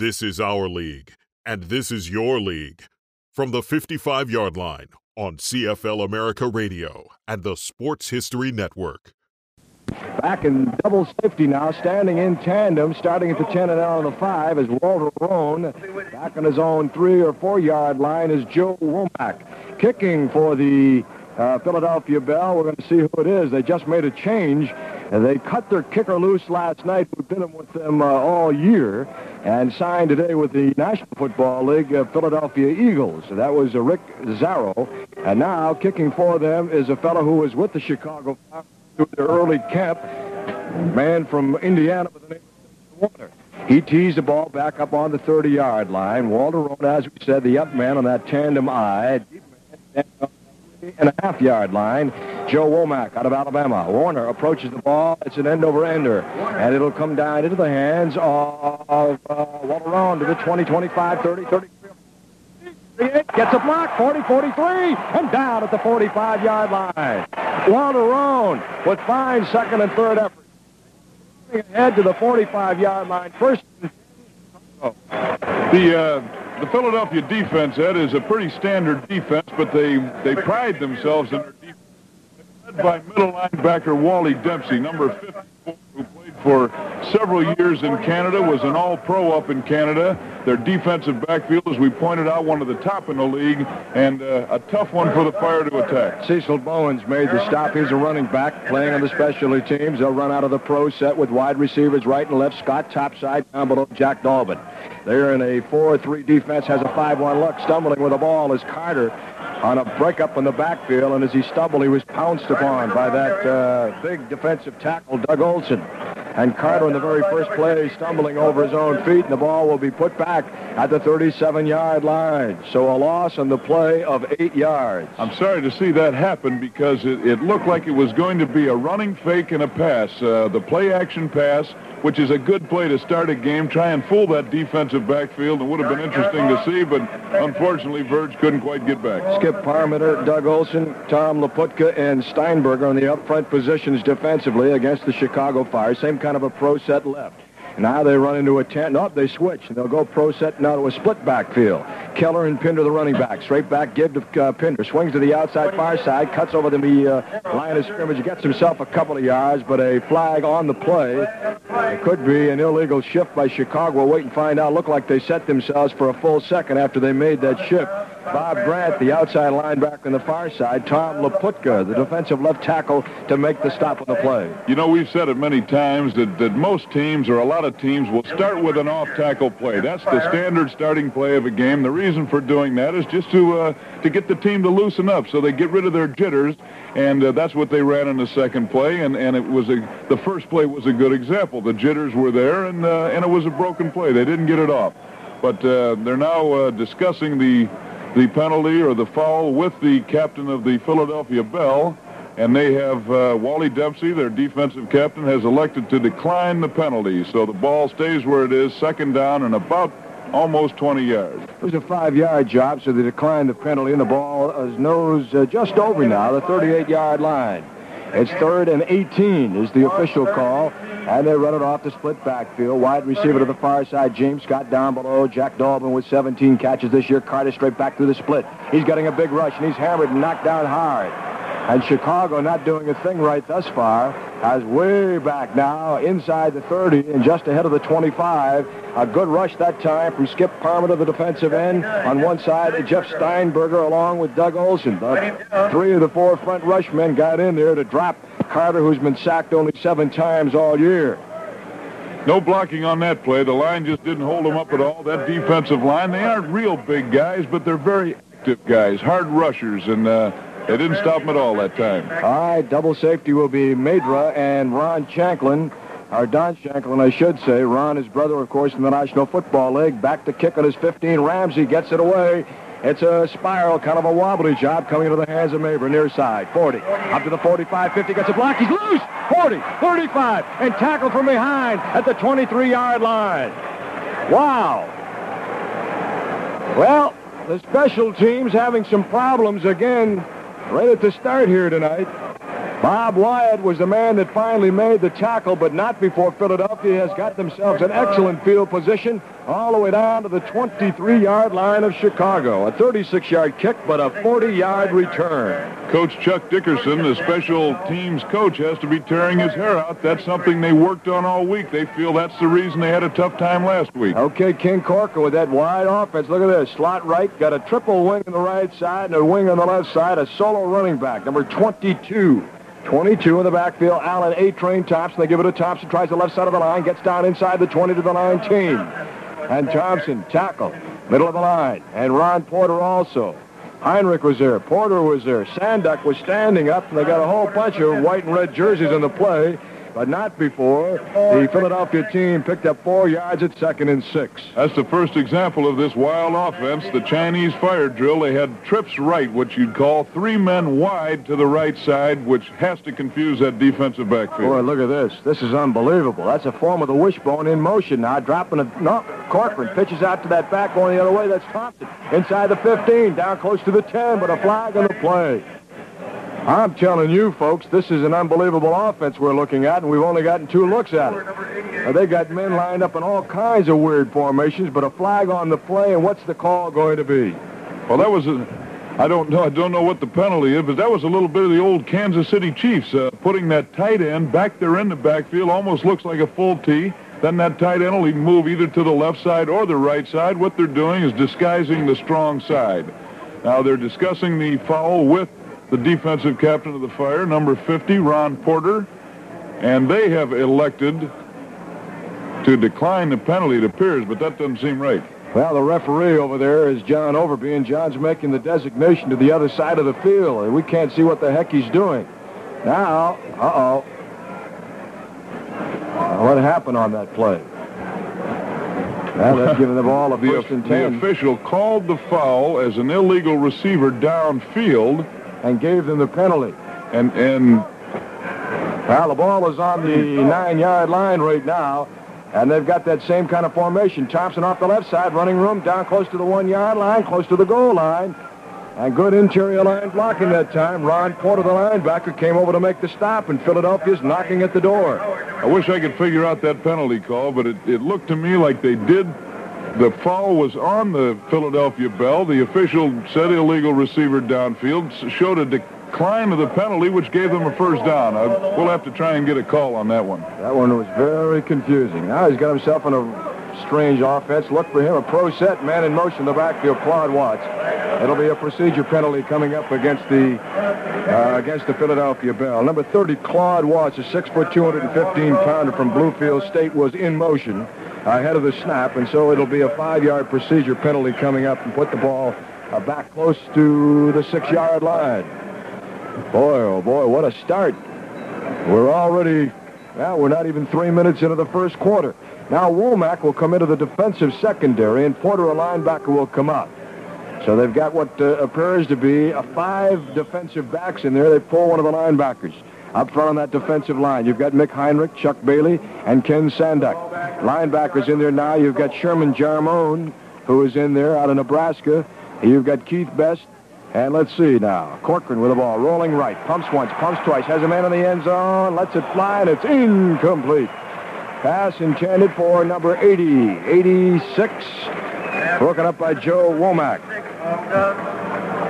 This is our league, and this is your league. From the 55 yard line on CFL America Radio and the Sports History Network. Back in double safety now, standing in tandem, starting at the 10 and out on the 5 is Walter Roan. Back on his own three or four yard line is Joe Womack. Kicking for the uh, Philadelphia Bell. We're going to see who it is. They just made a change. And they cut their kicker loose last night, who'd been with them uh, all year, and signed today with the National Football League uh, Philadelphia Eagles. That was uh, Rick Zarrow. And now kicking for them is a fellow who was with the Chicago through their early camp, man from Indiana by the name of Warner. He teased the ball back up on the 30-yard line. Walter Roan, as we said, the up man on that tandem eye. Deep man, and a half yard line. Joe Womack out of Alabama. Warner approaches the ball. It's an end over ender. And it'll come down into the hands of uh, Walter Roan to the 20, 25, 30, 33. Gets a block, 40, 43, and down at the 45-yard line. Walter Roan with fine second and third effort. Ahead to the 45-yard line. First. Oh. The uh, the Philadelphia defense, Ed, is a pretty standard defense, but they, they pride themselves in their defense. Led by middle linebacker Wally Dempsey, number 54, who played for several years in Canada, was an all-pro up in Canada. Their defensive backfield, as we pointed out, one of the top in the league, and uh, a tough one for the Fire to attack. Cecil Bowens made the stop. He's a running back playing on the specialty teams. They'll run out of the pro set with wide receivers right and left. Scott topside down below Jack Dolbin. They're in a 4-3 defense, has a 5-1 look. Stumbling with the ball is Carter on a breakup in the backfield, and as he stumbled, he was pounced upon by that uh, big defensive tackle, Doug Olson. And Carter in the very first play stumbling over his own feet, and the ball will be put back at the 37-yard line. So a loss on the play of eight yards. I'm sorry to see that happen because it, it looked like it was going to be a running fake and a pass. Uh, the play-action pass which is a good play to start a game. Try and fool that defensive backfield. It would have been interesting to see, but unfortunately, Verge couldn't quite get back. Skip Parmenter, Doug Olson, Tom Laputka, and Steinberger on the up front positions defensively against the Chicago Fire. Same kind of a pro set left. Now they run into a 10. No, they switch. They'll go pro set now to a split backfield. Keller and Pinder, the running back. Straight back, give to uh, Pinder. Swings to the outside far side, cuts over the uh, line of scrimmage, gets himself a couple of yards, but a flag on the play. It could be an illegal shift by Chicago. We'll wait and find out. Look like they set themselves for a full second after they made that shift. Bob Grant, the outside linebacker on the far side. Tom Laputka, the defensive left tackle, to make the stop on the play. You know, we've said it many times that, that most teams or a lot of teams will start with an off-tackle play. That's the standard starting play of a game. The reason for doing that is just to uh, to get the team to loosen up so they get rid of their jitters, and uh, that's what they ran in the second play, and, and it was a the first play was a good example. The jitters were there, and, uh, and it was a broken play. They didn't get it off. But uh, they're now uh, discussing the the penalty or the foul with the captain of the Philadelphia Bell. And they have uh, Wally Dempsey, their defensive captain, has elected to decline the penalty. So the ball stays where it is, second down and about almost 20 yards. It was a five-yard job, so they declined the penalty, and the ball is nose uh, just over now, the 38-yard line. It's third and 18 is the official call. And they run it off the split backfield. Wide receiver to the far side. James Scott down below. Jack Dolbin with 17 catches this year. Carter straight back through the split. He's getting a big rush, and he's hammered and knocked down hard. And Chicago not doing a thing right thus far has way back now inside the 30 and just ahead of the 25. A good rush that time from Skip Parmer to the defensive end. On one side, Jeff Steinberger along with Doug Olson. The three of the four front rush men got in there to drop Carter, who's been sacked only seven times all year. No blocking on that play. The line just didn't hold them up at all. That defensive line, they aren't real big guys, but they're very active guys, hard rushers, and uh, they didn't stop him at all that time. All right, double safety will be Mabra and Ron Shanklin. Or Don Shanklin, I should say. Ron, his brother, of course, in the National Football League. Back to kick on his 15. Ramsey gets it away. It's a spiral, kind of a wobbly job coming into the hands of Mabra, near side. 40. Up to the 45, 50, gets a block. He's loose. 40, 35, and tackled from behind at the 23-yard line. Wow. Well, the special teams having some problems again right at the start here tonight. Bob Wyatt was the man that finally made the tackle, but not before Philadelphia has got themselves an excellent field position all the way down to the 23-yard line of Chicago. A 36-yard kick, but a 40-yard return. Coach Chuck Dickerson, the special teams coach, has to be tearing his hair out. That's something they worked on all week. They feel that's the reason they had a tough time last week. Okay, King Corcoran with that wide offense. Look at this. Slot right, got a triple wing on the right side and a wing on the left side. A solo running back, number 22. 22 in the backfield. Allen A-Train tops, and They give it to Thompson. Tries the left side of the line. Gets down inside the 20 to the 19. And Thompson tackle. Middle of the line. And Ron Porter also. Heinrich was there. Porter was there. Sanduck was standing up. And they got a whole bunch of white and red jerseys in the play but not before the Philadelphia team picked up four yards at second and six. That's the first example of this wild offense, the Chinese fire drill. They had trips right, what you'd call three men wide to the right side, which has to confuse that defensive backfield. Boy, look at this. This is unbelievable. That's a form of the wishbone in motion now, dropping a... No, Corcoran pitches out to that back going the other way. That's Thompson. Inside the 15, down close to the 10, but a flag on the play. I'm telling you, folks, this is an unbelievable offense we're looking at, and we've only gotten two looks at it. Now, they got men lined up in all kinds of weird formations, but a flag on the play, and what's the call going to be? Well, that was a... I don't know. I don't know what the penalty is, but that was a little bit of the old Kansas City Chiefs uh, putting that tight end back there in the backfield. Almost looks like a full T. Then that tight end will move either to the left side or the right side. What they're doing is disguising the strong side. Now they're discussing the foul with the defensive captain of the Fire, number 50, Ron Porter, and they have elected to decline the penalty, it appears, but that doesn't seem right. Well, the referee over there is John Overby, and John's making the designation to the other side of the field, and we can't see what the heck he's doing. Now, uh-oh. Uh, what happened on that play? Now they're giving the ball a first the, and ten. The official called the foul as an illegal receiver downfield, and gave them the penalty. And and well, the ball is on the nine-yard line right now, and they've got that same kind of formation. Thompson off the left side, running room down close to the one-yard line, close to the goal line. And good interior line blocking that time. Ron Porter, the linebacker, came over to make the stop, and Philadelphia's knocking at the door. I wish I could figure out that penalty call, but it, it looked to me like they did the foul was on the Philadelphia bell. The official said illegal receiver downfield, showed a decline of the penalty, which gave them a first down. Uh, we'll have to try and get a call on that one. That one was very confusing. Now he's got himself in a strange offense. Look for him, a pro set, man in motion, the backfield, Claude Watts. It'll be a procedure penalty coming up against the uh, against the Philadelphia Bell. Number 30, Claude Watts, a 6-foot, 215-pounder from Bluefield State, was in motion ahead of the snap, and so it'll be a five-yard procedure penalty coming up and put the ball uh, back close to the six-yard line. Boy, oh boy, what a start. We're already, well, we're not even three minutes into the first quarter. Now Womack will come into the defensive secondary, and Porter, a linebacker, will come out. So they've got what uh, appears to be a five defensive backs in there. They pull one of the linebackers. Up front on that defensive line, you've got Mick Heinrich, Chuck Bailey, and Ken Sanduck. Linebackers in there now. You've got Sherman Jarmone, who is in there out of Nebraska. You've got Keith Best. And let's see now. Corcoran with the ball, rolling right. Pumps once, pumps twice. Has a man in the end zone. Lets it fly, and it's incomplete. Pass intended for number 80. 86. Broken up by Joe Womack.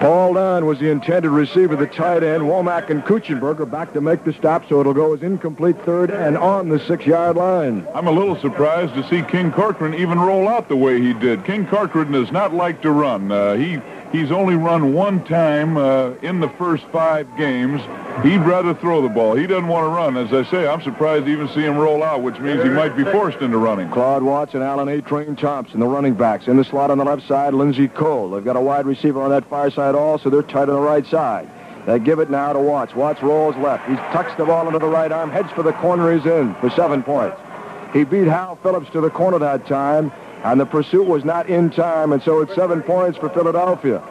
Paul Dunn was the intended receiver, the tight end. Womack and Kuchenberger back to make the stop, so it'll go as incomplete third and on the six-yard line. I'm a little surprised to see King Corcoran even roll out the way he did. King Corcoran does not like to run. Uh, he He's only run one time uh, in the first five games. He'd rather throw the ball. He doesn't want to run. As I say, I'm surprised to even see him roll out, which means he might be forced into running. Claude Watts and Allen A-Train Thompson, the running backs. In the slot on the left side, Lindsey Cole. They've got a wide receiver on that far side also. So they're tight on the right side. They give it now to Watts. Watts rolls left. He tucks the ball into the right arm, heads for the corner. He's in for seven points. He beat Hal Phillips to the corner that time, and the pursuit was not in time, and so it's seven points for Philadelphia.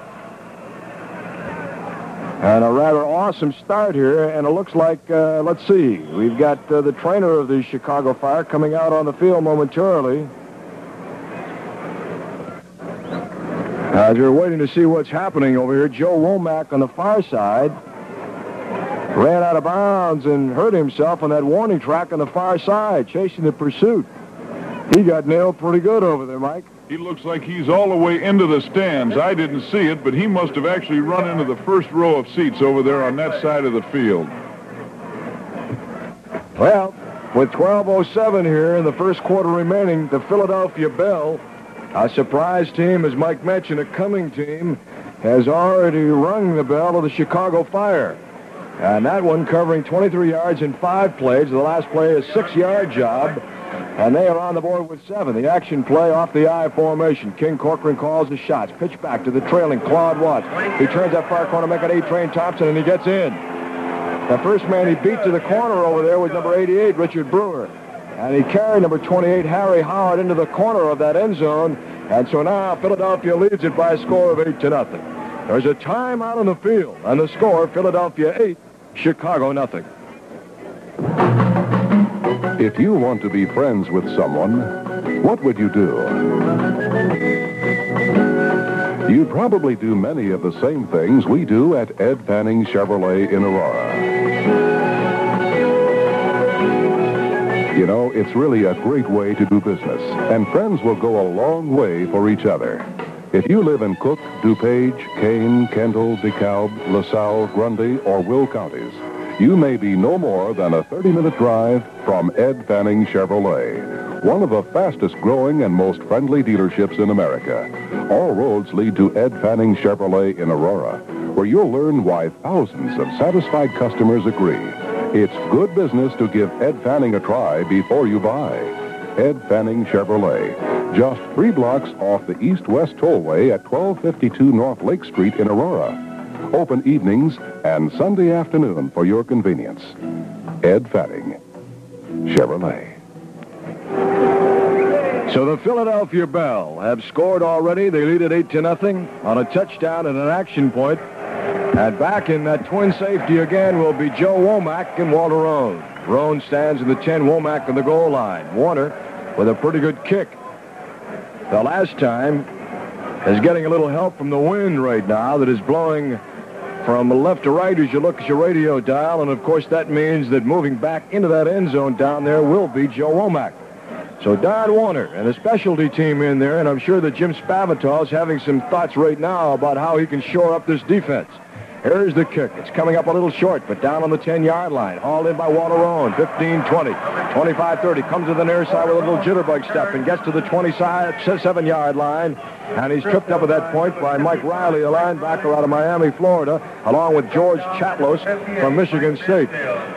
And a rather awesome start here, and it looks like, uh, let's see, we've got uh, the trainer of the Chicago Fire coming out on the field momentarily. As you're waiting to see what's happening over here, Joe Womack on the far side ran out of bounds and hurt himself on that warning track on the far side, chasing the pursuit. He got nailed pretty good over there, Mike. He looks like he's all the way into the stands. I didn't see it, but he must have actually run into the first row of seats over there on that side of the field. Well, with 12.07 here in the first quarter remaining, the Philadelphia Bell, a surprise team, as Mike mentioned, a coming team, has already rung the bell of the Chicago Fire. And that one covering 23 yards in five plays. The last play is a six-yard job. And they are on the board with seven. The action play off the I formation. King Corcoran calls the shots. Pitch back to the trailing Claude Watts. He turns that far corner, make it A-Train Thompson, and he gets in. The first man he beat to the corner over there was number 88, Richard Brewer. And he carried number 28, Harry Howard, into the corner of that end zone. And so now Philadelphia leads it by a score of 8 to nothing. There's a timeout on the field. And the score, Philadelphia 8, Chicago nothing. If you want to be friends with someone, what would you do? You'd probably do many of the same things we do at Ed Fanning Chevrolet in Aurora. You know, it's really a great way to do business, and friends will go a long way for each other. If you live in Cook, DuPage, Kane, Kendall, DeKalb, LaSalle, Grundy, or Will counties, you may be no more than a 30-minute drive from Ed Fanning Chevrolet, one of the fastest growing and most friendly dealerships in America. All roads lead to Ed Fanning Chevrolet in Aurora, where you'll learn why thousands of satisfied customers agree. It's good business to give Ed Fanning a try before you buy. Ed Fanning Chevrolet, just three blocks off the east-west tollway at 1252 North Lake Street in Aurora. Open evenings and Sunday afternoon for your convenience. Ed Fanning, Chevrolet. So the Philadelphia Bell have scored already. They lead it 8 to nothing on a touchdown and an action point. And back in that twin safety again will be Joe Womack and Walter Roan. Roan stands in the 10, Womack on the goal line. Warner with a pretty good kick. The last time is getting a little help from the wind right now that is blowing from left to right as you look at your radio dial. And, of course, that means that moving back into that end zone down there will be Joe Womack. So Don Warner and a specialty team in there, and I'm sure that Jim Spavital is having some thoughts right now about how he can shore up this defense. Here's the kick. It's coming up a little short, but down on the 10-yard line. Hauled in by Walter Roan. 15, 20, 25, 30. Comes to the near side with a little jitterbug step and gets to the 27-yard line. And he's tripped up at that point by Mike Riley, a linebacker out of Miami, Florida, along with George Chatlos from Michigan State.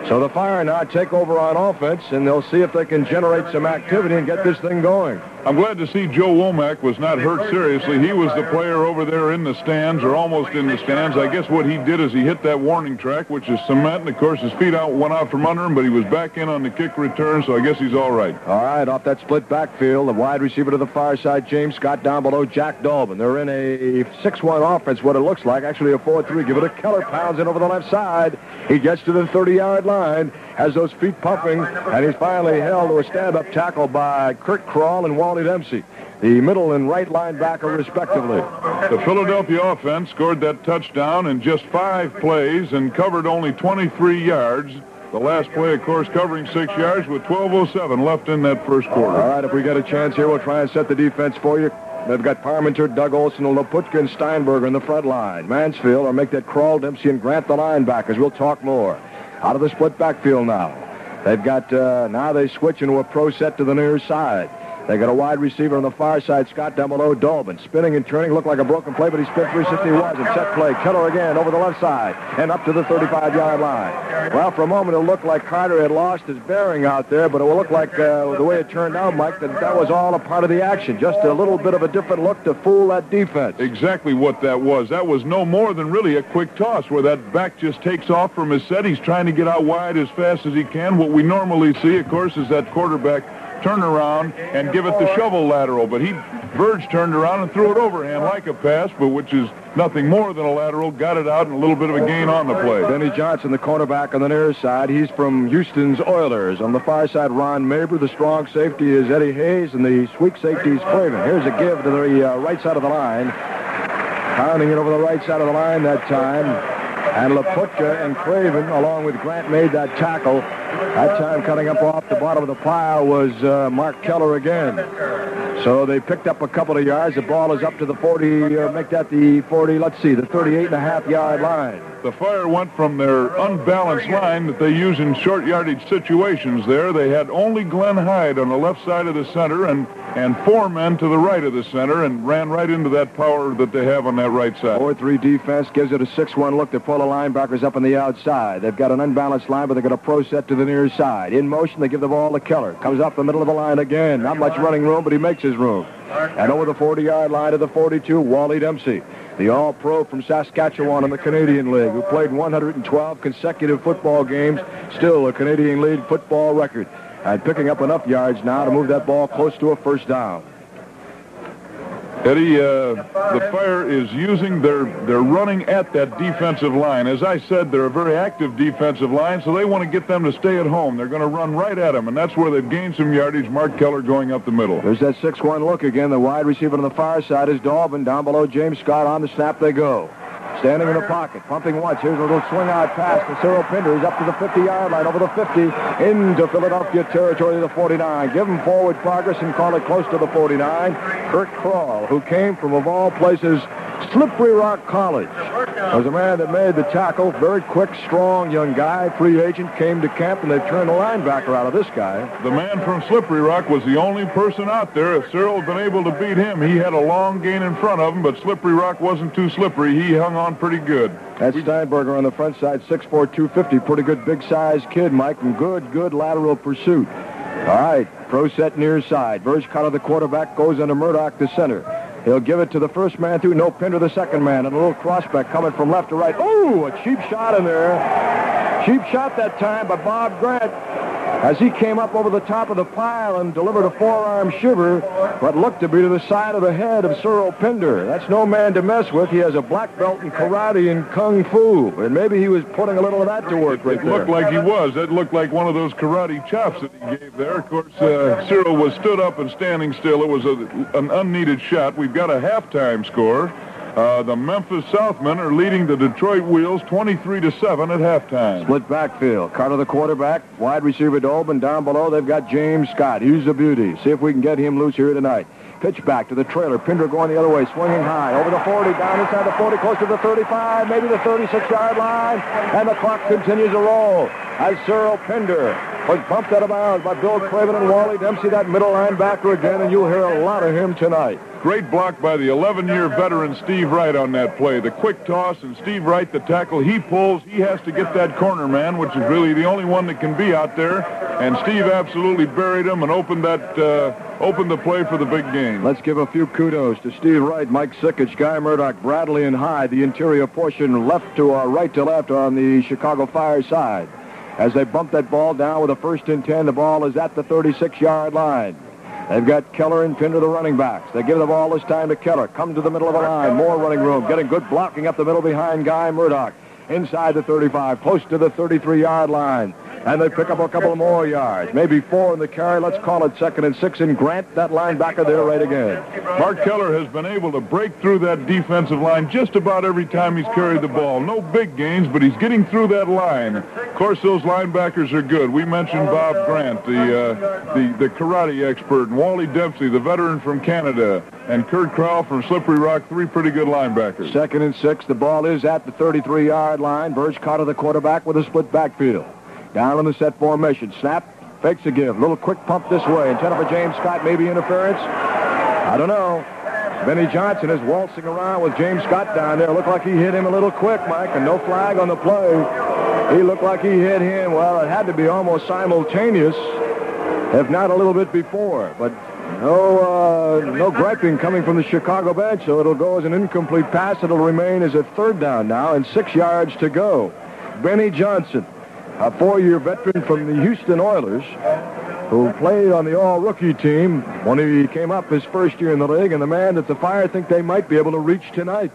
So the Fire now take over on offense, and they'll see if they can generate some activity and get this thing going. I'm glad to see Joe Womack was not hurt seriously. He was the player over there in the stands, or almost in the stands. I guess what he did is he hit that warning track, which is cement, and of course his feet out went out from under him, but he was back in on the kick return, so I guess he's all right. All right, off that split backfield, the wide receiver to the far side, James Scott down below Jack Dolbin. They're in a 6-1 offense, what it looks like. Actually a 4-3. Give it a Keller pounds in over the left side. He gets to the 30-yard line, has those feet pumping, and he's finally held to a stand-up tackle by Kurt Kroll and Wally Dempsey, the middle and right linebacker respectively. The Philadelphia offense scored that touchdown in just five plays and covered only 23 yards. The last play, of course, covering six yards with 12.07 left in that first quarter. All right, if we get a chance here, we'll try and set the defense for you. They've got Parmenter, Doug Olson, and Steinberger in the front line. Mansfield will make that crawl, Dempsey, and Grant the linebackers. We'll talk more. Out of the split backfield now. They've got, uh, now they switch into a pro set to the near side. They got a wide receiver on the far side, Scott down below, Dolbin. Spinning and turning, looked like a broken play, but he spent 360 was. And set play, Keller again over the left side and up to the 35-yard line. Well, for a moment, it looked like Carter had lost his bearing out there, but it looked like uh, the way it turned out, Mike, that that was all a part of the action. Just a little bit of a different look to fool that defense. Exactly what that was. That was no more than really a quick toss where that back just takes off from his set. He's trying to get out wide as fast as he can. What we normally see, of course, is that quarterback turn around and give it the shovel lateral. But he, Verge turned around and threw it overhand like a pass, but which is nothing more than a lateral, got it out and a little bit of a gain on the play. Benny Johnson, the cornerback on the near side. He's from Houston's Oilers. On the far side, Ron Mabra. The strong safety is Eddie Hayes, and the weak safety is Craven. Here's a give to the uh, right side of the line. Pounding it over the right side of the line that time And Laputka and Craven, along with Grant, made that tackle. That time cutting up off the bottom of the pile was uh, Mark Keller again. So they picked up a couple of yards. The ball is up to the 40, uh, make that the 40, let's see, the 38 and a half yard line. The fire went from their unbalanced line that they use in short yardage situations there. They had only Glenn Hyde on the left side of the center and, and four men to the right of the center and ran right into that power that they have on that right side. 4-3 defense gives it a 6-1 look. They pull the linebackers up on the outside. They've got an unbalanced line, but they've got a pro set to the near side. In motion, they give the ball to Keller. Comes up the middle of the line again. Not much running room, but he makes his room. And over the 40-yard line to the 42, Wally Dempsey the All-Pro from Saskatchewan in the Canadian League, who played 112 consecutive football games, still a Canadian League football record, and picking up enough yards now to move that ball close to a first down. Eddie, uh, the Fire is using their, they're running at that defensive line. As I said, they're a very active defensive line, so they want to get them to stay at home. They're going to run right at them, and that's where they've gained some yardage. Mark Keller going up the middle. There's that 6-1 look again. The wide receiver on the far side is Dolbin. Down below James Scott. On the snap they go. Standing in the pocket, pumping once. Here's a little swing out pass to Cyril Pinder. He's up to the 50-yard line, over the 50, into Philadelphia territory, the 49. Give him forward progress and call it close to the 49. Kirk Kroll, who came from, of all places, Slippery Rock College. Was a man that made the tackle. Very quick, strong young guy. Free agent came to camp, and they turned the linebacker out of this guy. The man from Slippery Rock was the only person out there. If Cyril had been able to beat him, he had a long gain in front of him, but Slippery Rock wasn't too slippery. He hung on pretty good. That's Steinberger on the front side, 6'4", 250. Pretty good big-sized kid, Mike, and good, good lateral pursuit. All right, pro set near side. Verge Carter, the quarterback, goes into Murdoch, the center. He'll give it to the first man through. No pin to the second man. And a little crossback coming from left to right. Oh, a cheap shot in there. Cheap shot that time by Bob Grant as he came up over the top of the pile and delivered a forearm shiver, what looked to be to the side of the head of Cyril Pinder. That's no man to mess with. He has a black belt in karate and kung fu, and maybe he was putting a little of that to work right it there. It looked like he was. That looked like one of those karate chops that he gave there. Of course, uh, Cyril was stood up and standing still. It was a, an unneeded shot. We've got a halftime score. Uh, the Memphis Southmen are leading the Detroit Wheels 23 to 7 at halftime. Split backfield. Carter the quarterback, wide receiver Dolbin. Down below, they've got James Scott. He's a beauty. See if we can get him loose here tonight. Pitch back to the trailer. Pinder going the other way, swinging high. Over the 40, down inside the 40, close to the 35, maybe the 36-yard line. And the clock continues to roll as Cyril Pinder was bumped out of bounds by Bill Craven and Wally Dempsey, that middle linebacker again, and you'll hear a lot of him tonight. Great block by the 11-year veteran Steve Wright on that play. The quick toss and Steve Wright, the tackle he pulls, he has to get that corner man, which is really the only one that can be out there. And Steve absolutely buried him and opened that uh, opened the play for the big game. Let's give a few kudos to Steve Wright, Mike Sikich, Guy Murdoch, Bradley, and Hyde. The interior portion left to uh, right to left on the Chicago Fire side. As they bump that ball down with a first and 10, the ball is at the 36-yard line. They've got Keller and Pinder, the running backs. They give the ball this time to Keller. Come to the middle of the line. More running room. Getting good blocking up the middle behind Guy Murdoch. Inside the 35, close to the 33-yard line. And they pick up a couple more yards. Maybe four in the carry. Let's call it second and six. And Grant, that linebacker there right again. Mark Keller has been able to break through that defensive line just about every time he's carried the ball. No big gains, but he's getting through that line. Of course, those linebackers are good. We mentioned Bob Grant, the, uh, the, the karate expert, and Wally Dempsey, the veteran from Canada, and Kurt Kroll from Slippery Rock, three pretty good linebackers. Second and six. The ball is at the 33-yard line. Verge Carter, the quarterback, with a split backfield. Down in the set formation. Snap. Fakes a give. Little quick pump this way. Intended for James Scott. Maybe interference. I don't know. Benny Johnson is waltzing around with James Scott down there. Looked like he hit him a little quick, Mike, and no flag on the play. He looked like he hit him. Well, it had to be almost simultaneous, if not a little bit before. But no, uh, no griping coming from the Chicago bench, so it'll go as an incomplete pass. It'll remain as a third down now, and six yards to go. Benny Johnson a four-year veteran from the Houston Oilers who played on the all-rookie team when he came up his first year in the league, and the man that the Fire think they might be able to reach tonight.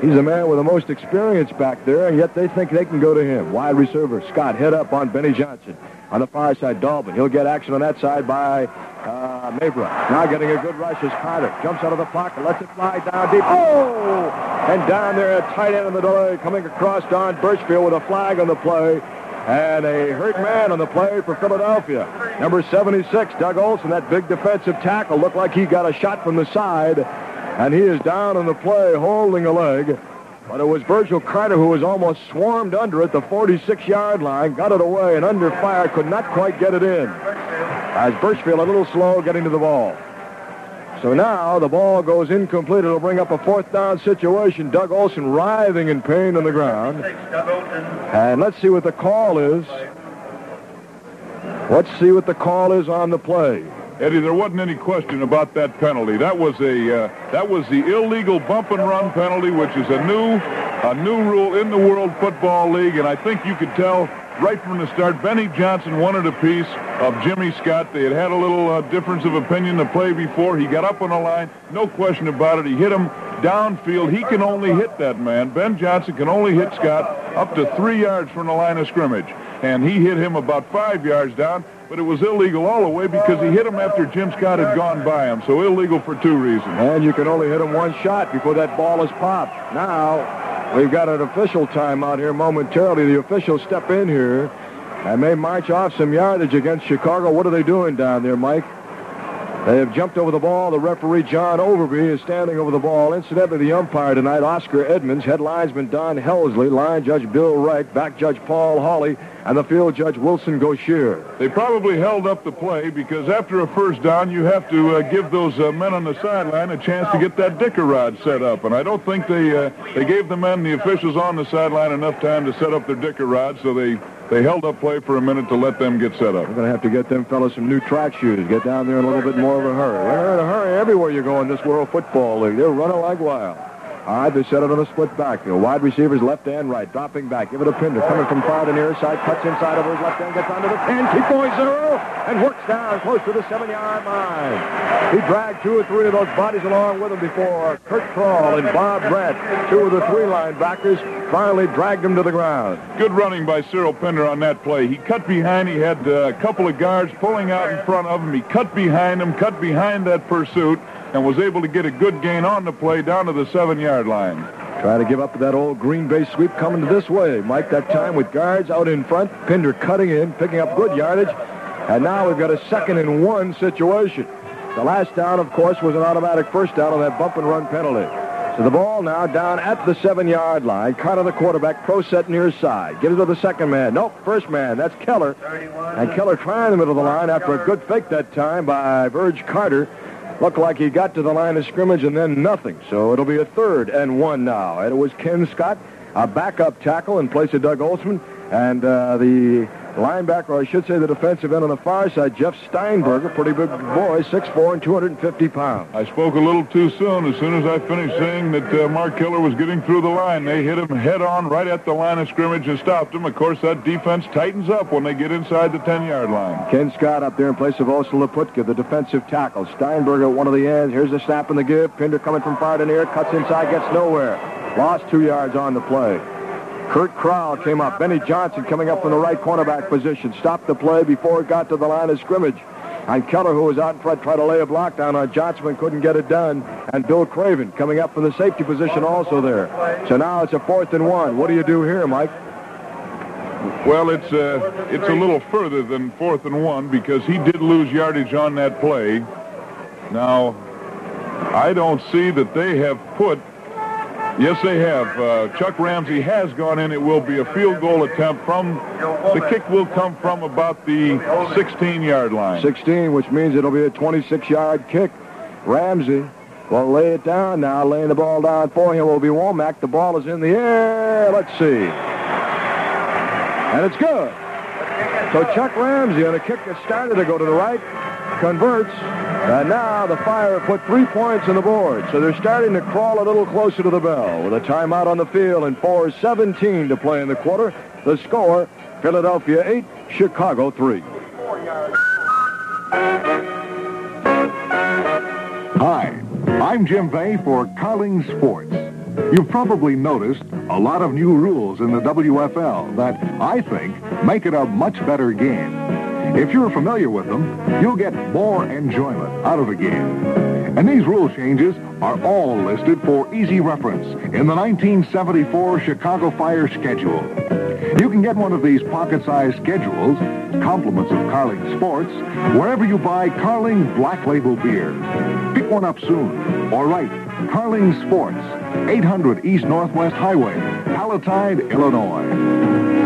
He's a man with the most experience back there, and yet they think they can go to him. Wide receiver, Scott, head up on Benny Johnson. On the far side, Dolbin. He'll get action on that side by uh, now getting a good rush as Carter jumps out of the pocket, lets it fly down deep. Oh! And down there at tight end in the delay, coming across Don Birchfield with a flag on the play. And a hurt man on the play for Philadelphia. Number 76, Doug Olson, that big defensive tackle, looked like he got a shot from the side. And he is down on the play, holding a leg. But it was Virgil Carter who was almost swarmed under at the 46-yard line, got it away, and under fire could not quite get it in. As Birchfield a little slow getting to the ball. So now the ball goes incomplete. It'll bring up a fourth down situation. Doug Olson writhing in pain on the ground. And let's see what the call is. Let's see what the call is on the play. Eddie, there wasn't any question about that penalty. That was a uh, that was the illegal bump and run penalty, which is a new a new rule in the World Football League, and I think you could tell right from the start. Benny Johnson wanted a piece of Jimmy Scott. They had had a little uh, difference of opinion the play before. He got up on the line, no question about it. He hit him downfield. He can only hit that man. Ben Johnson can only hit Scott up to three yards from the line of scrimmage, and he hit him about five yards down but it was illegal all the way because he hit him after Jim Scott had gone by him. So illegal for two reasons. And you can only hit him one shot before that ball is popped. Now, we've got an official timeout here momentarily. The officials step in here and may march off some yardage against Chicago. What are they doing down there, Mike? They have jumped over the ball. The referee, John Overby, is standing over the ball. Incidentally, the umpire tonight, Oscar Edmonds, head linesman Don Helsley, line judge Bill Wright, back judge Paul Hawley, and the field judge Wilson Gauchier. They probably held up the play because after a first down, you have to uh, give those uh, men on the sideline a chance to get that dicker rod set up. And I don't think they uh, they gave the men, the officials on the sideline, enough time to set up their dicker rod, so they they held up play for a minute to let them get set up. We're going to have to get them fellas some new track shoes. Get down there in a little bit more of a hurry. They're in a hurry everywhere you go in this World Football League. They're running like wild. All right, they set it on a split backfield. Wide receivers left and right, dropping back. Give it a Pinder, coming from far to near side, cuts inside over his left hand, gets onto the 10, keep going zero, and works down close to the seven-yard line. He dragged two or three of those bodies along with him before Kurt Kroll and Bob Brett, two of the three linebackers, finally dragged him to the ground. Good running by Cyril Pinder on that play. He cut behind. He had uh, a couple of guards pulling out in front of him. He cut behind him, cut behind that pursuit, and was able to get a good gain on the play down to the seven-yard line. Try to give up that old Green Bay sweep coming this way. Mike that time with guards out in front. Pinder cutting in, picking up good yardage. And now we've got a second and one situation. The last down, of course, was an automatic first down on that bump and run penalty. So the ball now down at the seven-yard line. Carter, the quarterback, pro set near side. Gives it to the second man. Nope, first man. That's Keller. And Keller trying the middle of the line after a good fake that time by Verge Carter. Looked like he got to the line of scrimmage and then nothing. So it'll be a third and one now. And it was Ken Scott, a backup tackle in place of Doug Olson. And uh, the linebacker, or I should say the defensive end on the far side, Jeff Steinberger, pretty big boy, 6'4 and 250 pounds. I spoke a little too soon. As soon as I finished saying that uh, Mark Keller was getting through the line, they hit him head on right at the line of scrimmage and stopped him. Of course, that defense tightens up when they get inside the 10-yard line. Ken Scott up there in place of Osa Laputka, the defensive tackle. Steinberger at one of the ends. Here's the snap and the give. Pinder coming from far to near, cuts inside, gets nowhere. Lost two yards on the play. Kurt Kroll came up. Benny Johnson coming up from the right cornerback position. Stopped the play before it got to the line of scrimmage. And Keller, who was out in front, tried to lay a block down on Johnson couldn't get it done. And Bill Craven coming up from the safety position also there. So now it's a fourth and one. What do you do here, Mike? Well, it's uh, it's a little further than fourth and one because he did lose yardage on that play. Now, I don't see that they have put Yes, they have. Uh, Chuck Ramsey has gone in. It will be a field goal attempt from, the kick will come from about the 16-yard line. 16, which means it'll be a 26-yard kick. Ramsey will lay it down now, laying the ball down for him will be Womack. The ball is in the air. Let's see. And it's good. So Chuck Ramsey on a kick that started to go to the right, converts, and now the Fire put three points on the board, so they're starting to crawl a little closer to the bell. With a timeout on the field and 4.17 to play in the quarter, the score, Philadelphia 8, Chicago 3. Hi, I'm Jim Vay for Carling Sports. You've probably noticed a lot of new rules in the WFL that, I think, make it a much better game. If you're familiar with them, you'll get more enjoyment out of a game. And these rule changes are all listed for easy reference in the 1974 Chicago Fire schedule. You can get one of these pocket-sized schedules, compliments of Carling Sports, wherever you buy Carling Black Label beer. Pick one up soon, or write Carling Sports, 800 East Northwest Highway, Palatine, Illinois.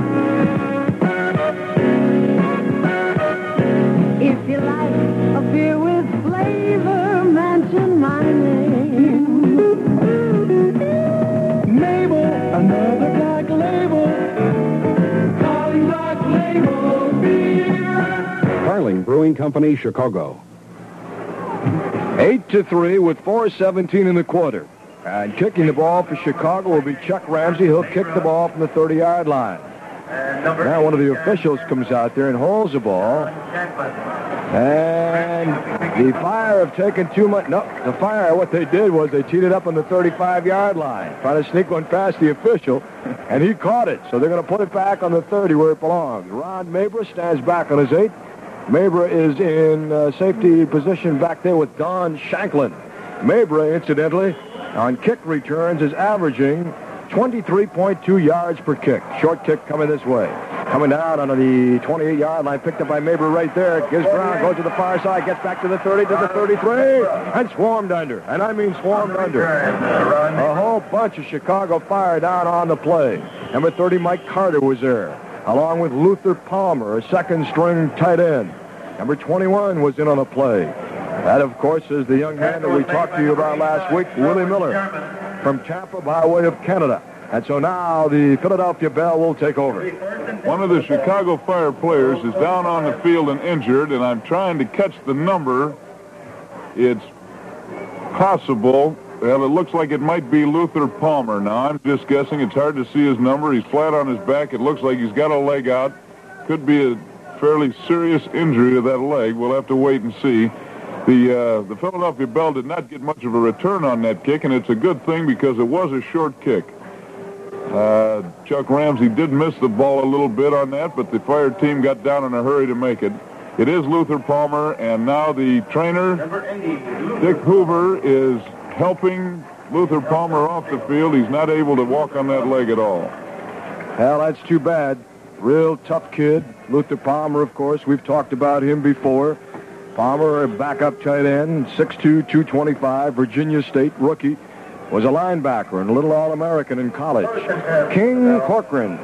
Brewing Company, Chicago. Eight to three with 4.17 in the quarter. And kicking the ball for Chicago will be Chuck Ramsey. He'll kick the ball from the 30-yard line. Now one of the officials comes out there and holds the ball. And the Fire have taken too much. No, the Fire, what they did was they it up on the 35-yard line, trying to sneak one past the official, and he caught it. So they're going to put it back on the 30 where it belongs. Ron Mabra stands back on his eight. Mabra is in uh, safety position back there with Don Shanklin. Mabra, incidentally, on kick returns is averaging 23.2 yards per kick. Short kick coming this way. Coming down under the 28-yard line, picked up by Mabra right there. Gives ground, goes to the far side, gets back to the 30, to the 33, and swarmed under. And I mean swarmed under. A whole bunch of Chicago Fire down on the play. Number 30, Mike Carter was there, along with Luther Palmer, a second-string tight end. Number 21 was in on a play. That, of course, is the young man that we talked to you about last week, Willie Miller, from Tampa by way of Canada. And so now the Philadelphia Bell will take over. One of the Chicago Fire players is down on the field and injured, and I'm trying to catch the number. It's possible. Well, it looks like it might be Luther Palmer. Now, I'm just guessing. It's hard to see his number. He's flat on his back. It looks like he's got a leg out. Could be a fairly serious injury to that leg. We'll have to wait and see. The uh, the Philadelphia Bell did not get much of a return on that kick, and it's a good thing because it was a short kick. Uh, Chuck Ramsey did miss the ball a little bit on that, but the fire team got down in a hurry to make it. It is Luther Palmer, and now the trainer, Dick Hoover, is helping Luther Palmer off the field. He's not able to walk on that leg at all. Hell, that's too bad. Real tough kid. Luther Palmer, of course. We've talked about him before. Palmer, a backup tight end, 6'2", 225, Virginia State rookie. Was a linebacker and a little All-American in college. King Corcoran.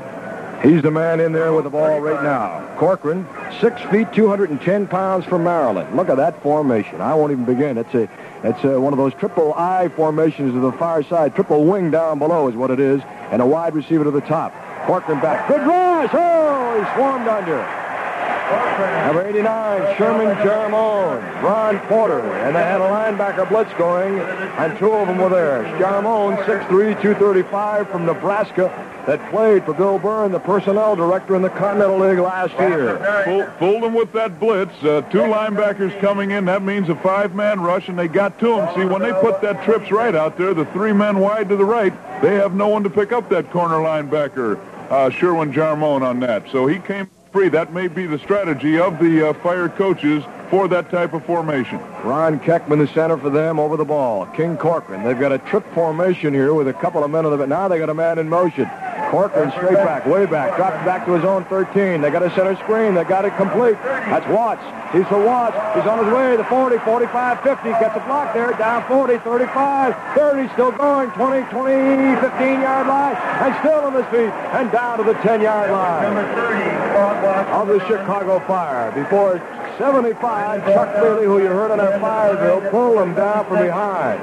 He's the man in there with the ball right now. Corcoran, 6 feet, 210 pounds from Maryland. Look at that formation. I won't even begin. It's a, it's a, uh, one of those triple I formations to the far side. Triple wing down below is what it is, and a wide receiver to the top. Corcoran back. Good rush. Oh, he swarmed under. Number 89, Sherman Jarmone, Ron Porter, and they had a linebacker blitz going, and two of them were there. Jarmone, 6'3", 235 from Nebraska, that played for Bill Byrne, the personnel director in the Continental League last year. Fool, fooled them with that blitz. Uh, two linebackers coming in. That means a five-man rush, and they got to him. See, when they put that trips right out there, the three men wide to the right, they have no one to pick up that corner linebacker, uh, Sherwin Jarmone, on that. So he came free. That may be the strategy of the uh, fire coaches for that type of formation. Ron Keckman, the center for them, over the ball. King Corcoran. They've got a trip formation here with a couple of men on the Now they got a man in motion. Corcoran straight back, way back, drops back to his own 13. They got a center screen. They got it complete. That's Watts. He's for Watts. He's on his way. The 40, 45, 50. Gets a block there. Down 40, 35, 30. Still going. 20, 20, 15-yard line. And still on his feet. And down to the 10-yard line. Of the Chicago Fire. Before 75, Chuck Bailey, who you heard on that fire drill, pulled him down from behind.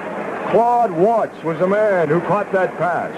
Claude Watts was the man who caught that pass.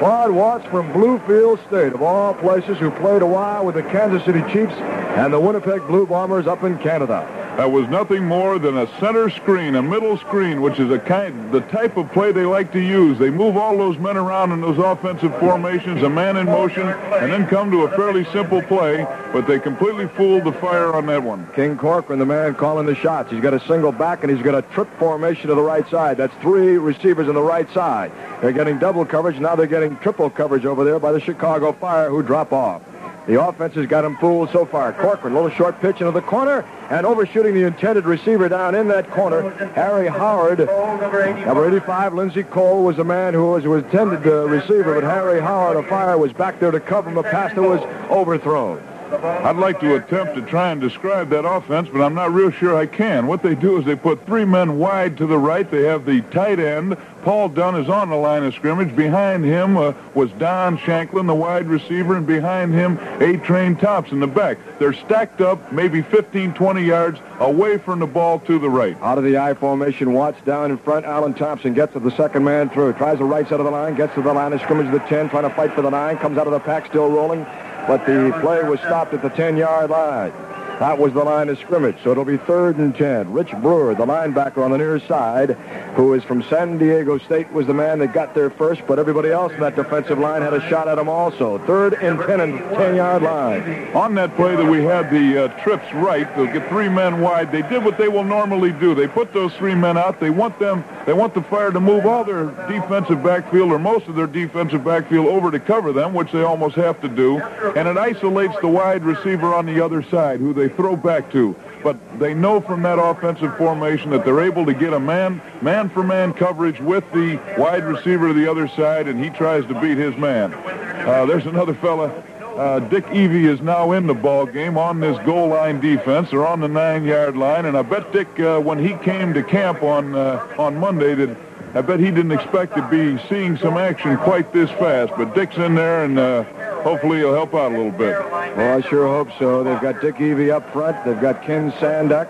Claude Watts from Bluefield State, of all places, who played a while with the Kansas City Chiefs and the Winnipeg Blue Bombers up in Canada. That was nothing more than a center screen, a middle screen, which is a kind, the type of play they like to use. They move all those men around in those offensive formations, a man in motion, and then come to a fairly simple play, but they completely fooled the fire on that one. King Corcoran, the man calling the shots. He's got a single back, and he's got a trip formation to the right side. That's three receivers on the right side. They're getting double coverage. Now they're getting triple coverage over there by the Chicago Fire, who drop off. The offense has got him fooled so far. Corcoran, little short pitch into the corner, and overshooting the intended receiver down in that corner. Harry Howard, number 85, Lindsey Cole was the man who was, was intended uh, receiver, but Harry Howard, a fire, was back there to cover him. A pass that was overthrown. I'd like to attempt to try and describe that offense, but I'm not real sure I can. What they do is they put three men wide to the right. They have the tight end. Paul Dunn is on the line of scrimmage. Behind him uh, was Don Shanklin, the wide receiver, and behind him, A-Train Tops in the back. They're stacked up maybe 15, 20 yards away from the ball to the right. Out of the I formation, Watts down in front. Alan Thompson gets to the second man through. Tries the right side of the line, gets to the line of scrimmage, the 10, trying to fight for the 9. Comes out of the pack, still rolling but the play was stopped at the 10-yard line. That was the line of scrimmage, so it'll be third and 10. Rich Brewer, the linebacker on the near side, who is from San Diego State, was the man that got there first, but everybody else in that defensive line had a shot at him also. Third and 10 and 10-yard line. On that play that we had the uh, trips right, they'll get three men wide. They did what they will normally do. They put those three men out. They want them, they want the fire to move all their defensive backfield or most of their defensive backfield over to cover them, which they almost have to do. And it isolates the wide receiver on the other side, who they throw back to. But they know from that offensive formation that they're able to get a man, man-for-man coverage with the wide receiver to the other side, and he tries to beat his man. Uh, there's another fella. Uh, Dick Evey is now in the ball game on this goal line defense. They're on the nine-yard line, and I bet Dick, uh, when he came to camp on uh, on Monday, that I bet he didn't expect to be seeing some action quite this fast. But Dick's in there, and uh, hopefully he'll help out a little bit. Well, I sure hope so. They've got Dick Evey up front. They've got Ken Sanduck.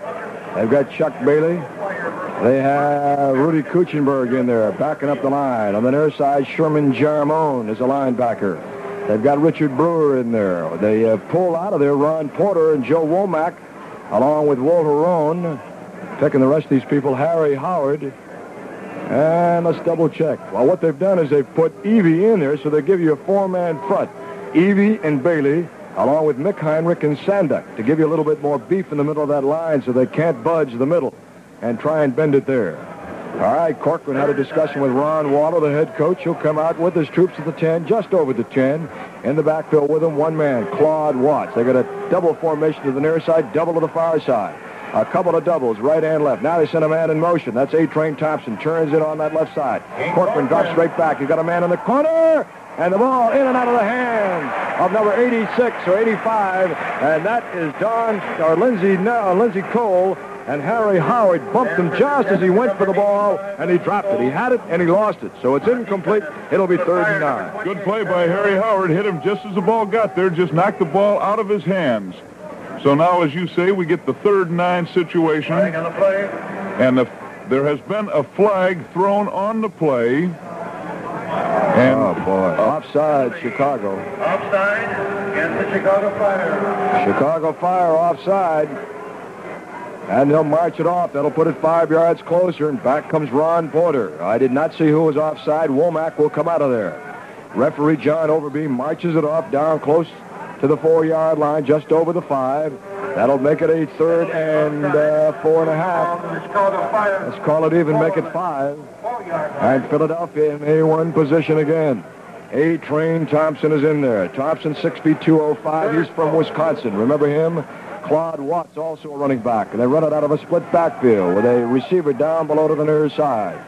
They've got Chuck Bailey. They have Rudy Kuechenberg in there backing up the line. On the near side, Sherman Jarmone is a linebacker. They've got Richard Brewer in there. They have pulled out of there Ron Porter and Joe Womack, along with Walter Roan. Picking the rest of these people, Harry Howard. And let's double check. Well, what they've done is they've put Evey in there, so they give you a four-man front. Evey and Bailey, along with Mick Heinrich and Sanduck, to give you a little bit more beef in the middle of that line so they can't budge the middle and try and bend it there. All right, Corcoran had a discussion with Ron Waller, the head coach. He'll come out with his troops at the 10, just over the 10. In the backfield with him, one man, Claude Watts. They got a double formation to the near side, double to the far side. A couple of doubles, right and left. Now they send a man in motion. That's A-Train Thompson. Turns it on that left side. Corcoran drops straight back. He's got a man in the corner. And the ball in and out of the hands of number 86 or 85. And that is Don, or Lindsey, Lindsey Cole. And Harry Howard bumped him just as he went for the ball, and he dropped it. He had it, and he lost it. So it's incomplete. It'll be third and nine. Good play by Harry Howard. Hit him just as the ball got there. Just knocked the ball out of his hands. So now, as you say, we get the third nine situation. And the, there has been a flag thrown on the play. And Oh, boy. Offside, Chicago. Offside against the Chicago Fire. Chicago Fire offside. And they'll march it off. That'll put it five yards closer, and back comes Ron Porter. I did not see who was offside. Womack will come out of there. Referee John Overby marches it off down close to the four-yard line, just over the five. That'll make it a third and uh, four and a half. The Chicago Fire. Let's call it even, make it five. And Philadelphia in A1 position again. A-Train Thompson is in there. Thompson, 6 feet 205. He's from Wisconsin. Remember him? Claude Watts, also a running back. And they run it out of a split backfield with a receiver down below to the near side.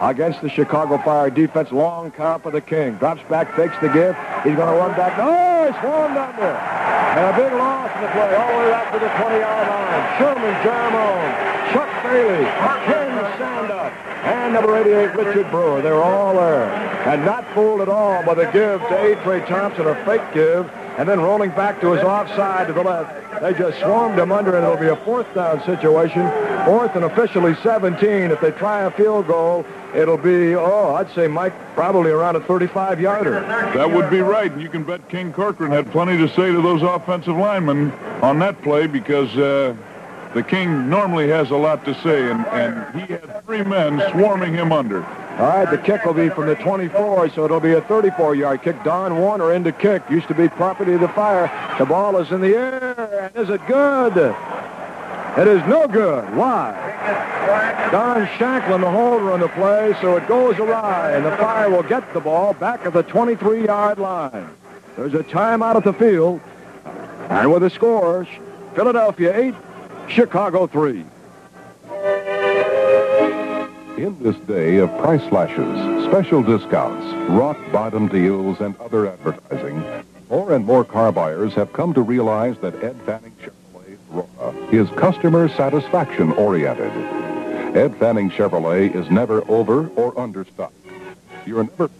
Against the Chicago Fire defense, long count for the King. Drops back, fakes the give. He's going to run back. Oh, swarmed under. And a big loss in the play all the way back to the 20-yard line. Sherman Jarmone, Chuck Bailey, Ken Sanduck, and number 88, Richard Brewer. They're all there. And not fooled at all by the give to A. Thompson, a fake give, and then rolling back to his offside to the left. They just swarmed him under, and it'll be a fourth down situation. Fourth and officially 17. If they try a field goal, it'll be, oh, I'd say, Mike, probably around a 35-yarder. that would be right. And you can bet King Corcoran had plenty to say to those offensive linemen on that play because uh, the King normally has a lot to say, and, and he had three men swarming him under. All right, the kick will be from the 24, so it'll be a 34-yard kick. Don Warner into kick. Used to be property of the Fire. The ball is in the air, and is it good? It is no good. Why? Don Shanklin, the holder on the play, so it goes awry, and the Fire will get the ball back at the 23-yard line. There's a timeout at the field. And with the scores, Philadelphia 8, Chicago 3. In this day of price slashes, special discounts, rock bottom deals, and other advertising, more and more car buyers have come to realize that Ed Fanning is customer satisfaction oriented. Ed Fanning Chevrolet is never over or understocked. You're never pushed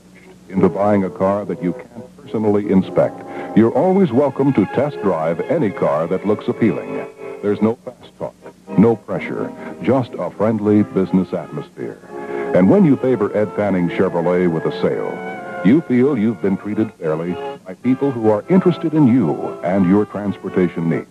into buying a car that you can't personally inspect. You're always welcome to test drive any car that looks appealing. There's no fast talk, no pressure, just a friendly business atmosphere. And when you favor Ed Fanning Chevrolet with a sale, you feel you've been treated fairly by people who are interested in you and your transportation needs.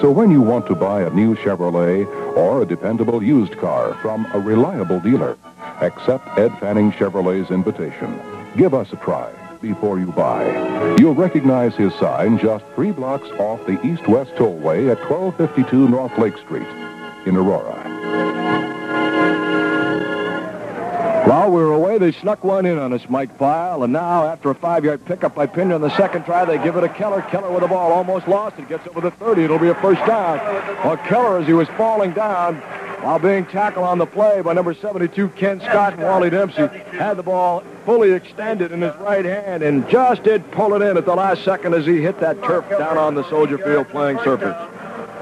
So when you want to buy a new Chevrolet or a dependable used car from a reliable dealer, accept Ed Fanning Chevrolet's invitation. Give us a try before you buy. You'll recognize his sign just three blocks off the east-west tollway at 1252 North Lake Street in Aurora. While we were away, they snuck one in on us, Mike Pyle, and now after a five-yard pickup by Pinder on the second try, they give it to Keller. Keller with the ball, almost lost it, gets over the 30. It'll be a first down. Well, Keller, as he was falling down, while being tackled on the play by number 72, Ken Scott and Wally Dempsey, had the ball fully extended in his right hand and just did pull it in at the last second as he hit that turf down on the Soldier Field playing surface.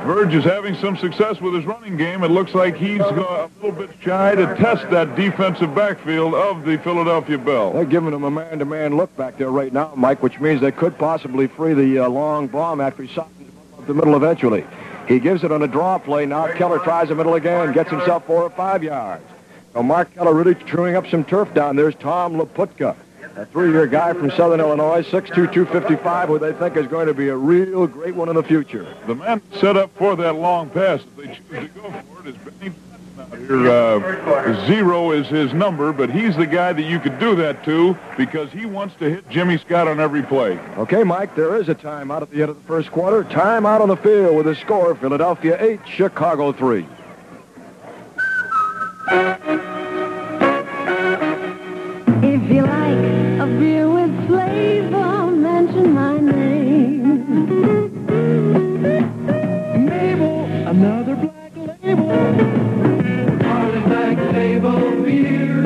Verge is having some success with his running game. It looks like he's a little bit shy to test that defensive backfield of the Philadelphia Bell. They're giving him a man-to-man look back there right now, Mike, which means they could possibly free the uh, long bomb after he softens up the middle eventually. He gives it on a draw play. Now Keller tries the middle again, gets himself four or five yards. So Mark Keller really chewing up some turf down. There's Tom Laputka, a three-year guy from Southern Illinois, 6'2", 255, who they think is going to be a real great one in the future. The man set up for that long pass, if they choose to go for it, is Benny here, uh, zero is his number, but he's the guy that you could do that to because he wants to hit Jimmy Scott on every play. Okay, Mike, there is a timeout at the end of the first quarter. Timeout on the field with a score, Philadelphia 8, Chicago 3. If you like a beer with flavor, mention my name. Mabel, another black label. Carling Black Label beer.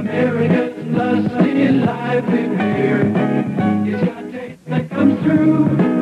America's lusty, lively beer. It's got taste that comes through.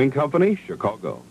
Brewing Company, Chicago.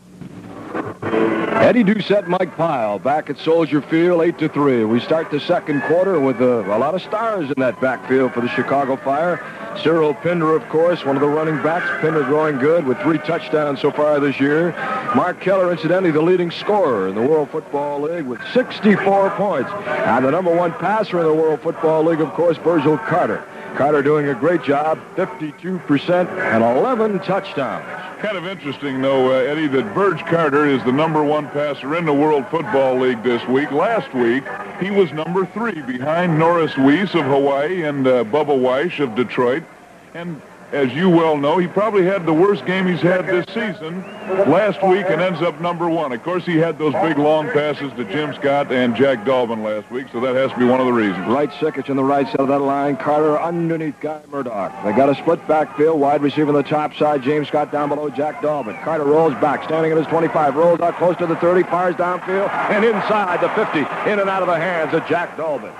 Eddie Doucette, Mike Pyle, back at Soldier Field, 8 to 3. We start the second quarter with uh, a lot of stars in that backfield for the Chicago Fire. Cyril Pinder, of course, one of the running backs. Pinder growing good with three touchdowns so far this year. Mark Keller, incidentally, the leading scorer in the World Football League with 64 points. And the number one passer in the World Football League, of course, Virgil Carter. Carter doing a great job, 52% and 11 touchdowns. Kind of interesting, though, uh, Eddie, that Verge Carter is the number one passer in the World Football League this week. Last week, he was number three behind Norris Weese of Hawaii and uh, Bubba Weiss of Detroit. And as you well know, he probably had the worst game he's had this season last week and ends up number one. Of course, he had those big long passes to Jim Scott and Jack Dolbin last week, so that has to be one of the reasons. Right Sickich on the right side of that line. Carter underneath Guy Murdoch. They got a split backfield. Wide receiver on the top side. James Scott down below Jack Dolbin. Carter rolls back, standing at his 25. Rolls out close to the 30. Fires downfield and inside the 50. In and out of the hands of Jack Dolbin.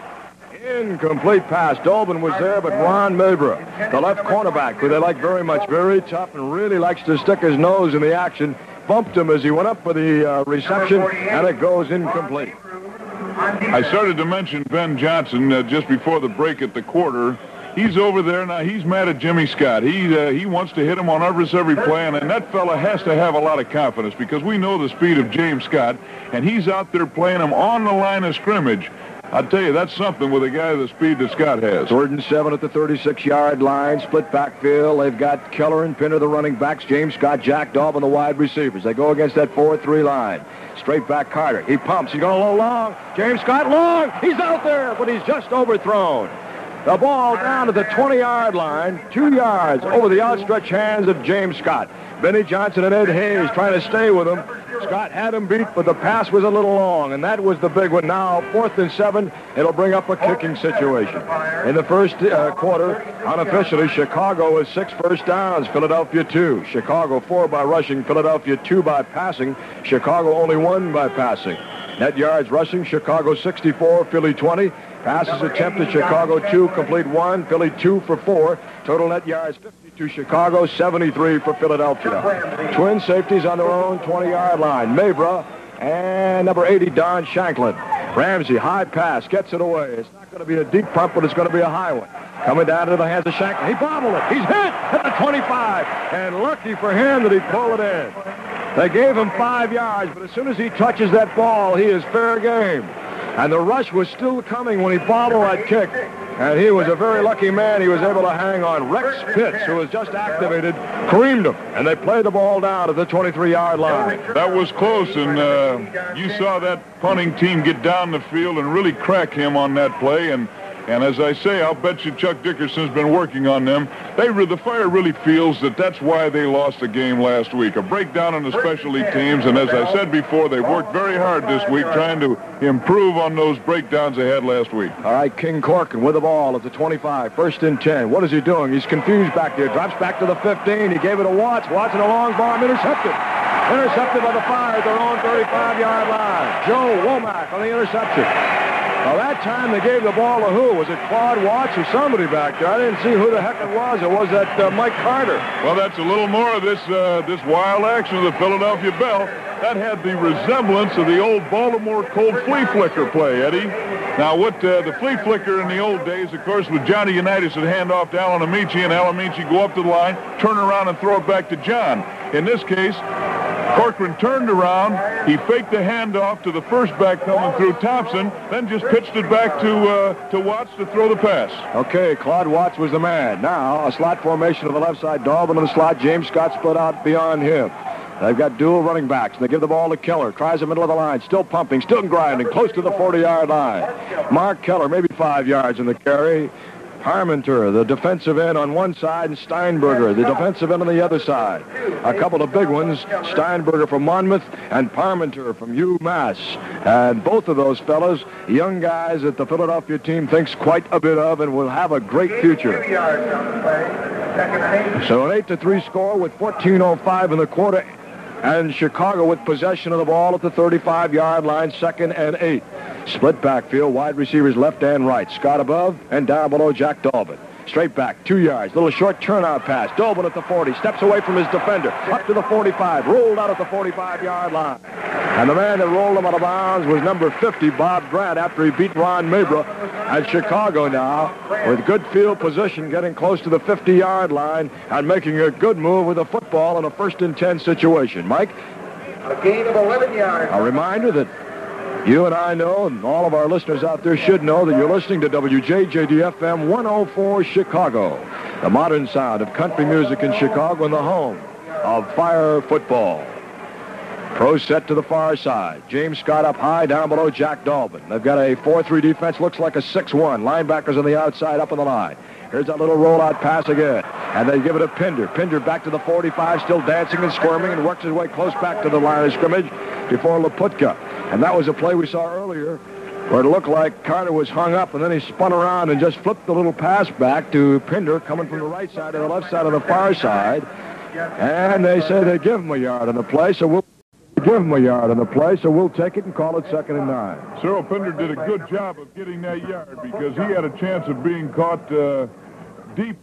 Incomplete pass. Dolbin was there, but Ron Mabra, the left cornerback, who they like very much, very tough and really likes to stick his nose in the action, bumped him as he went up for the uh, reception, and it goes incomplete. I started to mention Ben Johnson uh, just before the break at the quarter. He's over there now. He's mad at Jimmy Scott. He uh, he wants to hit him on every every play, and, and that fella has to have a lot of confidence because we know the speed of James Scott, and he's out there playing him on the line of scrimmage. I'll tell you, that's something with a guy the speed that Scott has. Third and seven at the 36-yard line. Split backfield. They've got Keller and Pinder, the running backs. James Scott, Jack Daub, the wide receivers. They go against that 4-3 line. Straight back Carter. He pumps. He's going a little long. James Scott long. He's out there, but he's just overthrown. The ball down to the 20-yard line, two yards over the outstretched hands of James Scott. Benny Johnson and Ed Hayes trying to stay with him. Scott had him beat, but the pass was a little long, and that was the big one. Now, fourth and seven, it'll bring up a kicking situation. In the first uh, quarter, unofficially, Chicago is six first downs, Philadelphia two. Chicago four by rushing, Philadelphia two by passing. Chicago only one by passing. Net yards rushing, Chicago 64, Philly 20. Passes attempted, Chicago 2, complete 1, Philly 2 for 4. Total net yards 52 Chicago, 73 for Philadelphia. Twin safeties on their own 20-yard line. Mabra and number 80, Don Shanklin. Ramsey, high pass, gets it away. It's not going to be a deep pump, but it's going to be a high one. Coming down to the hands of Shanklin. He bobbled it. He's hit at the 25. And lucky for him that he pulled it in. They gave him five yards, but as soon as he touches that ball, he is fair game. And the rush was still coming when he bobbled that kick. And he was a very lucky man. He was able to hang on. Rex Pitts, who was just activated, creamed him. And they played the ball down at the 23-yard line. That was close, and uh, you saw that punting team get down the field and really crack him on that play. And and as I say, I'll bet you Chuck Dickerson's been working on them. They the Fire really feels that that's why they lost the game last week. A breakdown in the specialty teams, and as I said before, they've worked very hard this week trying to improve on those breakdowns they had last week. All right, King Corcoran with the ball at the 25, first and 10. What is he doing? He's confused back there. Drops back to the 15. He gave it to Watts. Watts in a long bomb, intercepted. Intercepted by the Fire at their own 35-yard line. Joe Womack on the interception. Well, that time they gave the ball to who? Was it Claude Watts or somebody back there? I didn't see who the heck it was. Or was that uh, Mike Carter? Well, that's a little more of this uh, this wild action of the Philadelphia Bell. That had the resemblance of the old Baltimore Colt flea flicker play, Eddie. Now, what uh, the flea flicker in the old days, of course, with Johnny Unitas would hand off to Alan Ameche, and Alan Ameche go up to the line, turn around, and throw it back to John. In this case, Corcoran turned around. He faked the handoff to the first back coming through Thompson, then just pitched it back to uh, to Watts to throw the pass. Okay, Claude Watts was the man. Now, a slot formation on the left side. Dolbin in the slot. James Scott split out beyond him. They've got dual running backs. And they give the ball to Keller. Tries the middle of the line. Still pumping. Still grinding. Close to the 40-yard line. Mark Keller, maybe five yards in the carry. Parmenter, the defensive end on one side, and Steinberger, the defensive end on the other side. A couple of big ones, Steinberger from Monmouth and Parmenter from UMass. And both of those fellows, young guys that the Philadelphia team thinks quite a bit of and will have a great future. So an 8-3 score with 14.05 in the quarter, and Chicago with possession of the ball at the 35-yard line, second and eight. Split backfield, wide receivers left and right. Scott above and down below Jack Dolbin. Straight back, two yards. Little short turnout pass. Dolbin at the 40. Steps away from his defender. Up to the 45. Rolled out at the 45-yard line. And the man that rolled him out of bounds was number 50, Bob Grant, after he beat Ron Mabra. at Chicago now, with good field position, getting close to the 50-yard line and making a good move with a football in a first and 10 situation. Mike? A gain of 11 yards. A reminder that you and I know, and all of our listeners out there should know that you're listening to WJJD-FM 104 Chicago, the modern sound of country music in Chicago and the home of fire football. Pro set to the far side. James Scott up high, down below Jack Dolbin. They've got a 4-3 defense, looks like a 6-1. Linebackers on the outside, up on the line. Here's that little rollout pass again. And they give it to Pinder. Pinder back to the 45, still dancing and squirming, and works his way close back to the line of scrimmage before Laputka. And that was a play we saw earlier where it looked like Carter was hung up, and then he spun around and just flipped the little pass back to Pinder coming from the right side to the left side of the far side. And they say they give him a yard on the play, so we'll give him a yard on the play, so we'll take it and call it second and nine. Cyril Pinder did a good job of getting that yard because he had a chance of being caught uh, deep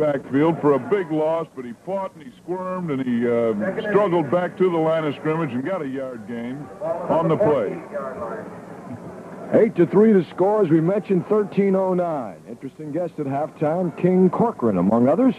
backfield for a big loss, but he fought and he squirmed and he uh, struggled back to the line of scrimmage and got a yard gain on the play. Eight to three the score, as we mentioned, 1309. Interesting guest at halftime, King Corcoran, among others.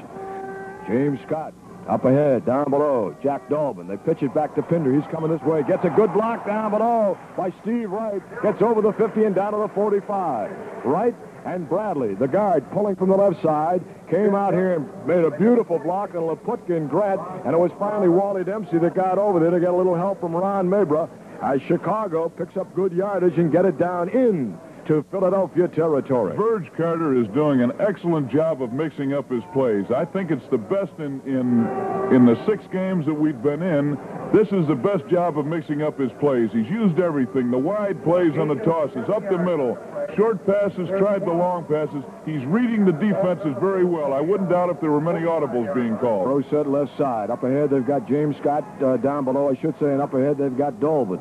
James Scott Up ahead, down below, Jack Dolbin. They pitch it back to Pinder. He's coming this way. Gets a good block down below by Steve Wright. Gets over the 50 and down to the 45. Wright and Bradley, the guard, pulling from the left side, came out here and made a beautiful block on Laputka and Grant, and it was finally Wally Dempsey that got over there to get a little help from Ron Mabra as Chicago picks up good yardage and get it down in to Philadelphia territory. Verge Carter is doing an excellent job of mixing up his plays. I think it's the best in in in the six games that we've been in. This is the best job of mixing up his plays. He's used everything. The wide plays on the tosses, up the middle, short passes, tried the long passes. He's reading the defenses very well. I wouldn't doubt if there were many audibles being called. Pro set left side. Up ahead, they've got James Scott uh, down below, I should say, and up ahead, they've got Dolbin.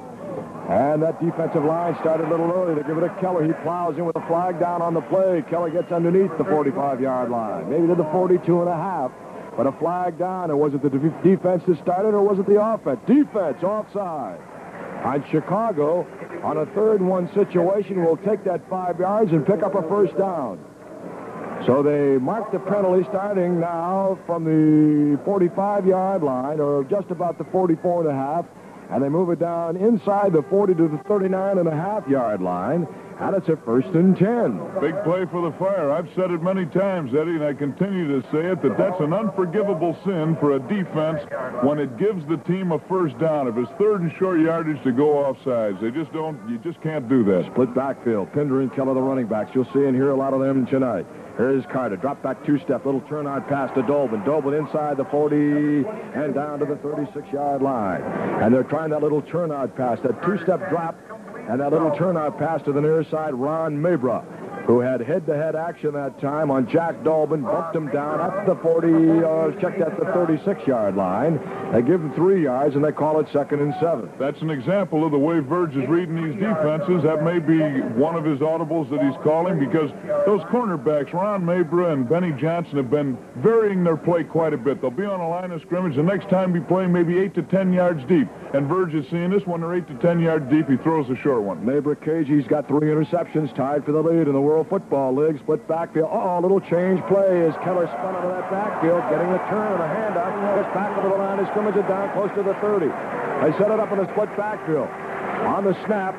And that defensive line started a little early. They give it to Keller. He plows in with a flag down on the play. Keller gets underneath the 45-yard line, maybe to the 42 and a half. But a flag down, and was it the de- defense that started, or was it the offense? Defense offside. On Chicago, on a third one situation, will take that five yards and pick up a first down. So they mark the penalty starting now from the 45-yard line, or just about the 44 and a half, and they move it down inside the 40 to the 39 and a half yard line, and it's a first and 10. Big play for the Fire. I've said it many times, Eddie, and I continue to say it, that that's an unforgivable sin for a defense when it gives the team a first down. If it's third and short yardage to go off sides, they just don't, you just can't do that. Split backfield. Pinder and Keller, the running backs. You'll see and hear a lot of them tonight. Here's Carter. Drop back two-step. Little turnout pass to Dolbin. Dolbin inside the 40 and down to the 36-yard line. And they're trying that little turnout pass, that two-step drop, and that little turnout pass to the near side, Ron Mabra, who had head-to-head action that time on Jack Dolbin, bumped him down at the 40, uh, checked at the 36-yard line. They give him three yards, and they call it second and seven. That's an example of the way Verge is reading these defenses. That may be one of his audibles that he's calling because those cornerbacks, Ron Mabra and Benny Johnson, have been varying their play quite a bit. They'll be on a line of scrimmage. The next time be playing maybe 8 to 10 yards deep. And Verge is seeing this. one. they're 8 to 10 yards deep, he throws a short one. Mabra Cagey's got three interceptions, tied for the lead in the World Football League. Split backfield. Oh, little change play as Keller spun out of that backfield, getting the turn and a handoff. Gets back over the line of scrimmage and down close to the 30. They set it up in a split backfield. On the snap,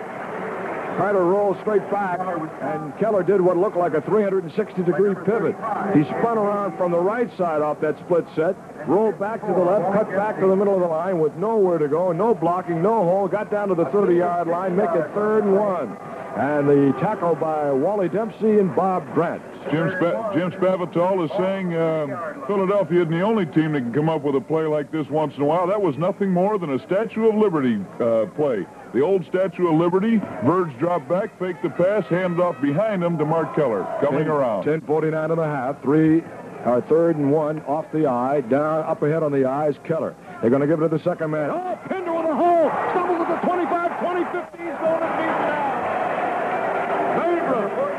Carter rolls straight back, and Keller did what looked like a 360-degree pivot. He spun around from the right side off that split set, rolled back to the left, cut back to the middle of the line with nowhere to go, no blocking, no hole, got down to the 30-yard line, make it third and one. And the tackle by Wally Dempsey and Bob Grant. Jim, Spa- Jim Spavital is saying uh, Philadelphia isn't the only team that can come up with a play like this once in a while. That was nothing more than a Statue of Liberty uh, play. The old Statue of Liberty, Verge dropped back, faked the pass, handed off behind him to Mark Keller, coming around. 10:49 and a half, three, or third and one off the eye, down up ahead on the eye is Keller. They're going to give it to the second man. Oh, Pinder with a hole, stumbles at the 25, 20, 15, going to beat down. Mabra.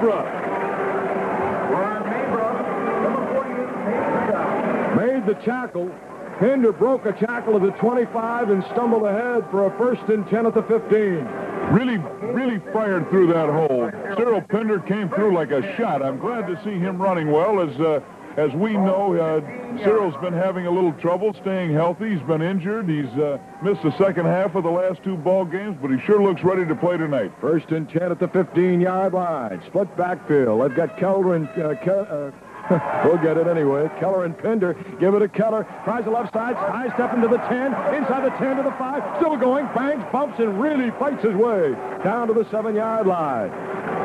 48, Made the tackle. Pinder broke a tackle of the 25 and stumbled ahead for a first and 10 at the 15. Really, really fired through that hole. Cyril Pinder came through like a shot. I'm glad to see him running well. As uh, as we know, uh, Cyril's been having a little trouble staying healthy. He's been injured. He's uh, missed the second half of the last two ball games, but he sure looks ready to play tonight. First and 10 at the 15-yard line. Split backfield. They've got Keller and uh, Ke- uh, we'll get it anyway. Keller and Pinder give it to Keller. Tries the left side. High step into the 10. Inside the 10 to the 5. Still going. Bangs, bumps, and really fights his way down to the 7-yard line.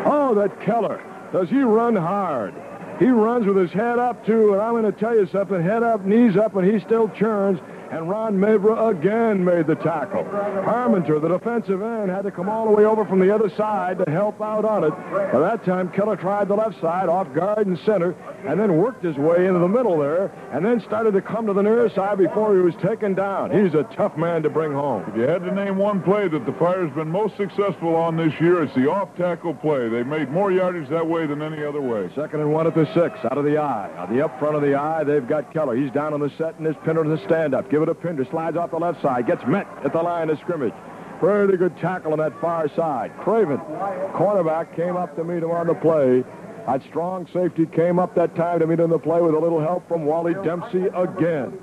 Oh, that Keller. Does he run hard? He runs with his head up, too, and I'm going to tell you something. Head up, knees up, and he still churns. And Ron Mabra again made the tackle. Parmenter, the defensive end, had to come all the way over from the other side to help out on it. By that time, Keller tried the left side, off guard and center, and then worked his way into the middle there, and then started to come to the near side before he was taken down. He's a tough man to bring home. If you had to name one play that the Fire's been most successful on this year, it's the off-tackle play. They made more yardage that way than any other way. Second and one at the six, out of the eye. On the up front of the eye, they've got Keller. He's down on the set, and his Pinder in the stand-up. Give it a Pinder. Slides off the left side. Gets met at the line of scrimmage. Pretty good tackle on that far side. Craven, cornerback, came up to meet him on the play. That strong safety came up that time to meet in the play with a little help from Wally Dempsey again.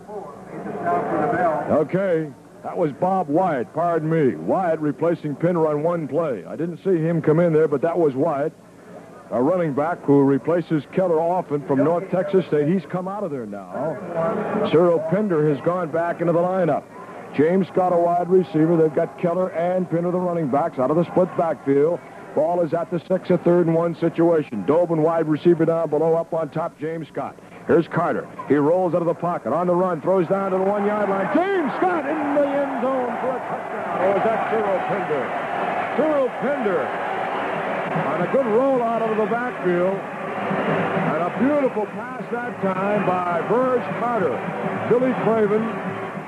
Okay, that was Bob Wyatt, pardon me. Wyatt replacing Pinder on one play. I didn't see him come in there, but that was Wyatt, a running back who replaces Keller often from North Texas State. He's come out of there now. Cyril Pinder has gone back into the lineup. James Scott, a wide receiver. They've got Keller and Pinder, the running backs, out of the split backfield. Ball is at the six, a third and one situation. Dolbin wide receiver down below, up on top, James Scott. Here's Carter. He rolls out of the pocket, on the run, throws down to the one-yard line. James Scott in the end zone for a touchdown. Or is that Cyril Pinder? Cyril Pinder on a good roll out of the backfield. And a beautiful pass that time by Verge Carter. Billy Craven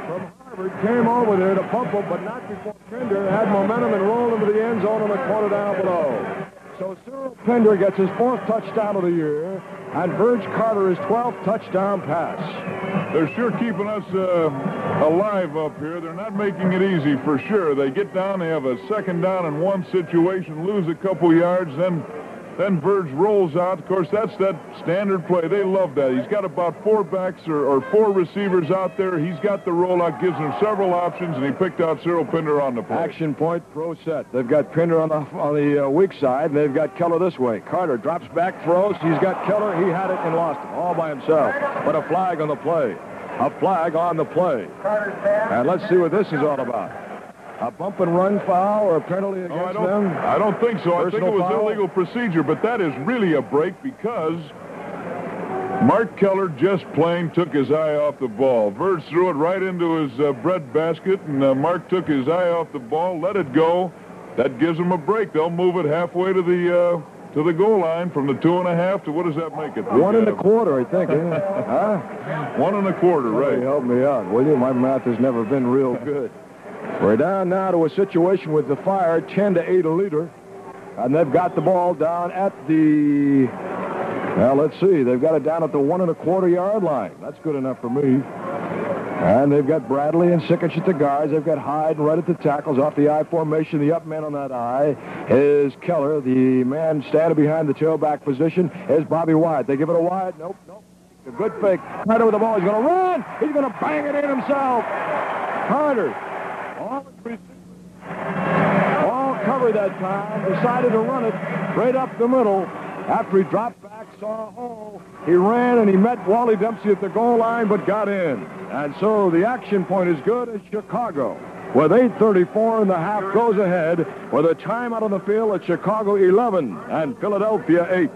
from Harvard came over there to pump him, but not before Pinder had momentum and rolled into the end zone on the corner down below. So Cyril Pinder gets his fourth touchdown of the year, and Verge Carter his 12th touchdown pass. They're sure keeping us uh, alive up here. They're not making it easy for sure. They get down, they have a second down in one situation, lose a couple yards, then then Verge rolls out. Of course, that's that standard play. They love that. He's got about four backs or, or four receivers out there. He's got the rollout, gives them several options, and he picked out Cyril Pinder on the play. Action point, pro set. They've got Pinder on the on the uh, weak side, and they've got Keller this way. Carter drops back, throws. He's got Keller. He had it and lost it all by himself. But a flag on the play. A flag on the play. And let's see what this is all about. A bump and run foul or a penalty against Oh, I them? I don't think so. I think it was foul? illegal procedure, but that is really a break because Mark Keller just plain took his eye off the ball. Verge threw it right into his uh, bread basket, and uh, Mark took his eye off the ball, let it go. That gives them a break. They'll move it halfway to the uh, to the goal line from the two and a half to what does that make it? One and a quarter, I think. huh? One and a quarter, Somebody right? help me out, will you? My math has never been real good. We're down now to a situation with the fire, 10 to 8 a leader. And they've got the ball down at the, well, let's see. They've got it down at the one and a quarter yard line. That's good enough for me. And they've got Bradley and Sickich at the guards. They've got Hyde right at the tackles off the I formation. The up man on that I is Keller. The man standing behind the tailback position is Bobby Wyatt. They give it a Wyatt. Nope, nope. A good fake. Carter with the ball. He's going to run. He's going to bang it in himself. Carter. All, covered that time. Decided to run it right up the middle. After he dropped back, saw a hole, he ran and he met Wally Dempsey at the goal line, but got in. And so the action point is good as Chicago. With 8.34 in the half goes ahead with a timeout on the field at Chicago 11 and Philadelphia 8.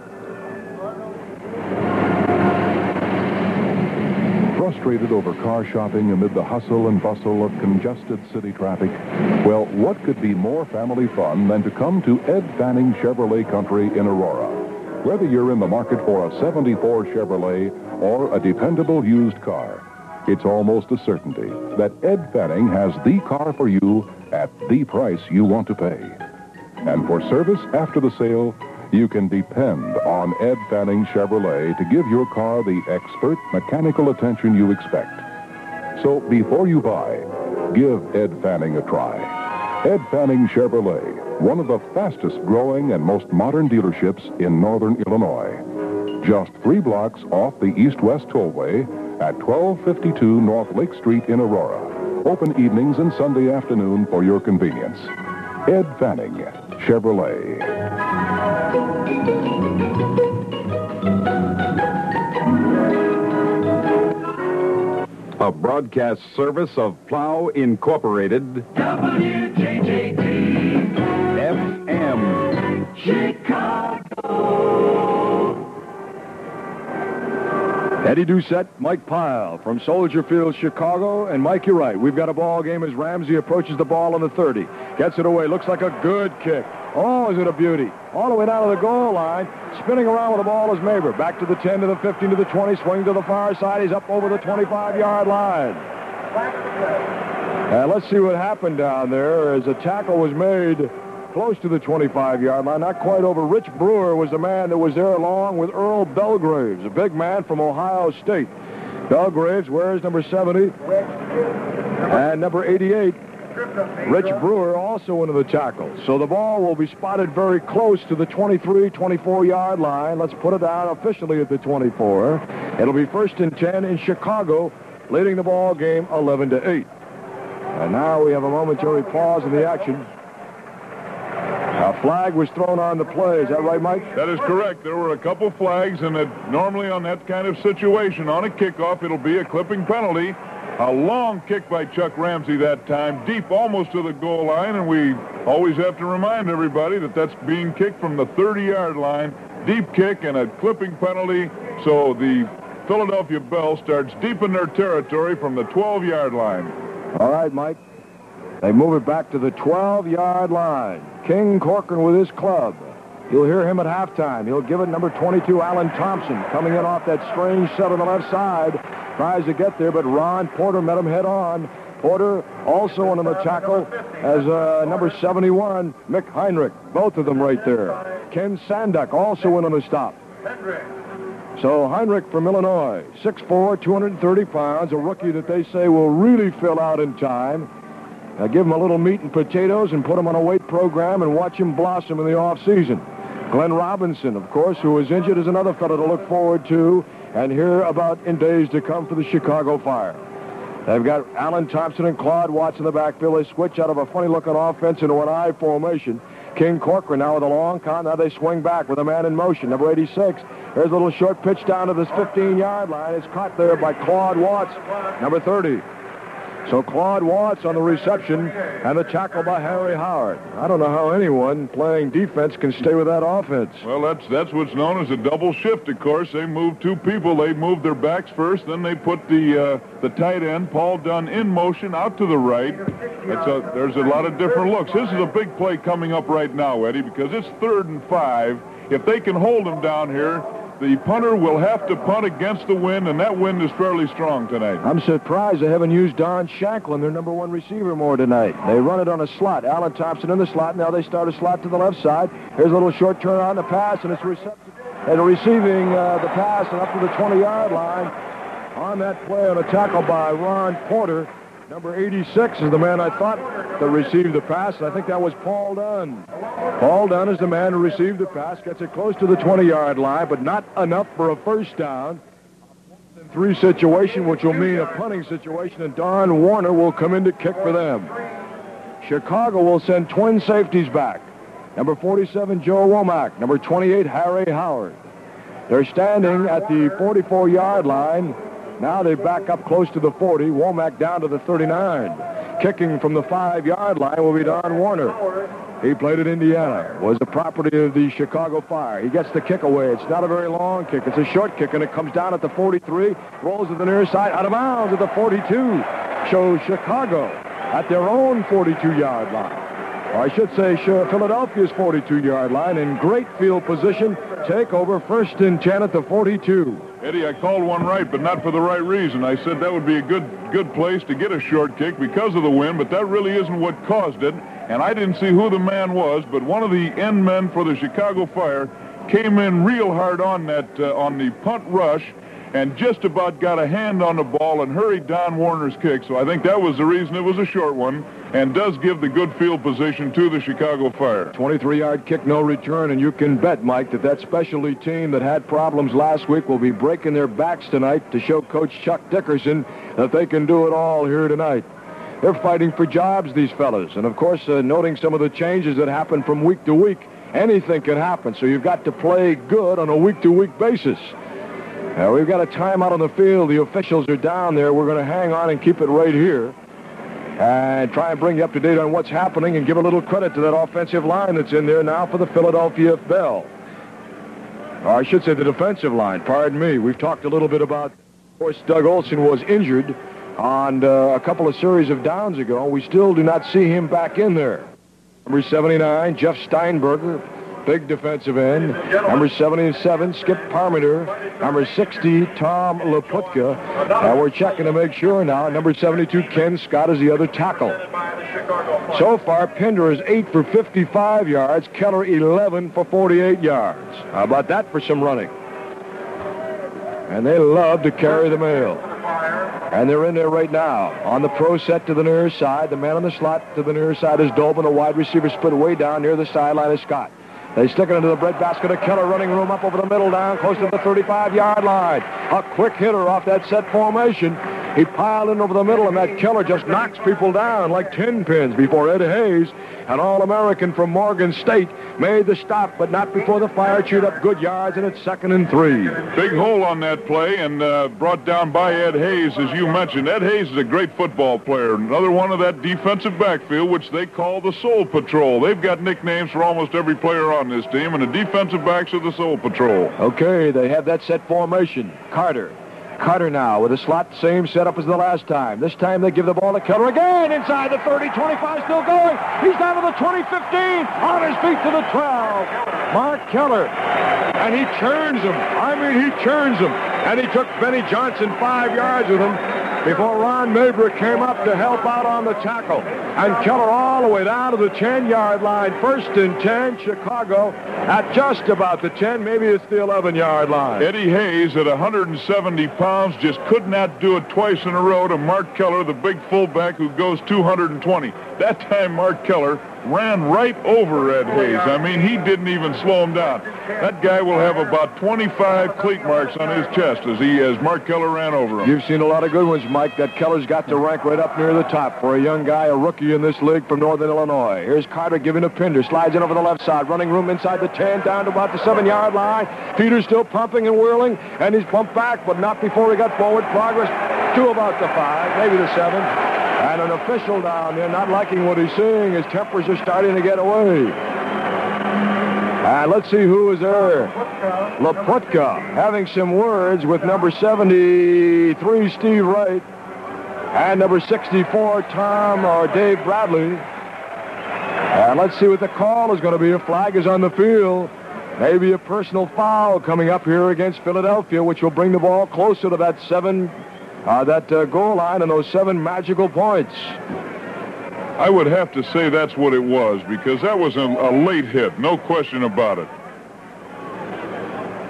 Frustrated over car shopping amid the hustle and bustle of congested city traffic? Well, what could be more family fun than to come to Ed Fanning Chevrolet Country in Aurora? Whether you're in the market for a 74 Chevrolet or a dependable used car, it's almost a certainty that Ed Fanning has the car for you at the price you want to pay. And for service after the sale, you can depend on Ed Fanning Chevrolet to give your car the expert mechanical attention you expect. So before you buy, give Ed Fanning a try. Ed Fanning Chevrolet, one of the fastest growing and most modern dealerships in northern Illinois. Just three blocks off the east-west tollway at 1252 North Lake Street in Aurora. Open evenings and Sunday afternoon for your convenience. Ed Fanning, Chevrolet. A broadcast service of Plough Incorporated, WJJD, FM. Chicago. Eddie Doucette, Mike Pyle from Soldier Field, Chicago. And Mike, you're right. We've got a ball game as Ramsey approaches the ball on the 30. Gets it away. Looks like a good kick. Oh, is it a beauty. All the way down to the goal line. Spinning around with the ball is Mabra. Back to the 10, to the 15, to the 20. Swing to the far side. He's up over the 25-yard line. And let's see what happened down there as a tackle was made close to the 25-yard line, not quite over. Rich Brewer was the man that was there along with Earl Belgraves, a big man from Ohio State. Belgraves wears number 70 and number 88. Rich Brewer also into the tackle. So the ball will be spotted very close to the 23, 24-yard line. Let's put it out officially at the 24. It'll be first and 10 in Chicago, leading the ball game 11 to 8. And now we have a momentary pause in the action. A flag was thrown on the play. Is that right, Mike? That is correct. There were a couple flags, and that normally on that kind of situation, on a kickoff, it'll be a clipping penalty. A long kick by Chuck Ramsey that time, deep almost to the goal line, and we always have to remind everybody that that's being kicked from the 30-yard line. Deep kick and a clipping penalty, so the Philadelphia Bell starts deep in their territory from the 12-yard line. All right, Mike. They move it back to the 12-yard line. King Corcoran with his club. You'll hear him at halftime. He'll give it number 22, Alan Thompson, coming in off that strange set on the left side. Tries to get there, but Ron Porter met him head on. Porter also on the tackle as uh, number 71, Mick Heinrich. Both of them right there. Ken Sanduck also went on the stop. So Heinrich from Illinois, 6'4", 230 pounds, a rookie that they say will really fill out in time. Uh, give him a little meat and potatoes and put him on a weight program and watch him blossom in the offseason. Glenn Robinson, of course, who was injured, is another fellow to look forward to and hear about in days to come for the Chicago Fire. They've got Alan Thompson and Claude Watts in the backfield. They switch out of a funny-looking offense into an I formation. King Corcoran now with a long count. Now they swing back with a man in motion. Number 86. Here's a little short pitch down to this 15-yard line. It's caught there by Claude Watts, number 30. So Claude Watts on the reception and the tackle by Harry Howard. I don't know how anyone playing defense can stay with that offense. Well, that's that's what's known as a double shift. Of course, they move two people. They move their backs first, then they put the uh, the tight end Paul Dunn in motion out to the right. A, there's a lot of different looks. This is a big play coming up right now, Eddie, because it's third and five. If they can hold them down here, the punter will have to punt against the wind, and that wind is fairly strong tonight. I'm surprised they haven't used Don Shanklin, their number one receiver, more tonight. They run it on a slot. Alan Thompson in the slot. Now they start a slot to the left side. Here's a little short turn on the pass, and it's receptive. And receiving uh, the pass and up to the 20-yard line on that play on a tackle by Ron Porter. Number 86 is the man I thought that received the pass. I think that was Paul Dunn. Paul Dunn is the man who received the pass, gets it close to the 20-yard line, but not enough for a first down. Three situation, which will mean a punting situation, and Don Warner will come in to kick for them. Chicago will send twin safeties back. Number 47, Joe Womack. Number 28, Harry Howard. They're standing at the 44-yard line. Now they back up close to the 40. Womack down to the 39. Kicking from the five-yard line will be Don Warner. He played at Indiana, was the property of the Chicago Fire. He gets the kick away. It's not a very long kick. It's a short kick, and it comes down at the 43, rolls to the near side, out of bounds at the 42. Shows Chicago at their own 42-yard line. Or I should say Philadelphia's 42-yard line in great field position. Take over first and 10 at the 42. Eddie, I called one right, but not for the right reason. I said that would be a good good place to get a short kick because of the wind, but that really isn't what caused it. And I didn't see who the man was, but one of the end men for the Chicago Fire came in real hard on that uh, on the punt rush and just about got a hand on the ball and hurried Don Warner's kick. So I think that was the reason it was a short one and does give the good field position to the Chicago Fire. 23-yard kick, no return, and you can bet, Mike, that that specialty team that had problems last week will be breaking their backs tonight to show Coach Chuck Dickerson that they can do it all here tonight. They're fighting for jobs, these fellas, and of course, uh, noting some of the changes that happen from week to week, anything can happen, so you've got to play good on a week-to-week basis. Now, we've got a timeout on the field. The officials are down there. We're going to hang on and keep it right here and try and bring you up to date on what's happening and give a little credit to that offensive line that's in there now for the Philadelphia Bell. Or I should say the defensive line. Pardon me. We've talked a little bit about, of course, Doug Olson was injured on uh, a couple of series of downs ago. We still do not see him back in there. Number 79, Jeff Steinberger, big defensive end. Number 77, Skip Parmenter. Number 60, Tom Laputka. And we're checking to make sure now. Number 72, Ken Scott is the other tackle. So far, Pinder is 8 for 55 yards. Keller 11 for 48 yards. How about that for some running? And they love to carry the mail. And they're in there right now. On the pro set to the near side. The man on the slot to the near side is Dolbin. The wide receiver split way down near the sideline is Scott. They stick it into the breadbasket of Keller, running room up over the middle, down close to the 35-yard line. A quick hitter off that set formation. He piled in over the middle, and that Keller just knocks people down like tin pins before Ed Hayes, an All-American from Morgan State, made the stop, but not before the fire chewed up good yards, and it's second and three. Big hole on that play and uh, brought down by Ed Hayes, as you mentioned. Ed Hayes is a great football player. Another one of that defensive backfield, which they call the Soul Patrol. They've got nicknames for almost every player on this team, and the defensive backs are the Soul Patrol. Okay, they have that set formation. Carter. Carter now with a slot, same setup as the last time. This time they give the ball to Keller again inside the 30, 25 still going. He's down to the 20, 15, on his feet to the 12. Mark Keller. And he churns him. I mean, he churns him. And he took Benny Johnson five yards with him before Ron Mabra came up to help out on the tackle. And Kellar all the way down to the 10-yard line. First and 10, Chicago at just about the 10. Maybe it's the 11-yard line. Eddie Hayes at 170 pounds just could not do it twice in a row to Mark Kellar, the big fullback who goes 220. That time Mark Kellar ran right over Ed Hayes. I mean, he didn't even slow him down. That guy will have about 25 cleat marks on his chest as he as Mark Kellar ran over him. You've seen a lot of good ones, Mike. That Kellar's got to rank right up near the top for a young guy, a rookie in this league from Northern Illinois. Here's Carter giving a Pinder. Slides in over the left side. Running room inside the 10, down to about the 7-yard line. Peter's still pumping and whirling, and he's pumped back, but not before he got forward progress to about the 5, maybe the 7. And an official down there not liking what he's seeing. His tempers are starting to get away. And let's see who is there. Laputka having some words with number 73, Steve Wright, and number 64, Tom or Dave Bradley. And let's see what the call is going to be. A flag is on the field. Maybe a personal foul coming up here against Philadelphia, which will bring the ball closer to that seven, uh, that uh, goal line and those seven magical points. I would have to say that's what it was because that was a, a late hit, no question about it.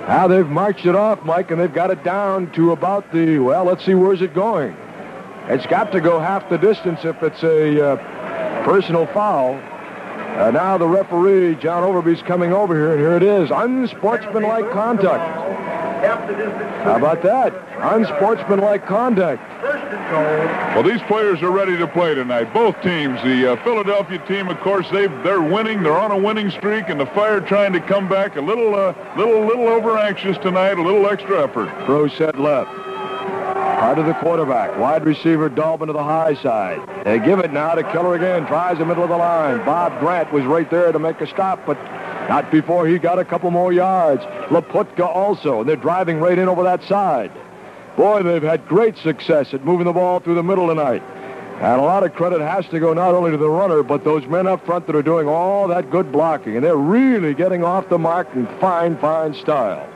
Now they've marched it off, Mike, and they've got it down to about the, well, let's see, where's it going? It's got to go half the distance if it's a uh, personal foul. Uh, now the referee, John Overby's coming over here, and here it is. Unsportsmanlike conduct. How about that? Unsportsmanlike conduct. Well, these players are ready to play tonight. Both teams. The uh, Philadelphia team, of course, they they're winning. They're on a winning streak, and the Fire trying to come back a little, uh, little, little over anxious tonight. A little extra effort. Pro set left. Part of the quarterback. Wide receiver Dolbin to the high side. They give it now to Kellar again. Tries the middle of the line. Bob Grant was right there to make a stop, but not before he got a couple more yards. Laputka also. And they're driving right in over that side. Boy, they've had great success at moving the ball through the middle tonight. And a lot of credit has to go not only to the runner, but those men up front that are doing all that good blocking. And they're really getting off the mark in fine, fine style.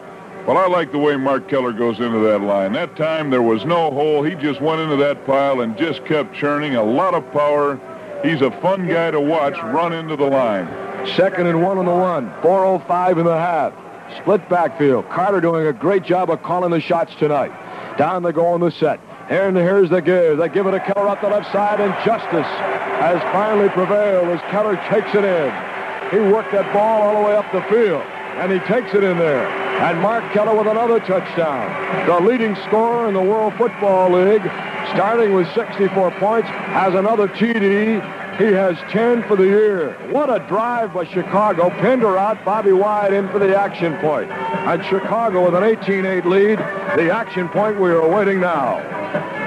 Well, I like the way Mark Kellar goes into that line. That time there was no hole. He just went into that pile and just kept churning. A lot of power. He's a fun guy to watch run into the line. Second and one on the one. 4.05 in the half. Split backfield. Carter doing a great job of calling the shots tonight. Down they go on the set. And here's the give. They give it to Kellar up the left side, and justice has finally prevailed as Kellar takes it in. He worked that ball all the way up the field, and he takes it in there. And Mark Kellar with another touchdown. The leading scorer in the World Football League, starting with 64 points, has another TD. He has 10 for the year. What a drive by Chicago. Pinder out, Bobby Wyatt in for the action point. And Chicago with an 18-8 lead. The action point we are awaiting now.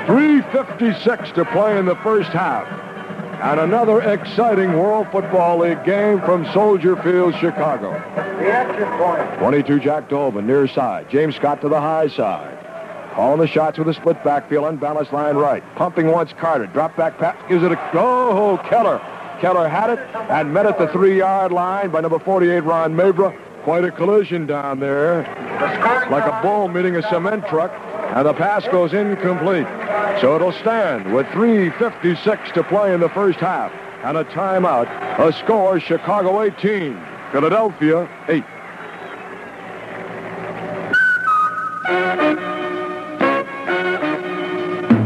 3.56 to play in the first half. And another exciting World Football League game from Soldier Field, Chicago. The action point. 22 Jack Dolbin, near side. James Scott to the high side. Calling the shots with a split backfield, unbalanced line right. Pumping once Carter. Drop back pass. Gives it a... Oh, Kellar. Kellar had it and met at the three-yard line by number 48, Ron Mabra. Quite a collision down there. Like a bull meeting a cement truck. And the pass goes incomplete. So it'll stand with 3.56 to play in the first half. And a timeout. A score, Chicago 18, Philadelphia 8.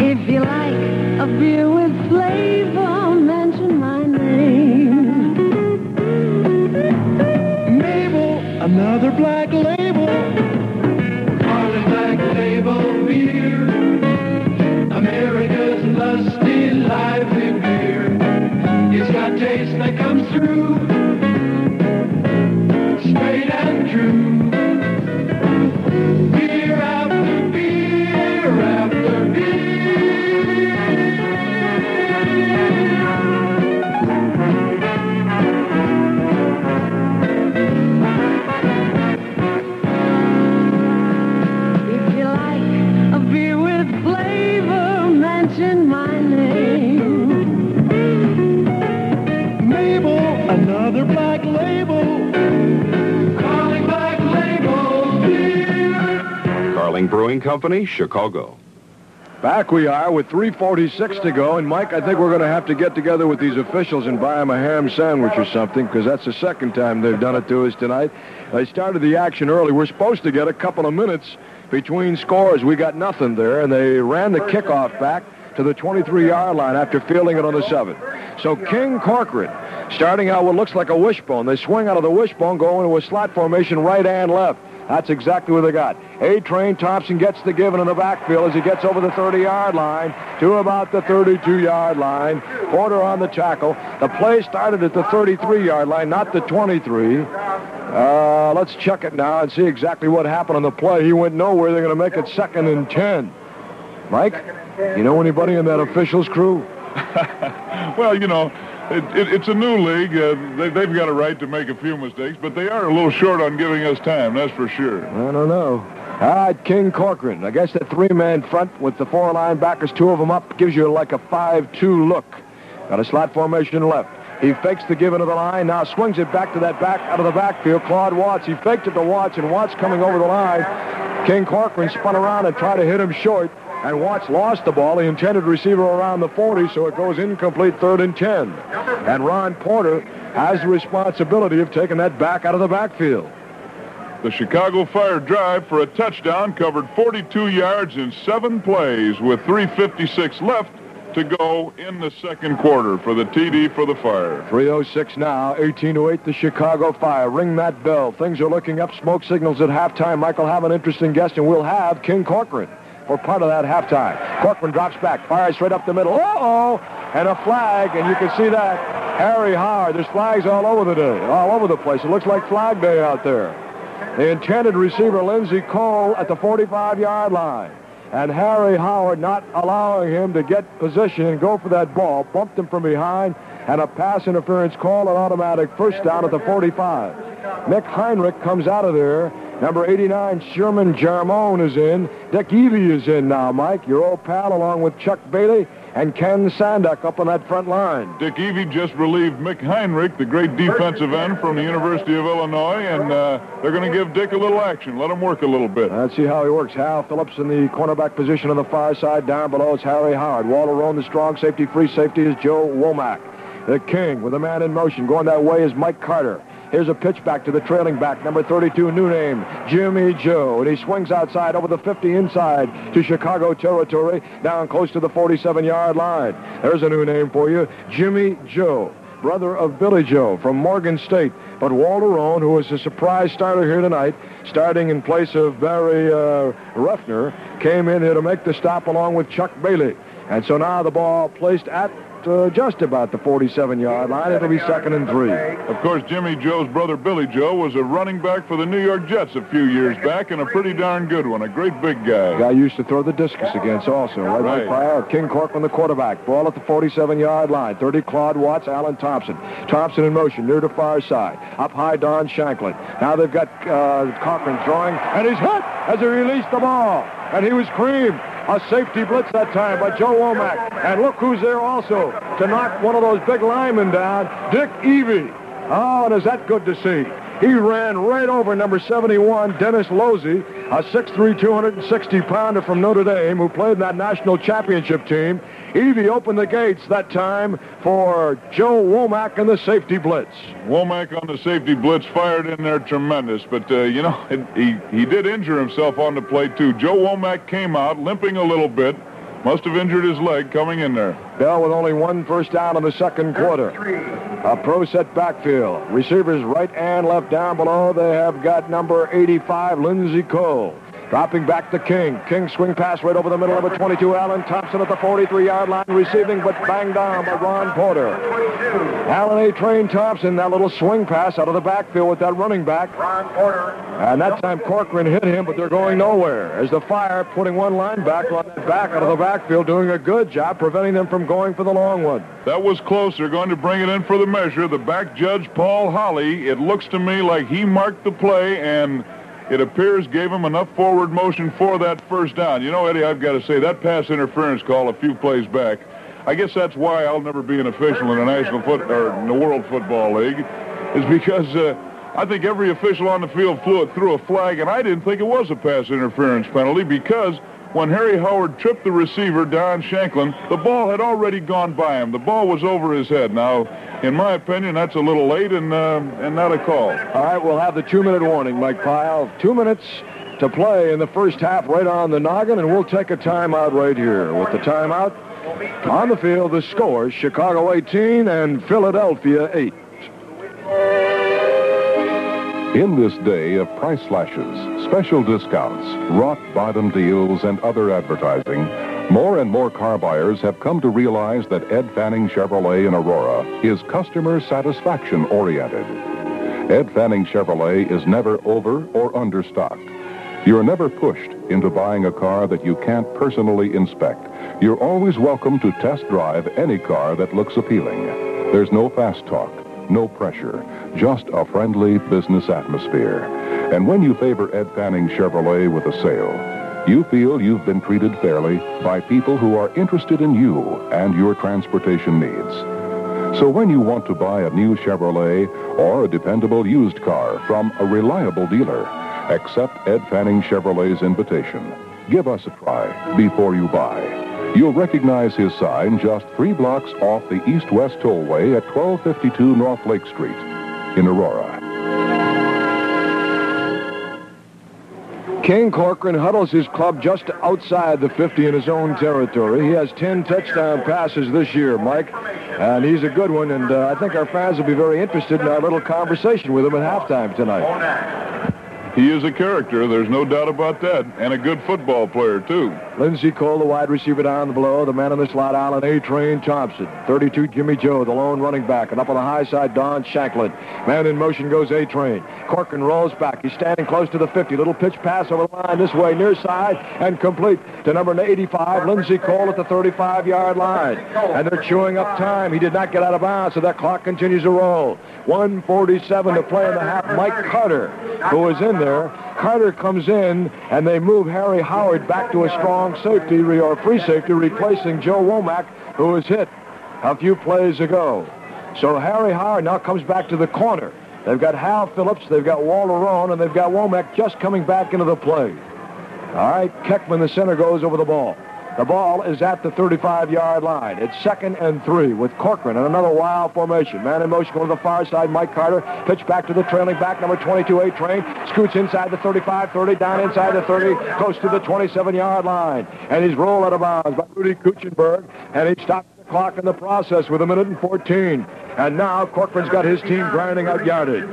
If you like a beer with flavor, that Brewing Company, Chicago. Back we are with 3.46 to go, and Mike, I think we're going to have to get together with these officials and buy them a ham sandwich or something, because that's the second time they've done it to us tonight. They started the action early. We're supposed to get a couple of minutes between scores. We got nothing there, and they ran the kickoff back to the 23-yard line after fielding it on the 7. So King Corcoran starting out what looks like a wishbone. They swing out of the wishbone, go into a slot formation right and left. That's exactly what they got. A-Train Thompson gets the given in the backfield as he gets over the 30-yard line to about the 32-yard line. Porter on the tackle. The play started at the 33-yard line, not the 23. Uh, let's check it now and see exactly what happened on the play. He went nowhere. They're going to make it second and 10. Mike, you know anybody in that officials crew? Well, you know, it, it, it's a new league. Uh, they, they've got a right to make a few mistakes, but they are a little short on giving us time, that's for sure. I don't know. All right, King Corcoran. I guess that three-man front with the four linebackers, two of them up, gives you like a 5-2 look. Got a slot formation left. He fakes the given to the line, now swings it back to that back out of the backfield. Claude Watts. He faked it to Watts, and Watts coming over the line. King Corcoran spun around and tried to hit him short, and Watts lost the ball. The intended receiver around the 40, so it goes incomplete third and 10. And Ron Porter has the responsibility of taking that back out of the backfield. The Chicago Fire drive for a touchdown covered 42 yards in seven plays with 3.56 left to go in the second quarter for the TD for the Fire. 306 now, 18 to 8, the Chicago Fire. Ring that bell. Things are looking up. Smoke signals at halftime. Michael have an interesting guest, and we'll have King Corcoran for part of that halftime. Corcoran drops back, fires straight up the middle. Uh-oh! And a flag, and you can see that. Harry Howard. There's flags all over the day, all over the place. It looks like Flag Day out there. The intended receiver, Linzy Cole, at the 45-yard line. And Harry Howard not allowing him to get position and go for that ball. Bumped him from behind, and a pass interference call, an automatic first down at the 45. Nick Heinrich comes out of there. Number 89, Sherman Jarmone is in. Dick Evey is in now, Mike, your old pal, along with Chuck Bailey and Ken Sanduck up on that front line. Dick Evey just relieved Mick Heinrich, the great defensive end from the University of Illinois, and uh, they're going to give Dick a little action, let him work a little bit. Let's see how he works. Hal Phillips in the cornerback position on the far side. Down below is Harry Howard. Walter Roan, the strong safety. Free safety is Joe Womack. The king with a man in motion. Going that way is Mike Carter. Here's a pitch back to the trailing back, number 32, new name, Jimmy Joe. And he swings outside over the 50 inside to Chicago territory, down close to the 47-yard line. There's a new name for you, Jimmy Joe, brother of Billy Joe from Morgan State. But Walter Roan, who is a surprise starter here tonight, starting in place of Barry uh, Ruffner, came in here to make the stop along with Chuck Bailey. And so now the ball placed at uh, just about the 47-yard line. It'll be second and three. Of course, Jimmy Joe's brother Billy Joe was a running back for the New York Jets a few years back, and a pretty darn good one. A great big guy. Guy used to throw the discus against also. Right, Right. fire. King Corcoran, the quarterback. Ball at the 47-yard line. 30 Claude Watts, Allen Thompson. Thompson in motion near the far side. Up high, Don Shanklin. Now they've got uh, Corcoran throwing, and he's hit as he released the ball. And he was creamed. A safety blitz that time by Joe Womack. And look who's there also to knock one of those big linemen down, Dick Evey. Oh, and is that good to see? He ran right over number 71, Dennis Losey, a 6'3", 260-pounder from Notre Dame who played in that national championship team. Evey opened the gates that time for Joe Womack and the safety blitz. Womack on the safety blitz fired in there tremendous, but uh, you know it, he he did injure himself on the play too. Joe Womack came out limping a little bit, Must have injured his leg coming in there. Bell with only one first down in the second quarter. A pro set backfield. Receivers right and left down below. They have got number 85, Linzy Cole. Dropping back to King. King swing pass right over the middle of a 22. Allen Thompson at the 43-yard line receiving, but banged down by Ron Porter. Allen A. Train Thompson, that little swing pass out of the backfield with that running back. Ron Porter. And that time Corcoran hit him, but they're going nowhere. As the fire putting one linebacker on that back out of the backfield, doing a good job preventing them from going for the long one. That was close. They're going to bring it in for the measure. The back judge, Paul Holly, it looks to me like he marked the play and it appears gave him enough forward motion for that first down. You know, Eddie, I've got to say, that pass interference call a few plays back, I guess that's why I'll never be an official in the National Foot or in the World Football League, is because uh, I think every official on the field flew it through a flag, and I didn't think it was a pass interference penalty because when Harry Howard tripped the receiver, Don Shanklin, the ball had already gone by him. The ball was over his head. Now, in my opinion, that's a little late and uh, and not a call. All right, we'll have the two-minute warning, Mike Pyle. Two minutes to play in the first half right on the noggin, and we'll take a timeout right here. With the timeout on the field, the scores, Chicago 18 and Philadelphia 8. In this day of price slashes, special discounts, rock bottom deals, and other advertising, more and more car buyers have come to realize that Ed Fanning Chevrolet in Aurora is customer satisfaction oriented. Ed Fanning Chevrolet is never over or understocked. You're never pushed into buying a car that you can't personally inspect. You're always welcome to test drive any car that looks appealing. There's no fast talk, no pressure, just a friendly business atmosphere. And when you favor Ed Fanning Chevrolet with a sale, you feel you've been treated fairly by people who are interested in you and your transportation needs. So when you want to buy a new Chevrolet or a dependable used car from a reliable dealer, accept Ed Fanning Chevrolet's invitation. Give us a try before you buy. You'll recognize his sign just three blocks off the east-west tollway at 1252 North Lake Street in Aurora. King Corcoran huddles his club just outside the 50 in his own territory. He has 10 touchdown passes this year, Mike, and he's a good one, and uh, I think our fans will be very interested in our little conversation with him at halftime tonight. He is a character, there's no doubt about that, and a good football player, too. Linzy Cole, the wide receiver down below. The man in the slot, Allen A. Train Thompson. 32, Jimmy Joe, the lone running back. And up on the high side, Don Shanklin. Man in motion goes A. Train. Corcoran rolls back. He's standing close to the 50. Little pitch pass over the line this way, near side, and complete to number 85, Linzy Cole at the 35-yard line. And they're chewing up time. He did not get out of bounds, so that clock continues to roll. 147 to play in the half. Mike Carter, who is in there, Carter comes in, and they move Harry Howard back to a strong safety or free safety, replacing Joe Womack, who was hit a few plays ago. So Harry Howard now comes back to the corner. They've got Hal Phillips, they've got Walter Roan, and they've got Womack just coming back into the play. All right, Keckman, the center, goes over the ball. The ball is at the 35-yard line. It's second and three with Corcoran and another wild formation. Man in motion going to the far side. Mike Carter pitch back to the trailing back, number 22, A Train. Scoots inside the 35, 30, down inside the 30, close to the 27-yard line. And he's rolled out of bounds by Rudy Kuechenberg, and he stopped the clock in the process with a minute and 14. And now Corcoran's got his team grinding out yardage.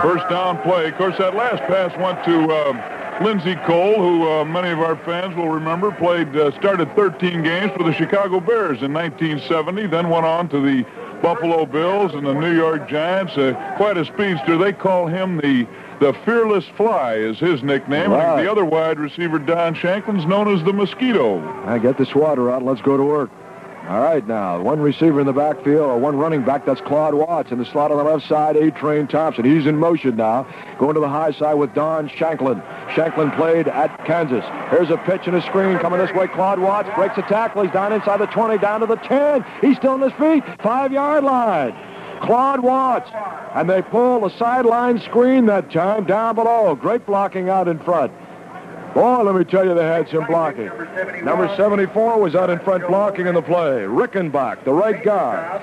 First down play. Of course, that last pass went to... Uh, Linzy Cole, who uh, many of our fans will remember, played uh, started 13 games for the Chicago Bears in 1970, then went on to the Buffalo Bills and the New York Giants. Uh, quite a speedster. They call him the the Fearless Fly is his nickname. Right. And the other wide receiver, Don Shanklin's known as the Mosquito. I get this water out. Let's go to work. All right, now, one receiver in the backfield, or one running back, that's Claude Watts. In the slot on the left side, A-Train Thompson. He's in motion now, going to the high side with Don Shanklin. Shanklin played at Kansas. Here's a pitch and a screen coming this way. Claude Watts breaks a tackle. He's down inside the 20, down to the 10. He's still on his feet. Five-yard line. Claude Watts. And they pull the sideline screen that time down below. Great blocking out in front. Boy, let me tell you, they had some blocking. Number 74 was out in front blocking in the play. Rickenbach, the right guard.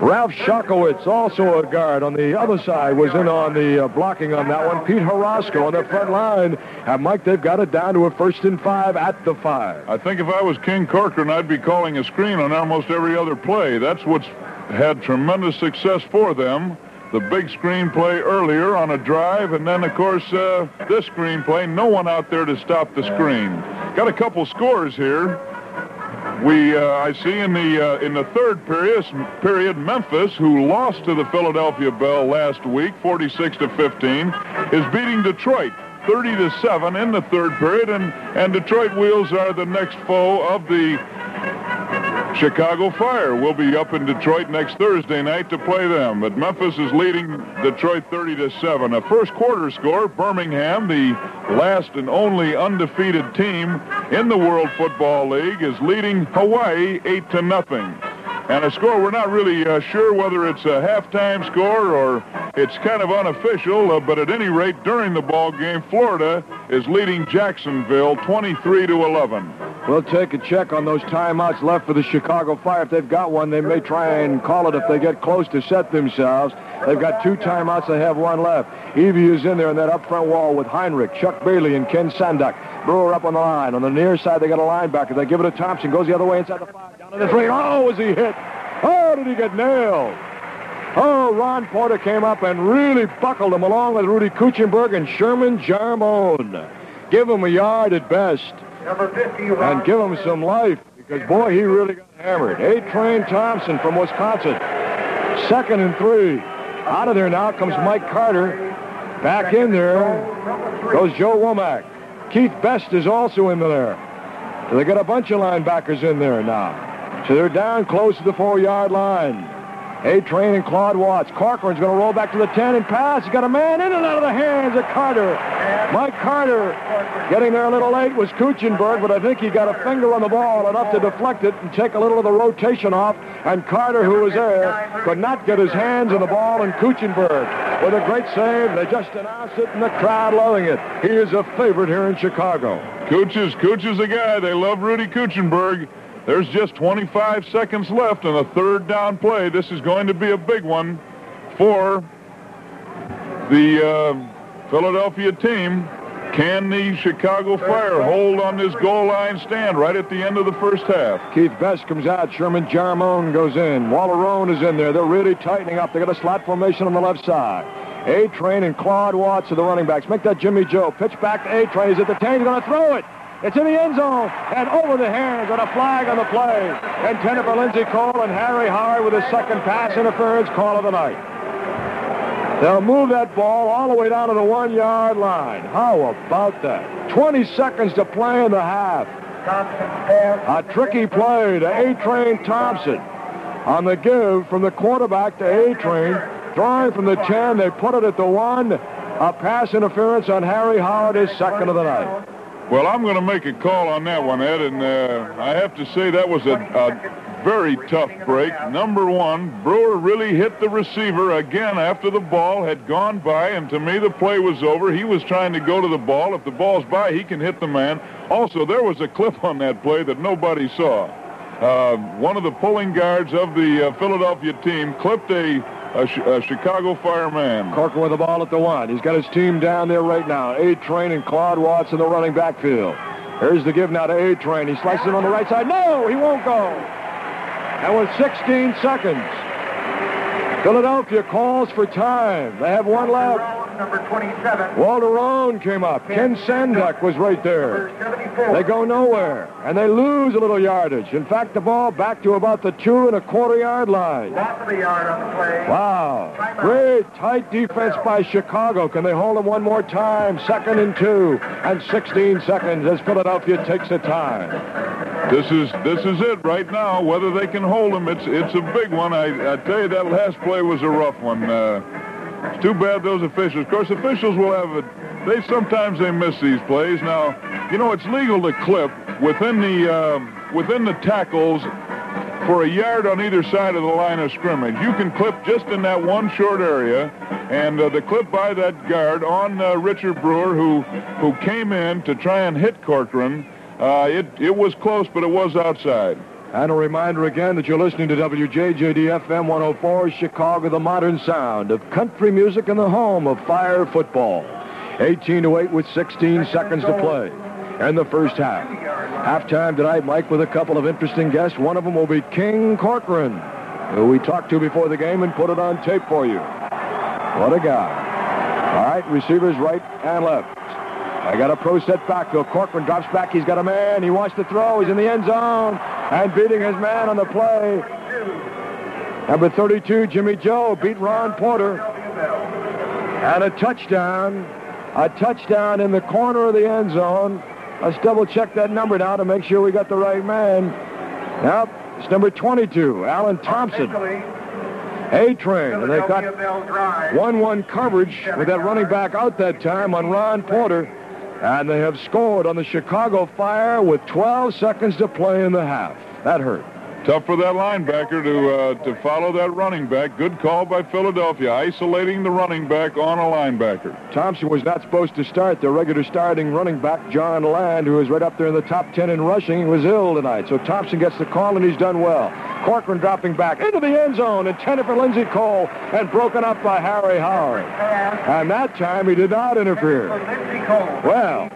Ralph Shakowitz, also a guard on the other side, was in on the uh, blocking on that one. Pete Harasco on the front line. And Mike, they've got it down to a first and five at the five. I think if I was King Corcoran, I'd be calling a screen on almost every other play. That's what's had tremendous success for them. The big screen play earlier on a drive, and then, of course, uh, this screen play. No one out there to stop the screen. Got a couple scores here. We, uh, I see in the uh, in the third period, period, Memphis, who lost to the Philadelphia Bell last week, 46 to 15, is beating Detroit 30 to 7 in the third period, and and Detroit Wheels are the next foe of the Chicago Fire will be up in Detroit next Thursday night to play them. But Memphis is leading Detroit 30 to 7. A first quarter score, Birmingham, the last and only undefeated team in the World Football League, is leading Hawaii 8 to nothing. And a score we're not really uh, sure whether it's a halftime score or it's kind of unofficial, uh, but at any rate, during the ball game, Florida is leading Jacksonville 23 to 11. We'll take a check on those timeouts left for the Chicago Fire. If they've got one, they may try and call it if they get close to set themselves. They've got two timeouts. They have one left. Evey is in there in that up front wall with Heinrich, Chuck Bailey, and Ken Sandak. Brewer up on the line. On the near side, they got a linebacker. They give it to Thompson. Goes the other way inside the five. Down to the three. Oh, was he hit? Oh, did he get nailed? Oh, Ron Porter came up and really buckled him along with Rudy Kuechenberg and Sherman Jarmone. Give him a yard at best Number 50, and give him some life because, boy, he really got hammered. A-Train Thompson from Wisconsin. Second and three. Out of there now comes Mike Carter. Back in there goes Joe Womack. Keith Best is also in there. So they got a bunch of linebackers in there now. So they're down close to the four-yard line. A-Train and Claude Watts. Corcoran's going to roll back to the 10 and pass. He's got a man in and out of the hands of Carter. Mike Carter getting there a little late was Kuechenberg, but I think he got a finger on the ball enough to deflect it and take a little of the rotation off. And Carter, who was there, could not get his hands on the ball. And Kuechenberg with a great save. They just announced it, and the crowd loving it. He is a favorite here in Chicago. Cooch is, Cooch is the guy. They love Rudy Kuechenberg. There's just 25 seconds left in a third down play. This is going to be a big one for the uh, Philadelphia team. Can the Chicago Fire hold on this goal line stand right at the end of the first half? Keith Best comes out. Sherman Jarmone goes in. Walter Roan is in there. They're really tightening up. They got a slot formation on the left side. A-Train and Claude Watts are the running backs. Make that Jimmy Joe. Pitch back to A-Train. He's at the 10. He's going to throw it. It's in the end zone and over the hands and a flag on the play. Intended for Linzy Cole and Harry Howard with his second pass interference call of the night. They'll move that ball all the way down to the one-yard line. How about that? 20 seconds to play in the half. A tricky play to A-Train Thompson. On the give from the quarterback to A-Train. Throwing from the 10, they put it at the one. A pass interference on Harry Howard, his second of the night. Well, I'm going to make a call on that one, Ed, and uh, I have to say that was a, a very tough break. Number one, Brewer really hit the receiver again after the ball had gone by, and to me the play was over. He was trying to go to the ball. If the ball's by, he can hit the man. Also, there was a clip on that play that nobody saw. Uh, one of the pulling guards of the uh, Philadelphia team clipped a a, a, Chicago fireman. Corker with the ball at the one. He's got his team down there right now. A-Train and Claude Watts in the running backfield. Here's the give now to A-Train. He slices it on the right side. No, he won't go. And with 16 seconds, Philadelphia calls for time. They have one left. Number 27. Walter Roan came up. Ken Sandak was right there. They go nowhere, and they lose a little yardage. In fact, the ball back to about the two and a quarter yard line. Half of the yard on the play. Wow. Great tight defense by Chicago. Can they hold them one more time? Second and two, and 16 seconds as Philadelphia takes the time. This is this is it right now. Whether they can hold them, it's it's a big one. I, I tell you, that last play was a rough one. Uh, it's too bad those officials. Of course, officials will have a. They sometimes they miss these plays. Now, you know it's legal to clip within the uh, within the tackles for a yard on either side of the line of scrimmage. You can clip just in that one short area, and uh, the clip by that guard on uh, Richard Brewer, who who came in to try and hit Corcoran. Uh, it, it was close, but it was outside. And a reminder again that you're listening to WJJD FM 104, Chicago, the modern sound of country music and the home of fire football. 18 to 8 with 16 seconds to play in the first half. Halftime tonight, Mike, with a couple of interesting guests. One of them will be King Corcoran, who we talked to before the game and put it on tape for you. What a guy. All right, receivers right and left. I got a pro set backfield. Corcoran drops back. He's got a man. He wants to throw. He's in the end zone and beating his man on the play. Number 32, Jimmy Joe, beat Ron Porter. And a touchdown. A touchdown in the corner of the end zone. Let's double check that number now to make sure we got the right man. Yep, it's number 22, Alan Thompson. A-Train. And they got 1-1 coverage with that running back out that time on Ron Porter. And they have scored on the Chicago Fire with 12 seconds to play in the half. That hurt. Tough for that linebacker to uh, to follow that running back. Good call by Philadelphia, isolating the running back on a linebacker. Thompson was not supposed to start. The regular starting running back, John Land, who is right up there in the top 10 in rushing, was ill tonight. So Thompson gets the call, and he's done well. Corcoran dropping back into the end zone, intended for Linzy Cole, and broken up by Harry Howard. And that time he did not interfere. Well,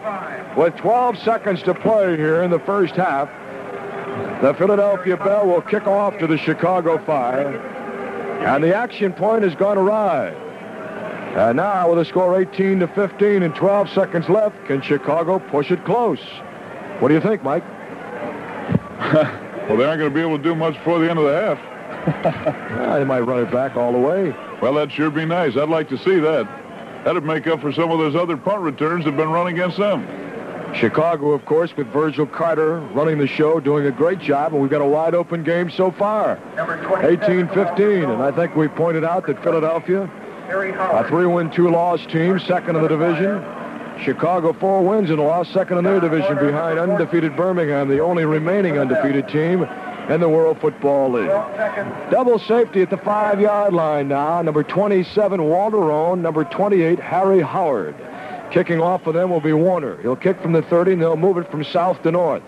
with 12 seconds to play here in the first half, the Philadelphia Bell will kick off to the Chicago Fire. And the action point has gone awry. And now with a score 18 to 15 and 12 seconds left, can Chicago push it close? What do you think, Mike? well, they aren't going to be able to do much before the end of the half. yeah, they might run it back all the way. Well, that'd sure be nice. I'd like to see that. That'd make up for some of those other punt returns that have been run against them. Chicago, of course, with Virgil Carter running the show, doing a great job, and we've got a wide open game so far. 18-15, and I think we pointed out that Philadelphia, a three-win, two-loss team, second in the division. Chicago, four wins and a loss, second in their division behind undefeated Birmingham, the only remaining undefeated team in the World Football League. Double safety at the five-yard line now. Number 27, Walter Roan. Number 28, Harry Howard. Kicking off for them will be Warner. He'll kick from the 30, and they'll move it from south to north.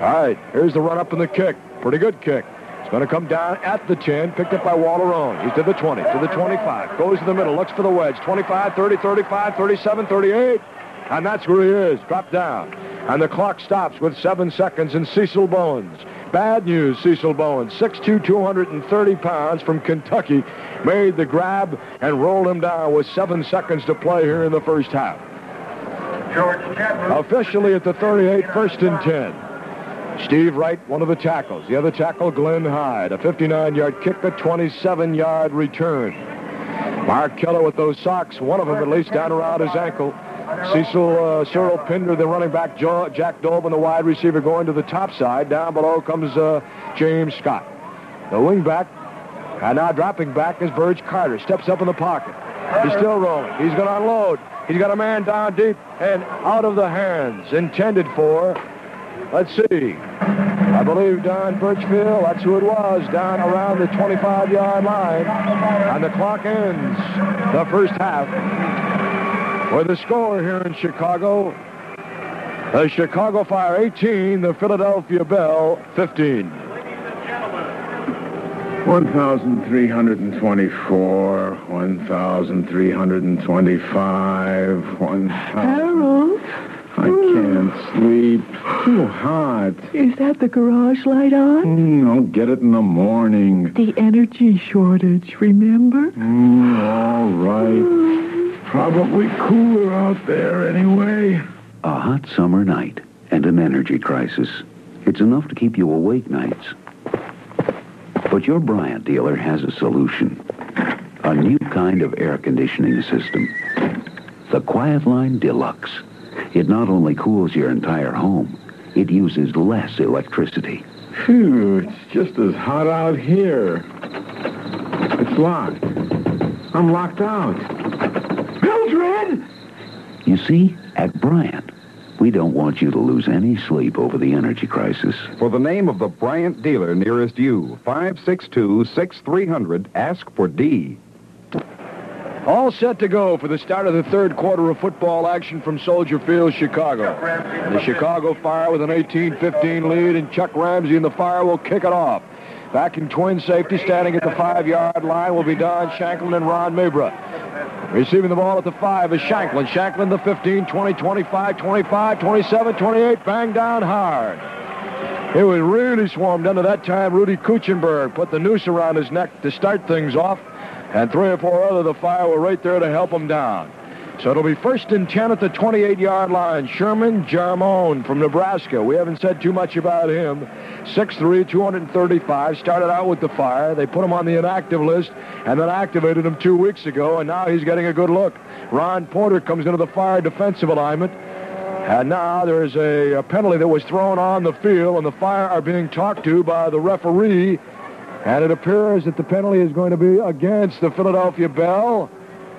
All right, here's the run up and the kick. Pretty good kick. It's going to come down at the 10, picked up by Walter Roan. He's to the 20, to the 25, goes to the middle, looks for the wedge. 25, 30, 35, 37, 38. And that's where he is, dropped down. And the clock stops with seven seconds, and Cecil Bowens Bad news, Cecil Bowen, 6'2", 230 pounds from Kentucky, made the grab and rolled him down with seven seconds to play here in the first half. Officially at the 38, first and 10. Steve Wright, one of the tackles. The other tackle, Glenn Hyde. A 59-yard kick, a 27-yard return. Mark Kellar with those socks, one of them at least down around his ankle. Cecil uh, Cyril Pinder, the running back, Jack Dolbin, the wide receiver, going to the top side. Down below comes uh, James Scott. The wing back, and now dropping back is Verge Carter. Steps up in the pocket. He's still rolling. He's going to unload. He's got a man down deep and out of the hands. Intended for, let's see, I believe Don Birchfield, that's who it was, down around the 25-yard line. And the clock ends the first half with the score here in Chicago, the Chicago Fire 18, the Philadelphia Bell 15. 1,324, 1,325, 1,000. Harold? I can't sleep. Too hot. Is that the garage light on? Mm, I'll get it in the morning. The energy shortage, remember? Mm, all right. Probably cooler out there anyway. A hot summer night and an energy crisis. It's enough to keep you awake nights. But your Bryant dealer has a solution. A new kind of air conditioning system. The Quiet Line Deluxe. It not only cools your entire home, it uses less electricity. Phew, it's just as hot out here. It's locked. I'm locked out. Mildred! You see, at Bryant, we don't want you to lose any sleep over the energy crisis. For the name of the Bryant dealer nearest you, 562-6300, ask for D. All set to go for the start of the third quarter of football action from Soldier Field, Chicago. The Chicago Fire with an 18-15 lead, and Chuck Ramsey and the Fire will kick it off. Back in twin safety, standing at the five-yard line, will be Don Shanklin and Ron Mabra. Receiving the ball at the five is Shanklin. Shanklin the 15, 20, 25, 25, 27, 28, bang down hard. It was really swarmed under that time. Rudy Kuechenberg put the noose around his neck to start things off, and three or four other the fire were right there to help him down. So it'll be first and 10 at the 28-yard line. Sherman Jarmone from Nebraska. We haven't said too much about him. 6'3", 235. Started out with the fire. They put him on the inactive list and then activated him two weeks ago, and now he's getting a good look. Ron Porter comes into the fire defensive alignment. And now there's a, a penalty that was thrown on the field, and the Fire are being talked to by the referee. And it appears that the penalty is going to be against the Philadelphia Bell.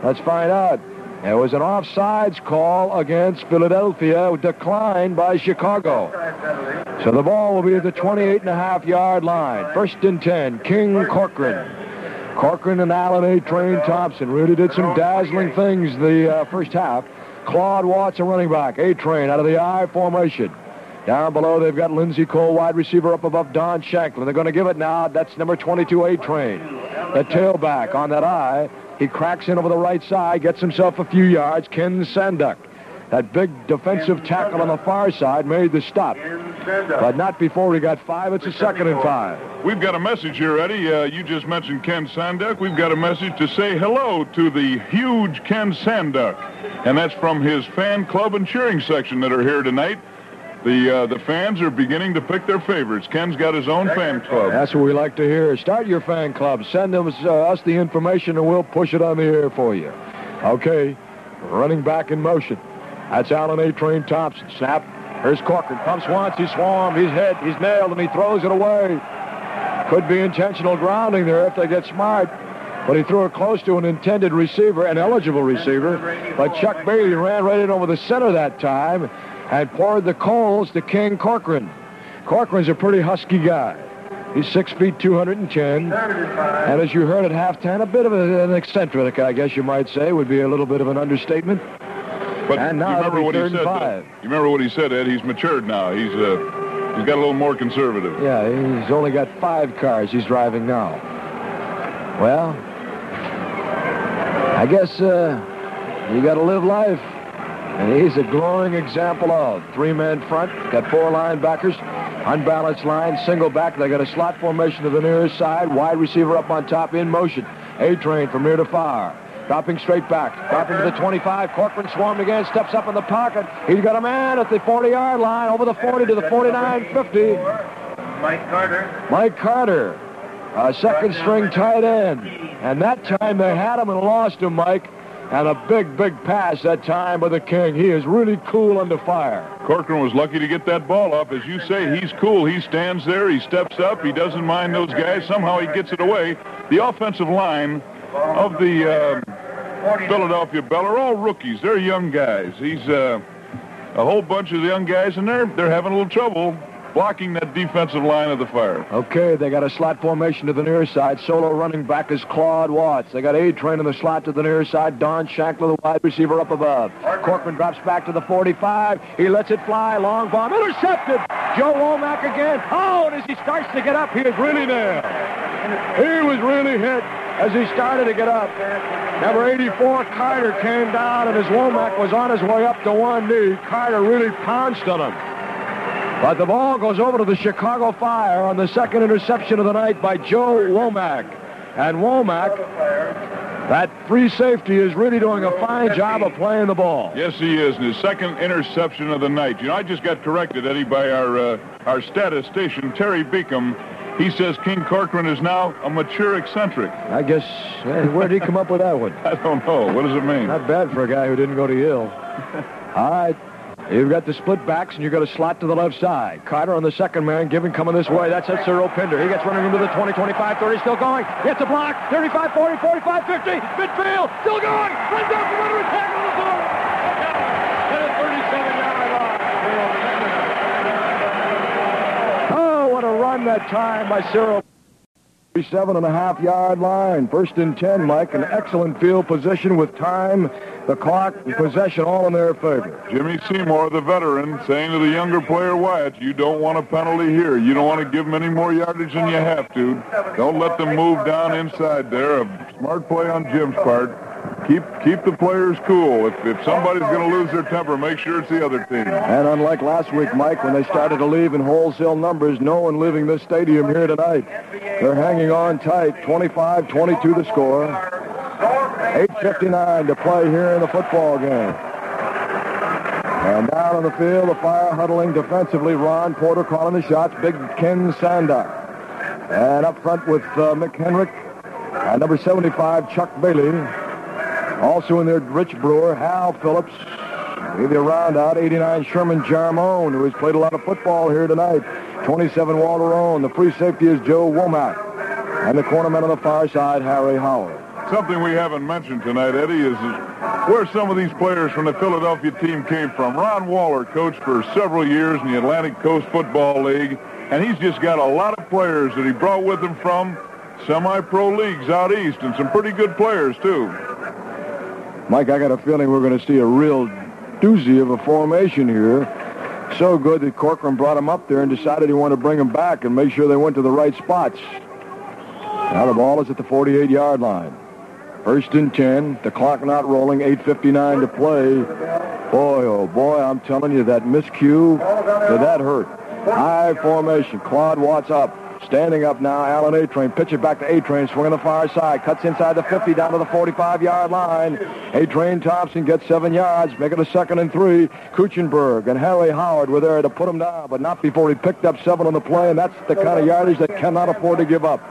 Let's find out. It was an offsides call against Philadelphia, declined by Chicago. So the ball will be at the 28 and a half yard line. First and 10, King Corcoran. Corcoran and Allen A. Train Thompson really did some dazzling things the uh, first half. Claude Watts, a running back. A-Train out of the I formation. Down below, they've got Linzy Cole, wide receiver up above Don Shanklin. They're going to give it now. That's number 22, A-Train. The tailback on that eye. He cracks in over the right side, gets himself a few yards. Ken Sanduck. That big defensive tackle on the far side made the stop. But not before he got five. It's a second and five. We've got a message here, Eddie. Uh, you just mentioned Ken Sanduck. We've got a message to say hello to the huge Ken Sanduck. And that's from his fan club and cheering section that are here tonight. The uh, the fans are beginning to pick their favorites. Ken's got his own fan club. That's what we like to hear. Start your fan club. Send them, uh, us the information, and we'll push it on the air for you. Okay, running back in motion. That's Allen A. Train Thompson. Snap. Here's Corcoran. Pumps once. He's swarmed. He's hit. He's nailed, and he throws it away. Could be intentional grounding there if they get smart. But he threw it close to an intended receiver, an eligible receiver. But Chuck Bailey ran right in over the center that time and poured the coals to King Corcoran. Corcoran's a pretty husky guy. He's six feet, 210. And as you heard at halftime, a bit of an eccentric, I guess you might say, would be a little bit of an understatement. But and you now remember it'll what he said. five. You remember what he said, Ed? He's matured now. He's uh, he's got a little more conservative. Yeah, he's only got five cars he's driving now. Well, I guess uh, you got to live life. And he's a glowing example of three-man front, got four linebackers, unbalanced line, single back. They got a slot formation to the nearest side, wide receiver up on top in motion. A-train from near to far. Dropping straight back. Dropping to the 25. Corcoran swarmed again, steps up in the pocket. He's got a man at the 40-yard line, over the 40 to the 49-50. Mike Carter. Mike Carter, a second string tight end. And that time they had him and lost him, Mike. And a big, big pass that time by the King. He is really cool under fire. Corcoran was lucky to get that ball up. As you say, he's cool. He stands there. He steps up. He doesn't mind those guys. Somehow he gets it away. The offensive line of the uh, Philadelphia Bell are all rookies. They're young guys. He's uh, a whole bunch of young guys, and they're they're having a little trouble blocking that defensive line of the Fire. Okay, they got a slot formation to the near side. Solo running back is Claude Watts. They got A-Train in the slot to the near side. Don Shanklin, the wide receiver, up above. Corcoran drops back to the 45. He lets it fly. Long bomb. Intercepted. Joe Womack again. Oh, and as he starts to get up, he is really nailed. He was really hit as he started to get up. Number 84, Carter, came down, and as Womack was on his way up to one knee, Carter really pounced on him. But the ball goes over to the Chicago Fire on the second interception of the night by Joe Womack. And Womack, that free safety, is really doing a fine job of playing the ball. Yes, he is. And his second interception of the night. You know, I just got corrected, Eddie, by our uh, our statistician, Terry Beacom. He says King Corcoran is now a mature eccentric. I guess, where did he come up with that one? I don't know. What does it mean? Not bad for a guy who didn't go to Yale. All right. You've got the split backs, and you've got a slot to the left side. Carter on the second man, giving coming this way. That's at Cyril Pinder. He gets running into the 20, 25, 30, still going. Gets a block. 35, 40, 45, 50. Midfield, still going. Runs out from under attack on the ball. At a 37-yard line. Oh, what a run that time by Cyril. 37 and a half yard line. First and 10, Mike. An excellent field position with time, the clock, and possession all in their favor. Jimmy Seymour, the veteran, saying to the younger player Wyatt, you don't want a penalty here. You don't want to give them any more yardage than you have to. Don't let them move down inside there. A smart play on Jim's part. Keep keep the players cool. If, if somebody's going to lose their temper, make sure it's the other team. And unlike last week, Mike, when they started to leave in wholesale numbers, no one leaving this stadium here tonight. They're hanging on tight. 25-22 the score. 8.59 to play here in the football game. And down on the field, the fire huddling defensively. Ron Porter calling the shots. Big Ken Sandar. And up front with uh, Mick Henrik. And number 75, Chuck Bailey. Also in there, Rich Brewer, Hal Phillips. Maybe a round out, 89 Sherman Jarmone, who has played a lot of football here tonight. 27 Walter Roan. The free safety is Joe Womack. And the cornerman on the far side, Harry Howard. Something we haven't mentioned tonight, Eddie, is where some of these players from the Philadelphia team came from. Ron Waller coached for several years in the Atlantic Coast Football League, and he's just got a lot of players that he brought with him from semi-pro leagues out east, and some pretty good players, too. Mike, I got a feeling we're going to see a real doozy of a formation here. So good that Corcoran brought him up there and decided he wanted to bring him back and make sure they went to the right spots. Now the ball is at the 48-yard line. First and 10, the clock not rolling, 8.59 to play. Boy, oh boy, I'm telling you, that miscue, did that hurt. High formation, Claude Watts up. Standing up now, Alan A-Train. Pitch it back to A-Train. Swing on the far side. Cuts inside the 50 down to the 45-yard line. A-Train Thompson gets seven yards. Make it a second and three. Kuechenberg and Harry Howard were there to put him down, but not before he picked up seven on the play, and that's the kind of yardage that cannot afford to give up.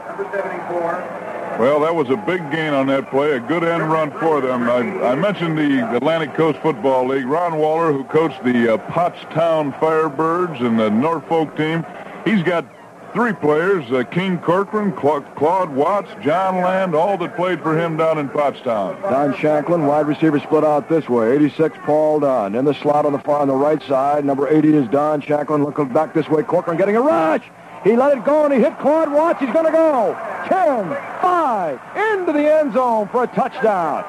Well, that was a big gain on that play, a good end run for them. I, I mentioned the Atlantic Coast Football League. Ron Waller, who coached the uh, Pottstown Firebirds and the Norfolk team, he's got three players, uh, King Corcoran, Cla- Claude Watts, John Land, all that played for him down in Pottstown. Don Shanklin, wide receiver split out this way. 86, Paul Dunn. In the slot on the far on the right side, number 80 is Don Shanklin. Looking back this way, Corcoran getting a rush. He let it go and he hit Claude Watts. He's going to go. 10, 5, into the end zone for a touchdown.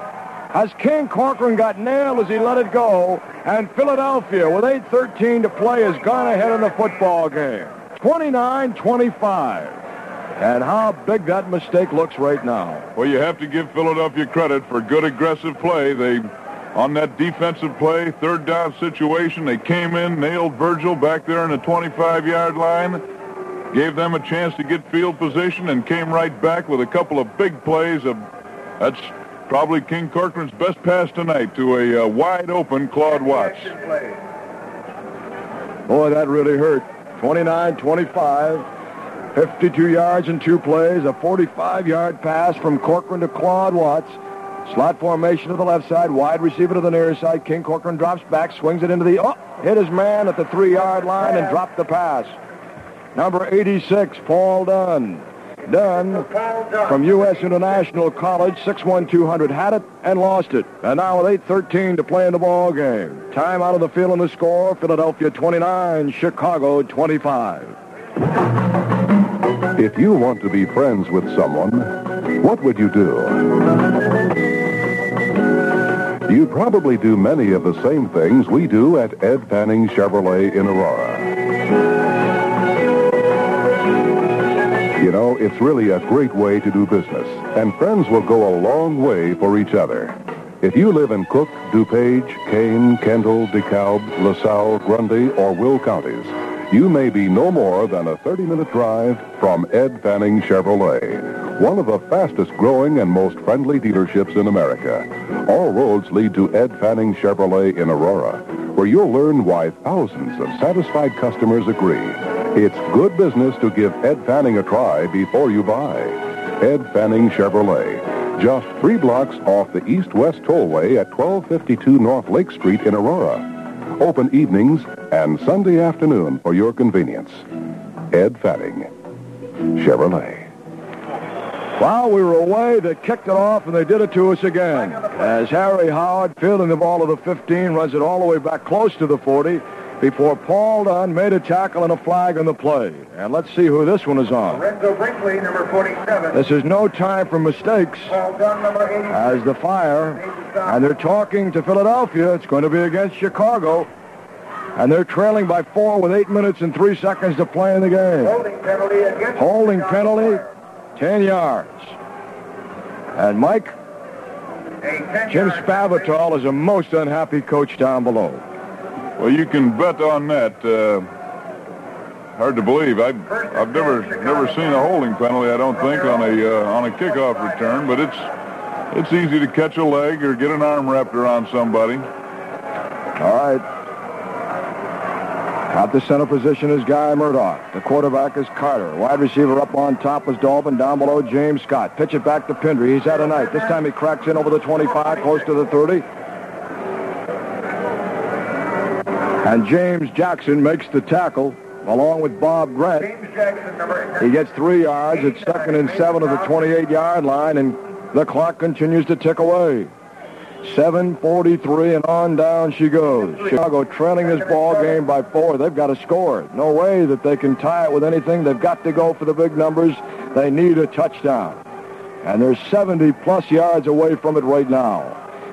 As King Corcoran got nailed as he let it go, and Philadelphia, with 8.13 to play, has gone ahead in the football game. 29-25. And how big that mistake looks right now. Well, you have to give Philadelphia credit for good aggressive play. They, on that defensive play, third down situation, they came in, nailed Virgil back there in the 25-yard line, gave them a chance to get field position, and came right back with a couple of big plays. Of, that's probably King Corcoran's best pass tonight to a uh, wide-open Claude Watts. Boy, that really hurt. 29-25. 52 yards in two plays, a 45-yard pass from Corcoran to Claude Watts. Slot formation to the left side, wide receiver to the near side. King Corcoran drops back, swings it into the, oh, hit his man at the three-yard line and dropped the pass. Number 86, Paul Dunn. Dunn from U.S. International College, 6'1", had it and lost it. And now with 8.13 to play in the ball game. Time out of the field on the score, Philadelphia 29, Chicago 25. If you want to be friends with someone, what would you do? You probably do many of the same things we do at Ed Fanning Chevrolet in Aurora. It's really a great way to do business, and friends will go a long way for each other. If you live in Cook, DuPage, Kane, Kendall, DeKalb, LaSalle, Grundy, or Will counties, you may be no more than a 30-minute drive from Ed Fanning Chevrolet, one of the fastest growing and most friendly dealerships in America. All roads lead to Ed Fanning Chevrolet in Aurora, where you'll learn why thousands of satisfied customers agree. It's good business to give Ed Fanning a try before you buy. Ed Fanning Chevrolet, just three blocks off the east-west tollway at 1252 North Lake Street in Aurora. Open evenings and Sunday afternoon for your convenience. Ed Fanning, Chevrolet. While we were away, they kicked it off, and they did it to us again. As Harry Howard, fielding the ball to the 15, runs it all the way back close to the 40. before Paul Dunn made a tackle and a flag on the play. And let's see who this one is on. Lorenzo Brinkley, number 47. This is no time for mistakes Paul Dunn, number 80. as the fire. And they're talking to Philadelphia. It's going to be against Chicago. And they're trailing by four with eight minutes and three seconds to play in the game. Holding penalty against Holding penalty. 10 yards. And Mike, Jim Spavital is a most unhappy coach down below. Well, you can bet on that. Uh, hard to believe. I've, I've never never seen a holding penalty. I don't think on a uh, on a kickoff return, but it's it's easy to catch a leg or get an arm wrapped around somebody. All right. At the center position is Guy Murdock. The quarterback is Carter. Wide receiver up on top is Dolbin. Down below, James Scott. Pitch it back to Pinder. He's had a night. This time he cracks in over the 25, close to the 30. And James Jackson makes the tackle along with Bob Grant. James Jackson, number He gets three yards. It's second and seven of the 28-yard line, and the clock continues to tick away. 7:43 and on down she goes. Chicago trailing this ball game by four. They've got to score. No way that they can tie it with anything. They've got to go for the big numbers. They need a touchdown. And they're 70 plus yards away from it right now.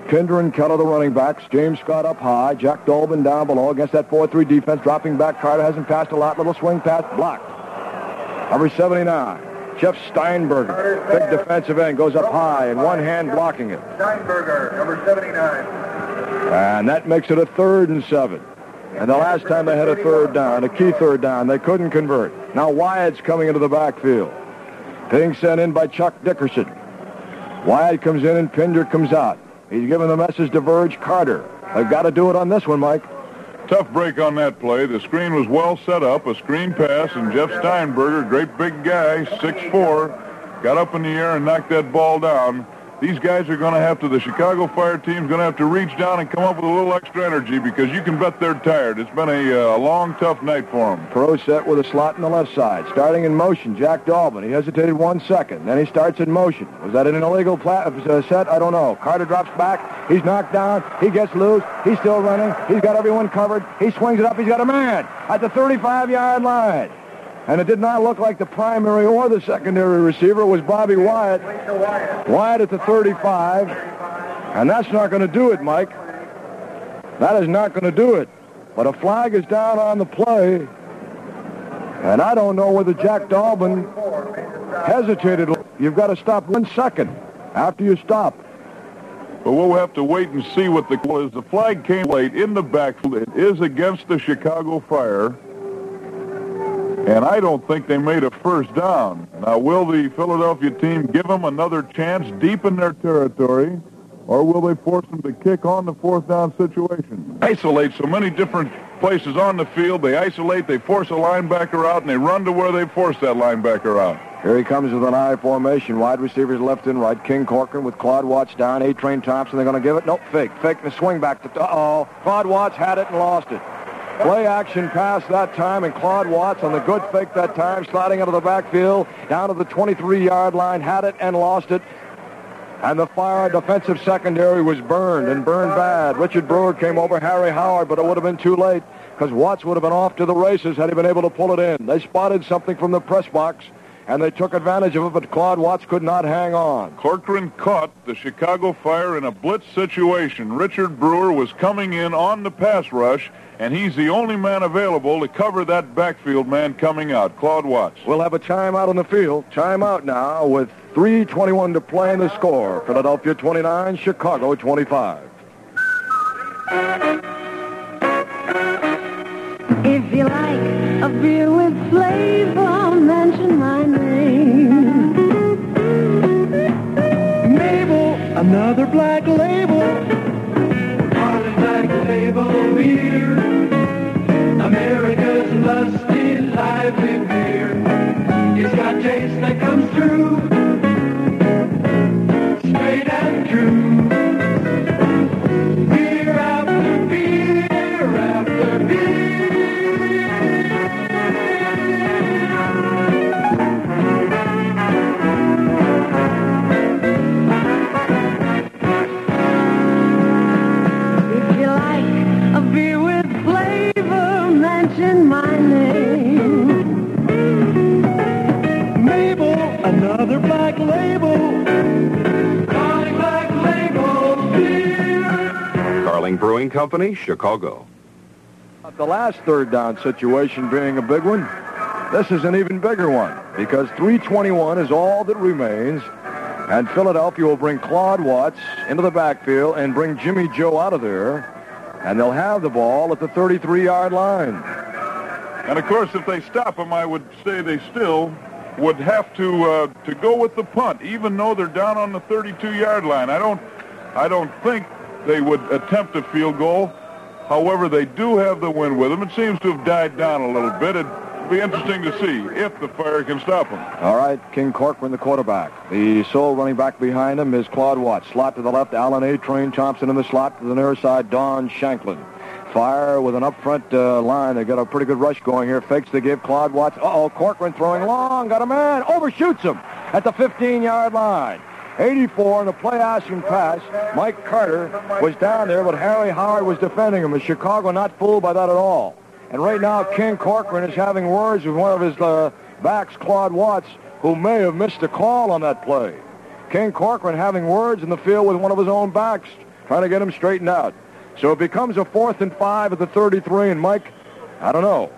Pinder and Kellar, the running backs. James Scott up high. Jack Dolbin down below against that 4-3 defense. Dropping back. Carter hasn't passed a lot. Little swing pass blocked. Number 79. Jeff Steinberger, big defensive end, goes up high and one hand blocking it. Steinberger, number 79. And that makes it a third and seven. And the last time they had a third down, a key third down, they couldn't convert. Now Wyatt's coming into the backfield. Being sent in by Chuck Dickerson. Wyatt comes in and Pinder comes out. He's giving the message to Verge Carter. They've got to do it on this one, Mike. Tough break on that play. The screen was well set up, a screen pass, and Jeff Steinberger, great big guy, 6'4", got up in the air and knocked that ball down. These guys are going to have to, the Chicago Fire team's going to have to reach down and come up with a little extra energy because you can bet they're tired. It's been a, uh, long, tough night for them. Pro set with a slot in the left side. Starting in motion, Jack Dolbin. He hesitated one second. Then he starts in motion. Was that an illegal uh, set? I don't know. Carter drops back. He's knocked down. He gets loose. He's still running. He's got everyone covered. He swings it up. He's got a man at the 35-yard line. And it did not look like the primary or the secondary receiver. Was Bobby Wyatt. Wyatt at the 35. And that's not going to do it, Mike. That is not going to do it. But a flag is down on the play. And I don't know whether Jack Dolbin hesitated. You've got to stop one second after you stop. But we'll have to wait and see what the call is. The flag came late in the backfield. It is against the Chicago Fire. And I don't think they made a first down. Now, will the Philadelphia team give them another chance deep in their territory, or will they force them to kick on the fourth down situation? Isolate so many different places on the field. They isolate, they force a linebacker out, and they run to where they force that linebacker out. Here he comes with an I formation. Wide receivers left and right. King Corcoran with Claude Watts down. A-Train Thompson. They're going to give it. Nope, fake. Fake and a swing back. To, uh-oh. Claude Watts had it and lost it. Play action pass that time, and Claude Watts on the good fake that time, sliding out of the backfield, down to the 23-yard line, had it and lost it. And the fire defensive secondary was burned, and burned bad. Richard Brewer came over, Harry Howard, but it would have been too late because Watts would have been off to the races had he been able to pull it in. They spotted something from the press box, and they took advantage of it, but Claude Watts could not hang on. Corcoran caught the Chicago Fire in a blitz situation. Richard Brewer was coming in on the pass rush, and he's the only man available to cover that backfield man coming out, Claude Watts. We'll have a timeout on the field. Timeout now with 3.21 to play in the score. Philadelphia 29, Chicago 25. If you like a beer with flavor, mention my name. Mabel, another black label. Label Beer. America's lusty, lively beer. It's got taste that comes through. Carling Black Label Beer. Carling Brewing Company, Chicago. The last third down situation being a big one, this is an even bigger one because 321 is all that remains. And Philadelphia will bring Claude Watts into the backfield and bring Jimmy Joe out of there. And they'll have the ball at the 33-yard line. And of course, if they stop him, I would say they still would have to uh, to go with the punt, even though they're down on the 32-yard line. I don't, I don't think they would attempt a field goal. However, they do have the wind with them. It seems to have died down a little bit. It'd be interesting to see if the fire can stop them. All right, King Corcoran, the quarterback. The sole running back behind him is Claude Watts. Slot to the left, Alan A. Train Thompson in the slot. To the near side, Don Shanklin. Fire with an up front uh, line. They got a pretty good rush going here. Fakes to give Claude Watts. Uh-oh, Corcoran throwing long. Got a man. Overshoots him at the 15-yard line. 84 in the play action pass. Mike Carter was down there, but Harry Howard was defending him. Is Chicago not fooled by that at all? And right now, King Corcoran is having words with one of his uh, backs, Claude Watts, who may have missed a call on that play. King Corcoran having words in the field with one of his own backs, trying to get him straightened out. So it becomes a fourth and five at the 33, and Mike, I don't know.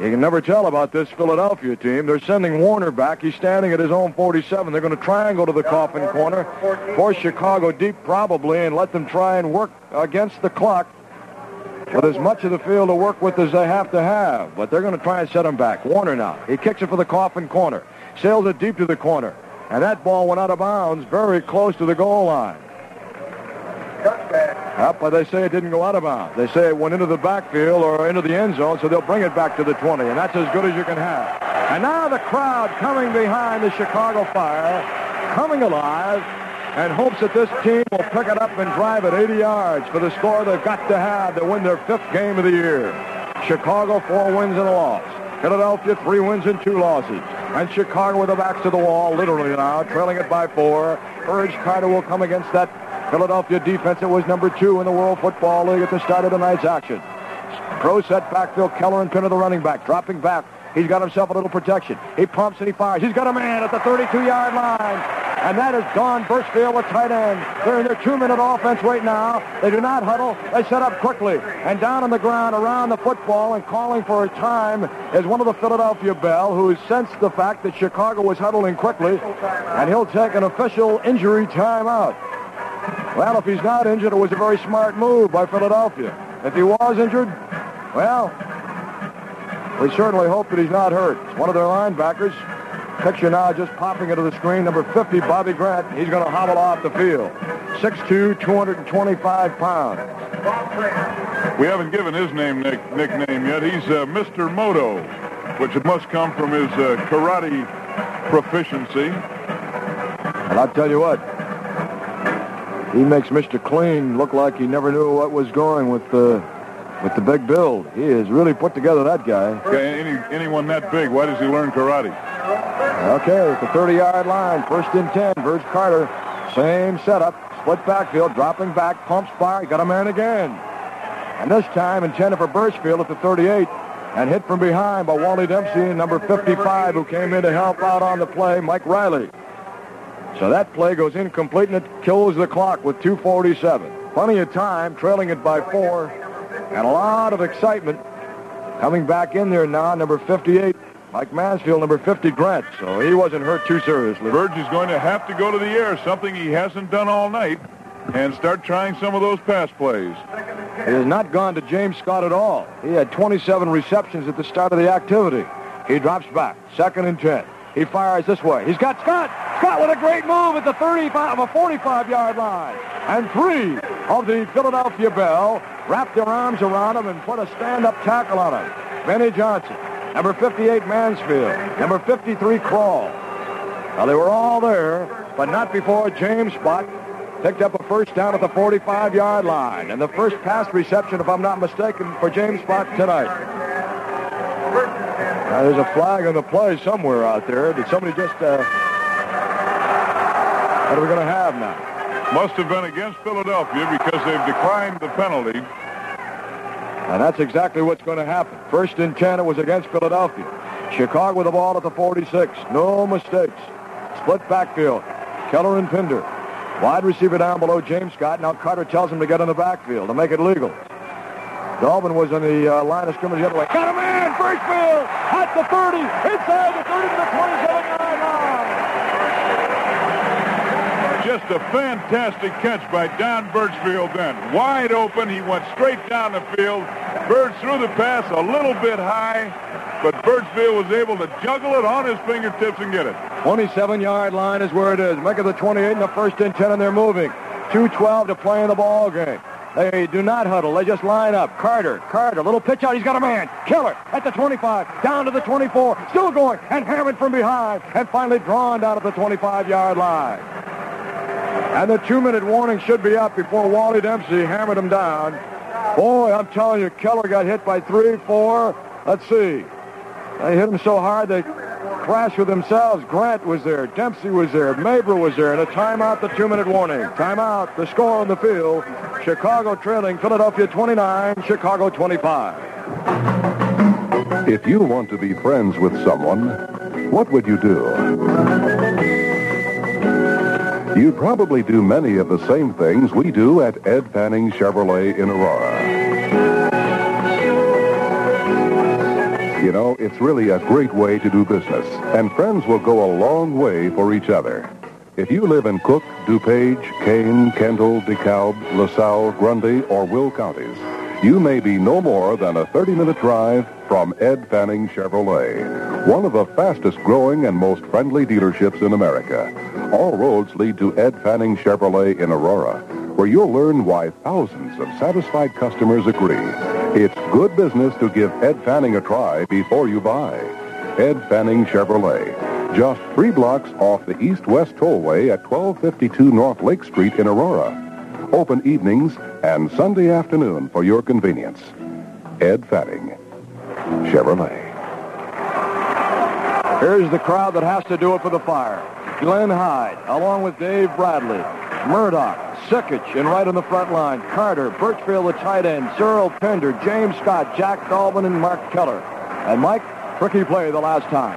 You can never tell about this Philadelphia team. They're sending Warner back. He's standing at his own 47. They're going to triangle to the coffin corner, force Chicago deep probably, and let them try and work against the clock with as much of the field to work with as they have to have. But they're going to try and set him back. Warner now. He kicks it for the coffin corner. Sails it deep to the corner. And that ball went out of bounds very close to the goal line. Yep, but they say it didn't go out of bounds. They say it went into the backfield or into the end zone, so they'll bring it back to the 20, and that's as good as you can have. And now the crowd coming behind the Chicago Fire, coming alive, and hopes that this team will pick it up and drive it 80 yards for the score they've got to have to win their fifth game of the year. Chicago, four wins and a loss. Philadelphia, three wins and two losses. And Chicago with the backs to the wall, literally now, trailing it by four. Urge Carter will come against that Philadelphia defense that was number two in the World Football League at the start of tonight's action. Pro set backfield, Kellar and Pinder the running back, dropping back. He's got himself a little protection. He pumps and he fires. He's got a man at the 32-yard line. And that is Don Birchfield, the tight end. They're in their two-minute offense right now. They do not huddle. They set up quickly. And down on the ground around the football and calling for a time is one of the Philadelphia Bell who sensed the fact that Chicago was huddling quickly. And he'll take an official injury timeout. Well, if he's not injured, it was a very smart move by Philadelphia. If he was injured, well, we certainly hope that he's not hurt. It's one of their linebackers. Picture now just popping into the screen. Number 50, Bobby Grant. He's going to hobble off the field. 6'2", 225 pounds. We haven't given his name nick, nickname yet. He's uh, Mr. Moto, which must come from his uh, karate proficiency. And I'll tell you what, he makes Mr. Clean look like he never knew what was going with the with the big build. He has really put together that guy. Okay, any, anyone that big, why does he learn karate? Okay, at the 30-yard line, first and 10, Verge Carter, same setup, split backfield, dropping back, pumps fire, got a man again. And this time intended for Birchfield at the 38, and hit from behind by Wally Dempsey, number 55, who came in to help out on the play, Mike Riley. So that play goes incomplete, and it kills the clock with 2.47. Plenty of time, trailing it by four, and a lot of excitement. Coming back in there now, number 58, Mike Mansfield, number 50, Grant. So he wasn't hurt too seriously. Verge is going to have to go to the air, something he hasn't done all night, and start trying some of those pass plays. He has not gone to James Scott at all. He had 27 receptions at the start of the activity. He drops back, second and 10. He fires this way. He's got Scott. Scott with a great move at the 35 of a 45-yard line. And three of the Philadelphia Bell wrapped their arms around him and put a stand-up tackle on him. Benny Johnson, number 58 Mansfield, number 53 Kroll. Now they were all there, but not before James Scott picked up a first down at the 45-yard line. And the first pass reception, if I'm not mistaken, for James Scott tonight. Now, there's a flag on the play somewhere out there. Did somebody just... Uh... What are we going to have now? Must have been against Philadelphia because they've declined the penalty. And that's exactly what's going to happen. First and 10, it was against Philadelphia. Chicago with the ball at the 46. No mistakes. Split backfield. Kellar and Pinder. Wide receiver down below James Scott. Now Carter tells him to get in the backfield to make it legal. Dolbin was on the uh, line of scrimmage the other way. Got a man! Birchfield at the 30, inside the 30 to the 27-yard line. Just a fantastic catch by Don Birchfield then. Wide open. He went straight down the field. Bird threw the pass a little bit high, but Birchfield was able to juggle it on his fingertips and get it. 27-yard line is where it is. Make it the 28 and the first and 10, and they're moving. 2.12 to play in the ball game. They do not huddle. They just line up. Carter, Carter, little pitch out. He's got a man. Kellar at the 25, down to the 24, still going, and hammered from behind, and finally drawn down at the 25-yard line. And the two-minute warning should be up before Wally Dempsey hammered him down. Boy, I'm telling you, Kellar got hit by three, four. Let's see. They hit him so hard they crashed with themselves. Grant was there. Dempsey was there. Mabra was there. And a timeout, the two-minute warning. Timeout, the score on the field. Chicago trailing Philadelphia 29, Chicago 25. If you want to be friends with someone, what would you do? You'd probably do many of the same things we do at Ed Fanning Chevrolet in Aurora. You know, it's really a great way to do business, and friends will go a long way for each other. If you live in Cook, DuPage, Kane, Kendall, DeKalb, LaSalle, Grundy, or Will counties, you may be no more than a 30-minute drive from Ed Fanning Chevrolet, one of the fastest growing and most friendly dealerships in America. All roads lead to Ed Fanning Chevrolet in Aurora, where you'll learn why thousands of satisfied customers agree. It's good business to give Ed Fanning a try before you buy. Ed Fanning Chevrolet, just three blocks off the east-west tollway at 1252 North Lake Street in Aurora. Open evenings and Sunday afternoon for your convenience. Ed Fanning, Chevrolet. Here's the crowd that has to do it for the fire. Glenn Hyde, along with Dave Bradley, Murdock, Sikich, and right on the front line, Carter, Birchfield, the tight end, Cyril Pinder, James Scott, Jack Dolbin, and Mark Kellar. And Mike, tricky play the last time.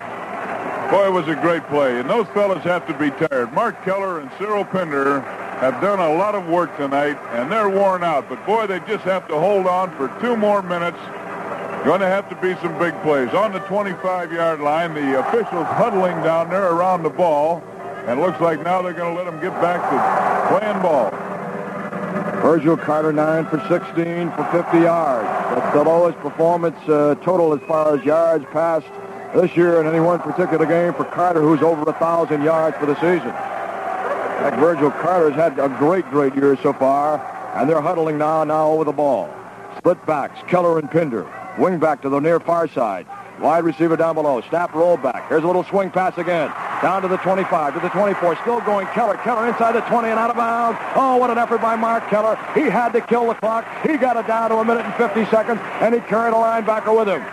Boy, it was a great play, and those fellas have to be tired. Mark Kellar and Cyril Pinder have done a lot of work tonight, and they're worn out. But boy, they just have to hold on for two more minutes. Going to have to be some big plays. On the 25-yard line, the officials huddling down there around the ball, and it looks like now they're going to let them get back to playing ball. Virgil Carter, 9 for 16 for 50 yards. That's the lowest performance uh, total as far as yards passed this year in any one particular game for Carter, who's over 1,000 yards for the season. Fact, Virgil Carter's had a great, great year so far, and they're huddling now, now over the ball. Split backs, Kellar and Pinder. Wing back to the near far side. Wide receiver down below. Snap roll back. Here's a little swing pass again. Down to the 25, to the 24. Still going Kellar. Kellar inside the 20 and out of bounds. Oh, what an effort by Mark Kellar. He had to kill the clock. He got it down to a minute and 50 seconds, and he carried a linebacker with him.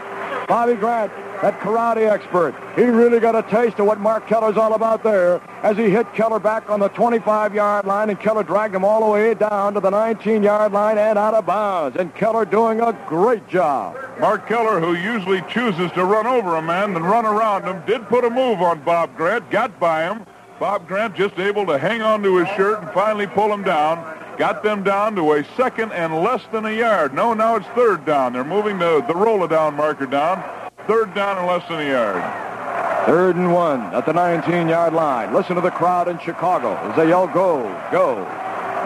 Bobby Grant, that karate expert. He really got a taste of what Mark Kellar's all about there as he hit Kellar back on the 25-yard line, and Kellar dragged him all the way down to the 19-yard line and out of bounds. And Kellar doing a great job. Mark Kellar, who usually chooses to run over a man than run around him, did put a move on Bob Grant, got by him. Bob Grant just able to hang on to his shirt and finally pull him down. Got them down to a second and less than a yard. No, now it's third down. They're moving the, the roll-a-down marker down. Third down and less than a yard. Third and one at the 19-yard line. Listen to the crowd in Chicago as they yell, go, go.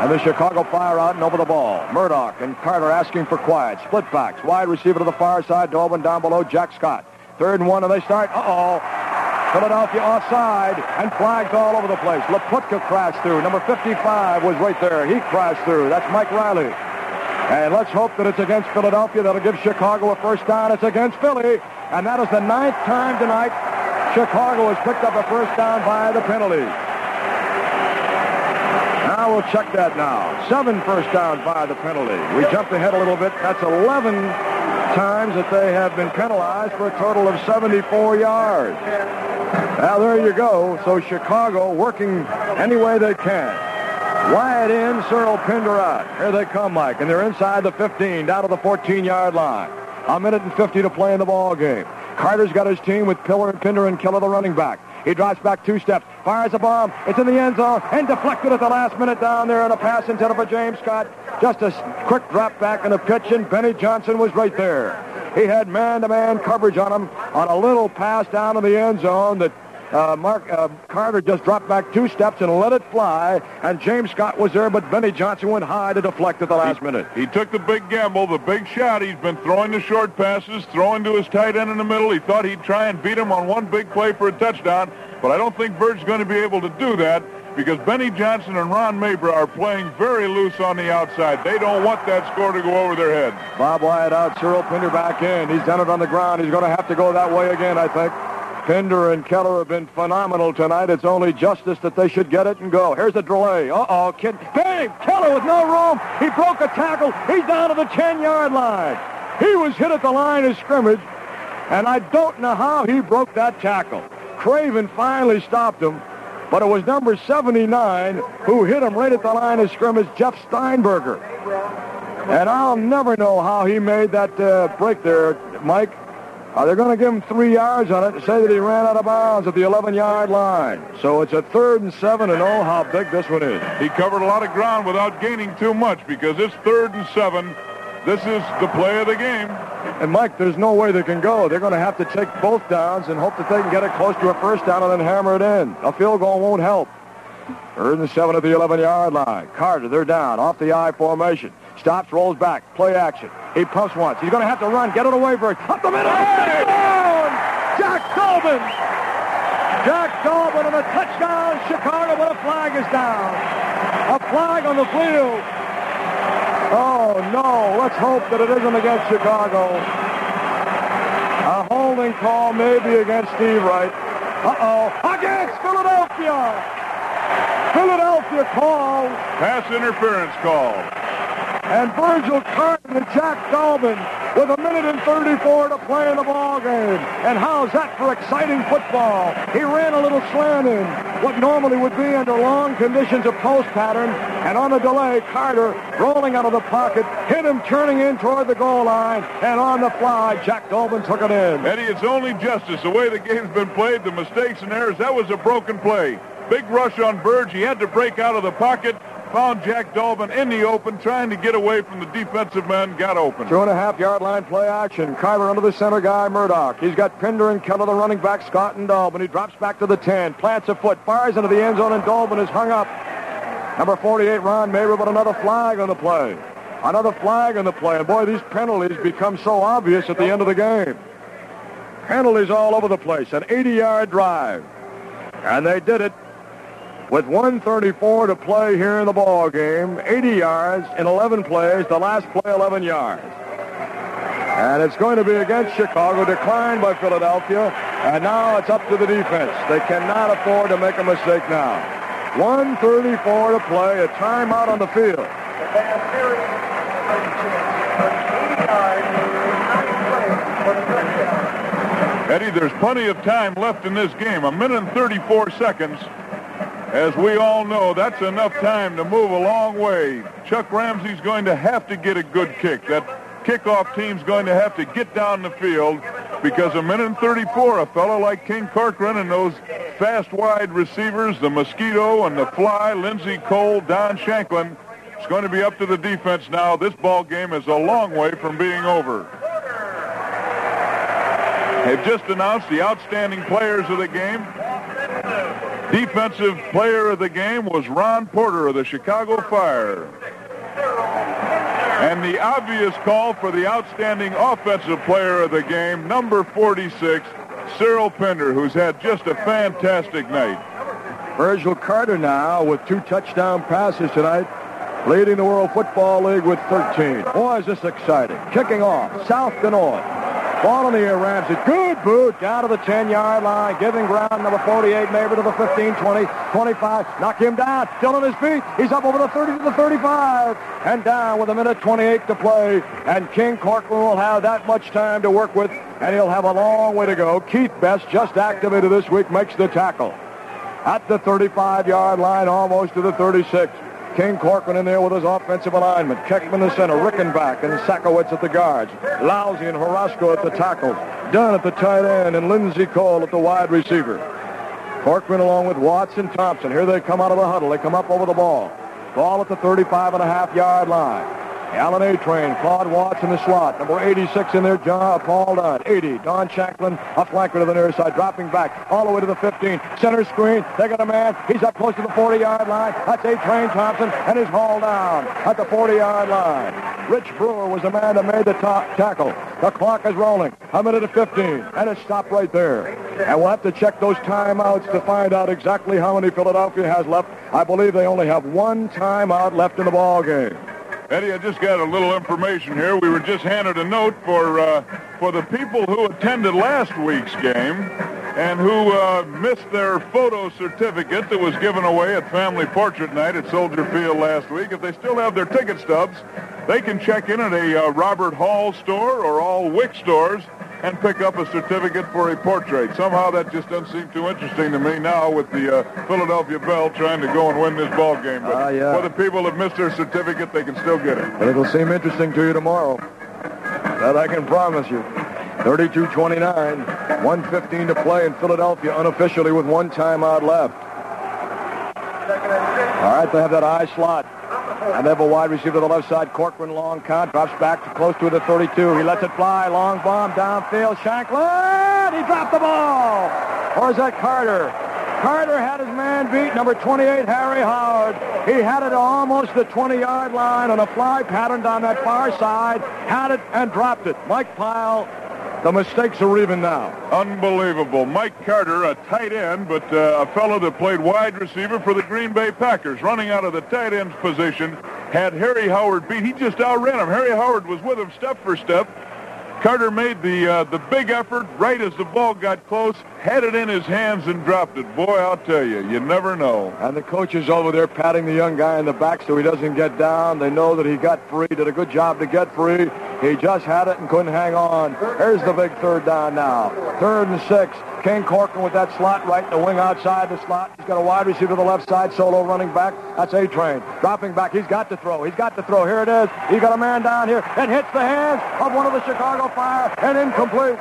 And the Chicago fire out and over the ball. Murdock and Carter asking for quiet. Split backs. Wide receiver to the far side. Dolbin down below. Jack Scott. Third and one, and they start. Uh-oh. Philadelphia offside, and flags all over the place. Laputka crashed through. Number 55 was right there. He crashed through. That's Mike Riley. And let's hope that it's against Philadelphia. That'll give Chicago a first down. It's against Philly. And that is the ninth time tonight Chicago has picked up a first down by the penalty. Now we'll check that now. Seven first downs by the penalty. We jumped ahead a little bit. That's 11 times that they have been penalized for a total of 74 yards. Now there you go. So Chicago working any way they can. Wide in, Cyril Pinder out. Here they come, Mike, and they're inside the 15, down to the 14-yard line. A minute and 50 to play in the ball game. Carter's got his team with Pillar and Pinder and Kellar, the running back. He drops back two steps, fires a bomb. It's in the end zone and deflected at the last minute down there on a pass intended for James Scott. Just a quick drop back in the pitch, and Benny Johnson was right there. He had man-to-man coverage on him on a little pass down in the end zone that uh, Mark uh, Carter just dropped back two steps and let it fly, and James Scott was there, but Benny Johnson went high to deflect at the last he, minute. He took the big gamble, the big shot. He's been throwing the short passes, throwing to his tight end in the middle. He thought he'd try and beat him on one big play for a touchdown, but I don't think Bird's going to be able to do that because Benny Johnson and Ron Mabra are playing very loose on the outside. They don't want that score to go over their head. Bob Wyatt out, Cyril Pinder back in. He's done it on the ground. He's going to have to go that way again, I think. Pinder and Kellar have been phenomenal tonight. It's only justice that they should get it and go. Here's a delay. Uh-oh, kid. Bang! Kellar with no room. He broke a tackle. He's down to the 10-yard line. He was hit at the line of scrimmage, and I don't know how he broke that tackle. Craven finally stopped him, but it was number 79 who hit him right at the line of scrimmage, Jeff Steinberger. And I'll never know how he made that uh, break there, Mike. Uh, they're going to give him three yards on it and say that he ran out of bounds at the 11-yard line. So it's a third and seven, and oh, how big this one is. He covered a lot of ground without gaining too much because it's third and seven. This is the play of the game. And, Mike, there's no way they can go. They're going to have to take both downs and hope that they can get it close to a first down and then hammer it in. A field goal won't help. Third and seven at the 11-yard line. Carter, they're down, off the I formation. Stops, rolls back, play action. He pumps once. He's going to have to run. Get it away for it. Up the middle. Touchdown! Jack Dolbin. Jack Dolbin on a touchdown. Chicago, but a flag is down. A flag on the field. Oh, no. Let's hope that it isn't against Chicago. A holding call maybe against Steve Wright. Uh-oh. Against Philadelphia. Philadelphia call. Pass interference call and Virgil Carter and Jack Dolbin with a minute and 34 to play in the ball game. And how's that for exciting football? He ran a little slant in, what normally would be under long conditions of post pattern, and on the delay, Carter rolling out of the pocket, hit him turning in toward the goal line, and on the fly, Jack Dolbin took it in. Eddie, it's only justice. The way the game's been played, the mistakes and errors, that was a broken play. Big rush on Burge. He had to break out of the pocket found Jack Dolbin in the open, trying to get away from the defensive men, got open. Two and a half yard line play action. Carter under the center guy, Murdock. He's got Pinder and Kellar, the running back, Scott and Dolbin. He drops back to the 10, plants a foot, fires into the end zone, and Dolbin is hung up. Number 48, Ron Mabra, but another flag on the play. Another flag on the play. And boy, these penalties become so obvious at the end of the game. Penalties all over the place. An 80-yard drive. And they did it with 134 to play here in the ball game. 80 yards in 11 plays. The last play, 11 yards. And it's going to be against Chicago, declined by Philadelphia. And now it's up to the defense. They cannot afford to make a mistake now. 134 to play, a timeout on the field. Eddie, there's plenty of time left in this game. A minute and 34 seconds. As we all know, that's enough time to move a long way. Chuck Ramsey's going to have to get a good kick. That kickoff team's going to have to get down the field because a minute and 34, a fellow like King Corcoran and those fast wide receivers, the Mosquito and the Fly, Linzy Cole, Don Shanklin, it's going to be up to the defense now. This ball game is a long way from being over. They've just announced the outstanding players of the game. Defensive player of the game was Ron Porter of the Chicago Fire. And the obvious call for the outstanding offensive player of the game, number 46, Cyril Pinder, who's had just a fantastic night. Virgil Carter now with two touchdown passes tonight, leading the World Football League with 13. Boy, is this exciting. Kicking off, south to north. Ball in the air, Ramsey. Good boot down to the 10-yard line. Giving ground, number 48, Mabra to the 15, 20, 25. Knock him down. Still on his feet. He's up over the 30 to the 35. And down with a minute 28 to play. And King Corcoran will have that much time to work with, and he'll have a long way to go. Keith Best, just activated this week, makes the tackle. At the 35-yard line, almost to the 36. King Corcoran in there with his offensive alignment. Keckman the center, Rickenback and Sakowitz at the guards. Lousy and Horosco at the tackles. Dunn at the tight end and Linzy Cole at the wide receiver. Corcoran along with Watson Thompson. Here they come out of the huddle. They come up over the ball. Ball at the 35 and a half yard line. Allen A. Train, Claude Watts in the slot. Number 86 in there, John Paul Dunn. 80, Don Shanklin, a flanker to the near side, dropping back all the way to the 15. Center screen, they got a man. He's up close to the 40-yard line. That's A. Train Thompson, and he's hauled down at the 40-yard line. Rich Brewer was the man that made the top tackle. The clock is rolling. A minute and 15, and it stopped right there. And we'll have to check those timeouts to find out exactly how many Philadelphia has left. I believe they only have one timeout left in the ball game. Eddie, I just got a little information here. We were just handed a note for uh, for the people who attended last week's game and who uh, missed their photo certificate that was given away at Family Portrait Night at Soldier Field last week. If they still have their ticket stubs, they can check in at a uh, Robert Hall store or all Wick stores and pick up a certificate for a portrait. Somehow that just doesn't seem too interesting to me now with the uh, Philadelphia Bell trying to go and win this ball game. But Ah, yeah. for the people that missed their certificate, they can still get it. But it'll seem interesting to you tomorrow. That I can promise you. 32-29, 115 to play in Philadelphia unofficially with one timeout left. All right, they have that I slot. And they have a wide receiver to the left side. Corcoran long count. Drops back to close to the 32. He lets it fly. Long bomb downfield. Shanklin. He dropped the ball. Or is that Carter? Carter had his man beat. Number 28, Harry Howard. He had it almost the 20-yard line on a fly pattern down that far side. Had it and dropped it. Mike Pyle. The mistakes are even now. Unbelievable. Mike Carter, a tight end, but uh, a fellow that played wide receiver for the Green Bay Packers, running out of the tight end's position, had Harry Howard beat. He just outran him. Harry Howard was with him step for step. Carter made the uh, the big effort right as the ball got close, had it in his hands and dropped it. Boy, I'll tell you, you never know. And the coach is over there patting the young guy in the back so he doesn't get down. They know that he got free, did a good job to get free. He just had it and couldn't hang on. Here's the big third down now. Third and six. King Corcoran with that slot right in the wing outside the slot. He's got a wide receiver to the left side, solo running back. That's A-Train. Dropping back. He's got to throw. He's got to throw. Here it is. He's got a man down here. It hits the hands of one of the Chicago Fire and incomplete.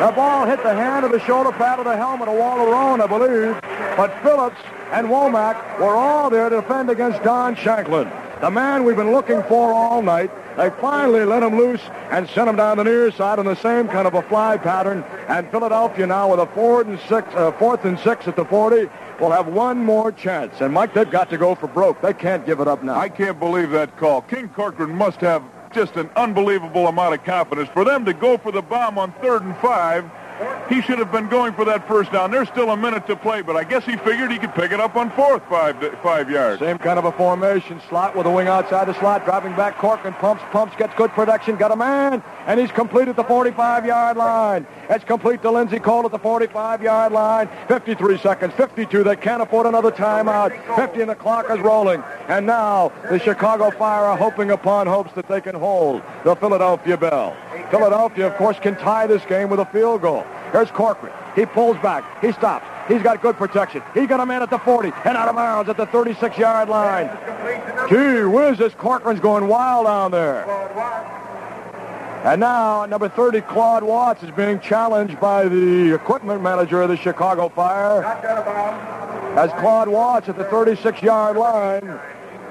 The ball hit the hand of the shoulder pad of the helmet of Walter Roan, I believe. But Phillips and Womack were all there to defend against Don Shanklin. The man we've been looking for all night. They finally let him loose and sent him down the near side on the same kind of a fly pattern. And Philadelphia now with a fourth and six, uh, fourth and six at the 40 will have one more chance. And Mike, they've got to go for broke. They can't give it up now. I can't believe that call. King Corcoran must have just an unbelievable amount of confidence. For them to go for the bomb on third and five, he should have been going for that first down. There's still a minute to play, but I guess he figured he could pick it up on fourth five five yards. Same kind of a formation. Slot with a wing outside the slot. driving back. Corcoran pumps, pumps, gets good protection. Got a man. And he's completed the 45-yard line. It's complete to Linzy Cole at the 45-yard line. 53 seconds. 52. They can't afford another timeout. 50 and the clock is rolling. And now the Chicago Fire are hoping upon hopes that they can hold the Philadelphia Bell. Philadelphia, of course, can tie this game with a field goal. Here's Corcoran. He pulls back. He stops. He's got good protection. He's got a man at the 40 and out of bounds at the 36-yard line. Gee whiz, this Corcoran's going wild down there. And now, number 30, Claude Watts, is being challenged by the equipment manager of the Chicago Fire. As Claude Watts at the 36-yard line.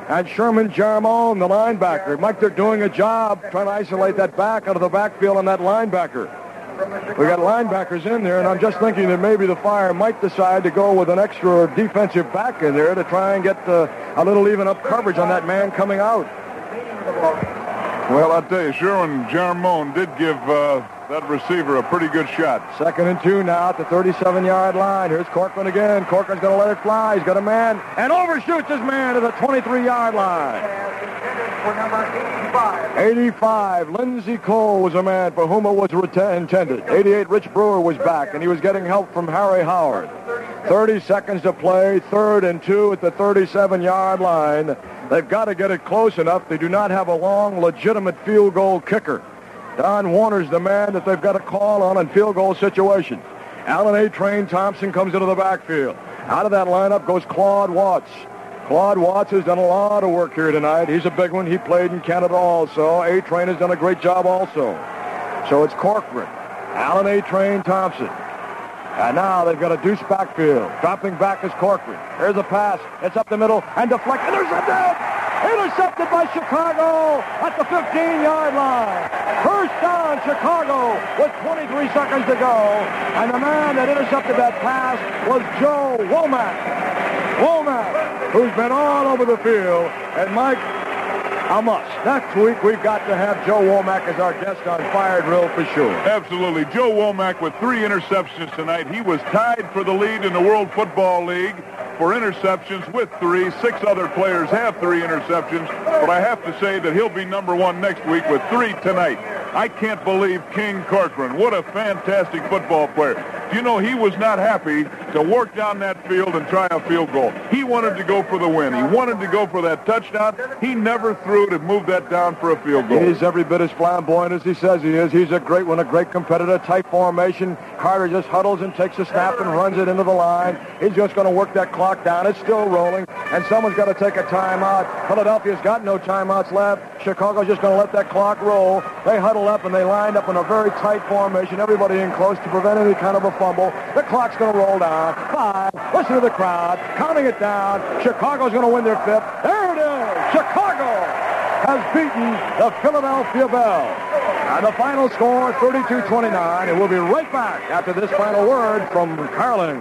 And Sherman Jarmon, the linebacker. Mike, they're doing a job trying to isolate that back out of the backfield on that linebacker. We got linebackers in there, and I'm just thinking that maybe the Fire might decide to go with an extra defensive back in there to try and get uh, a little even up coverage on that man coming out. Well, I'll tell you, Sherman Jarmon did give uh, that receiver a pretty good shot. Second and two now at the 37-yard line. Here's Corcoran again. Corcoran's going to let it fly. He's got a man and overshoots his man to the 23-yard line. 85. Linzy Cole was a man for whom it was reta- intended. 88. Rich Brewer was back, and he was getting help from Harry Howard. 30 seconds to play. Third and two at the 37-yard line. They've got to get it close enough. They do not have a long, legitimate field goal kicker. Don Warner's the man that they've got to call on in field goal situations. Allen A. Train Thompson comes into the backfield. Out of that lineup goes Claude Watts. Claude Watts has done a lot of work here tonight. He's a big one. He played in Canada also. A. Train has done a great job also. So it's Corcoran, Allen A. Train Thompson, And now they've got a deuce backfield. Dropping back is Corcoran. Here's a pass. It's up the middle and deflected. Intercepted! Intercepted by Chicago at the 15-yard line. First down, Chicago, with 23 seconds to go. And the man that intercepted that pass was Joe Womack. Womack, who's been all over the field. And Mike, a must. Next week, we've got to have Joe Womack as our guest on Fire Drill for sure. Absolutely. Joe Womack with three interceptions tonight. He was tied for the lead in the World Football League for interceptions with three. Six other players have three interceptions, but I have to say that he'll be number one next week with three tonight. I can't believe King Corcoran. What a fantastic football player. Do you know, he was not happy to work down that field and try a field goal. He wanted to go for the win. He wanted to go for that touchdown. He never threw to move that down for a field goal. He's every bit as flamboyant as he says he is. He's a great one, a great competitor. Tight formation. Carter just huddles and takes a snap and runs it into the line. He's just going to work that clock down. It's still rolling, and someone's got to take a timeout. Philadelphia's got no timeouts left. Chicago's just going to let that clock roll. They huddle up and they lined up in a very tight formation. Everybody in close to prevent any kind of a fumble. The clock's going to roll down. Five. Listen to the crowd counting it down. Chicago's going to win their fifth. There it is. Chicago has beaten the Philadelphia Bell. And the final score, 32-29. And we'll be right back after this final word from Carling.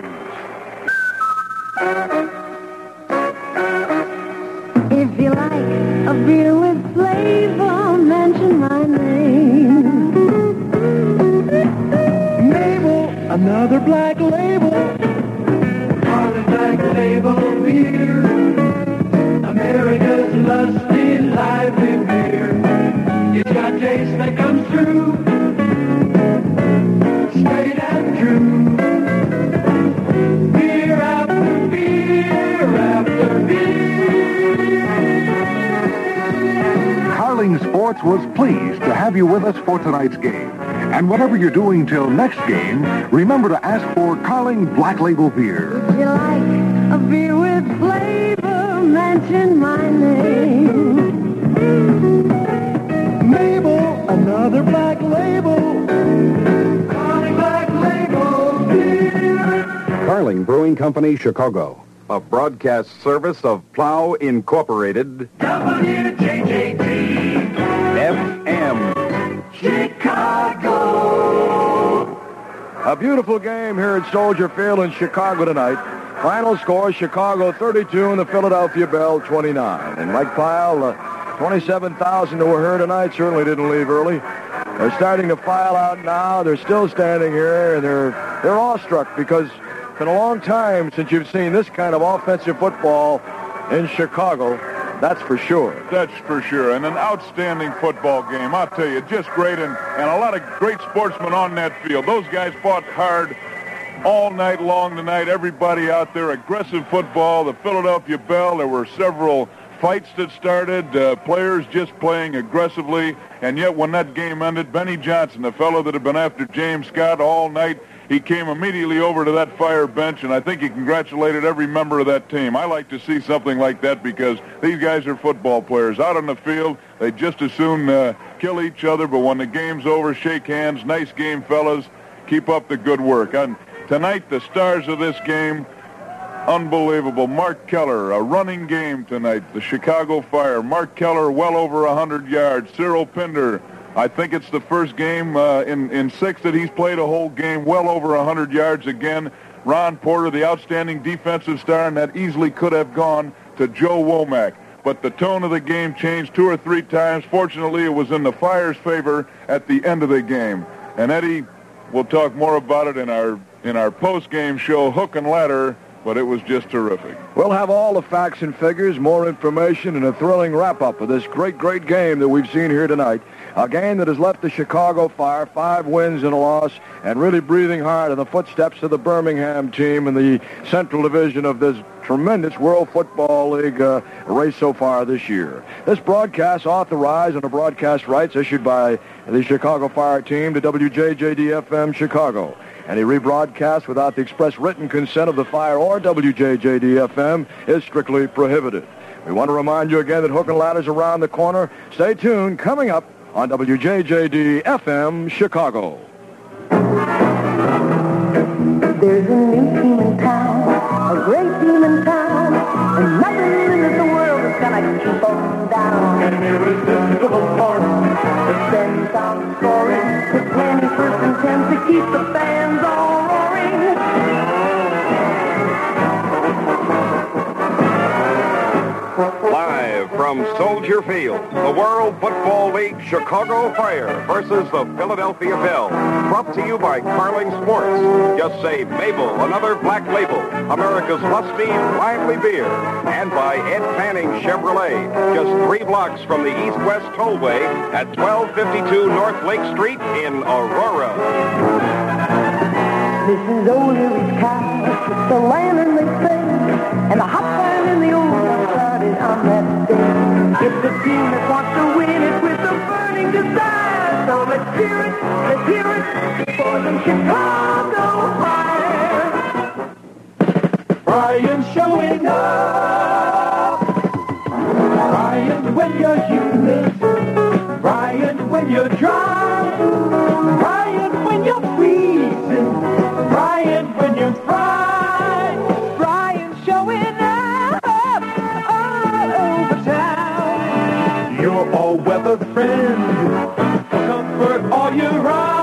If you like a beer with flavor, mention my name. Mabel, another black label. Carling Black Label Beer. America's lusty, lively beer. It's got taste that comes through. Straight and true. Beer after beer after beer. Carling Sports was pleased to have you with us for tonight's game. And whatever you're doing till next game, remember to ask for Carling Black Label Beer. If you like a beer with flavor, mention my name. Mabel, another black label. Carling Black Label Beer. Carling Brewing Company, Chicago. A broadcast service of Plough Incorporated, WJJD. FM. Chicago. A beautiful game here at Soldier Field in Chicago tonight. Final score, Chicago 32 and the Philadelphia Bell 29. And Mike Pyle, uh, 27,000 that were here tonight certainly didn't leave early. They're starting to file out now. They're still standing here, and they're, they're awestruck because it's been a long time since you've seen this kind of offensive football in Chicago. That's for sure. That's for sure. And an outstanding football game. I'll tell you, just great and, and a lot of great sportsmen on that field. Those guys fought hard all night long tonight. Everybody out there, aggressive football. The Philadelphia Bell, there were several fights that started, uh, players just playing aggressively. And yet when that game ended, Benny Johnson, the fellow that had been after James Scott all night, he came immediately over to that fire bench, and I think he congratulated every member of that team. I like to see something like that because these guys are football players. Out on the field, they just as soon uh, kill each other, but when the game's over, shake hands. Nice game, fellas. Keep up the good work. And tonight, the stars of this game, unbelievable. Mark Kellar, a running game tonight. The Chicago Fire. Mark Kellar, well over 100 yards. Cyril Pinder, I think it's the first game uh, in, in six that he's played a whole game, well over 100 yards again. Ron Porter, the outstanding defensive star, and that easily could have gone to Joe Womack. But the tone of the game changed two or three times. Fortunately, it was in the Fire's favor at the end of the game. And Eddie, we'll talk more about it in our in our post-game show, Hook and Ladder, but it was just terrific. We'll have all the facts and figures, more information, and a thrilling wrap-up of this great, great game that we've seen here tonight. A game that has left the Chicago Fire five wins and a loss and really breathing hard in the footsteps of the Birmingham team in the Central Division of this tremendous World Football League uh, race so far this year. This broadcast authorized under broadcast rights issued by the Chicago Fire team to WJJD-FM Chicago. Any rebroadcast without the express written consent of the Fire or WJJD-FM is strictly prohibited. We want to remind you again that Hook and Ladder's around the corner. Stay tuned. Coming up on WJJD-FM Chicago. There's a new team in town, a great team in town, and nothing in the world is gonna keep them down. An irresistible force that and to keep the fans all Field, the World Football League Chicago Fire versus the Philadelphia Bell. Brought to you by Carling Sports. Just say Mabel, another black label. America's lusty, lively beer. And by Ed Fanning Chevrolet. Just three blocks from the east-west tollway at 1252 North Lake Street in Aurora. This is old Louis cow, the lantern they say, and the hot fire in the old It's the team that wants to win it with a burning desire, so let's hear it, let's hear it for the Chicago Fire. Brian showing up. Brian when you're human. Brian when you're dry. Brian when you're freezing. Brian when you're fried. Friend. Comfort all year round.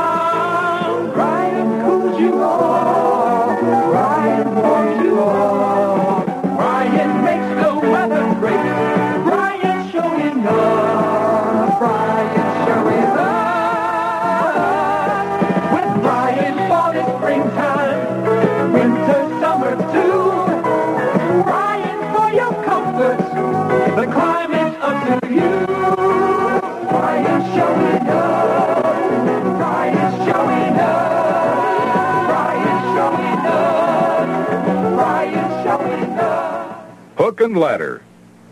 And Ladder.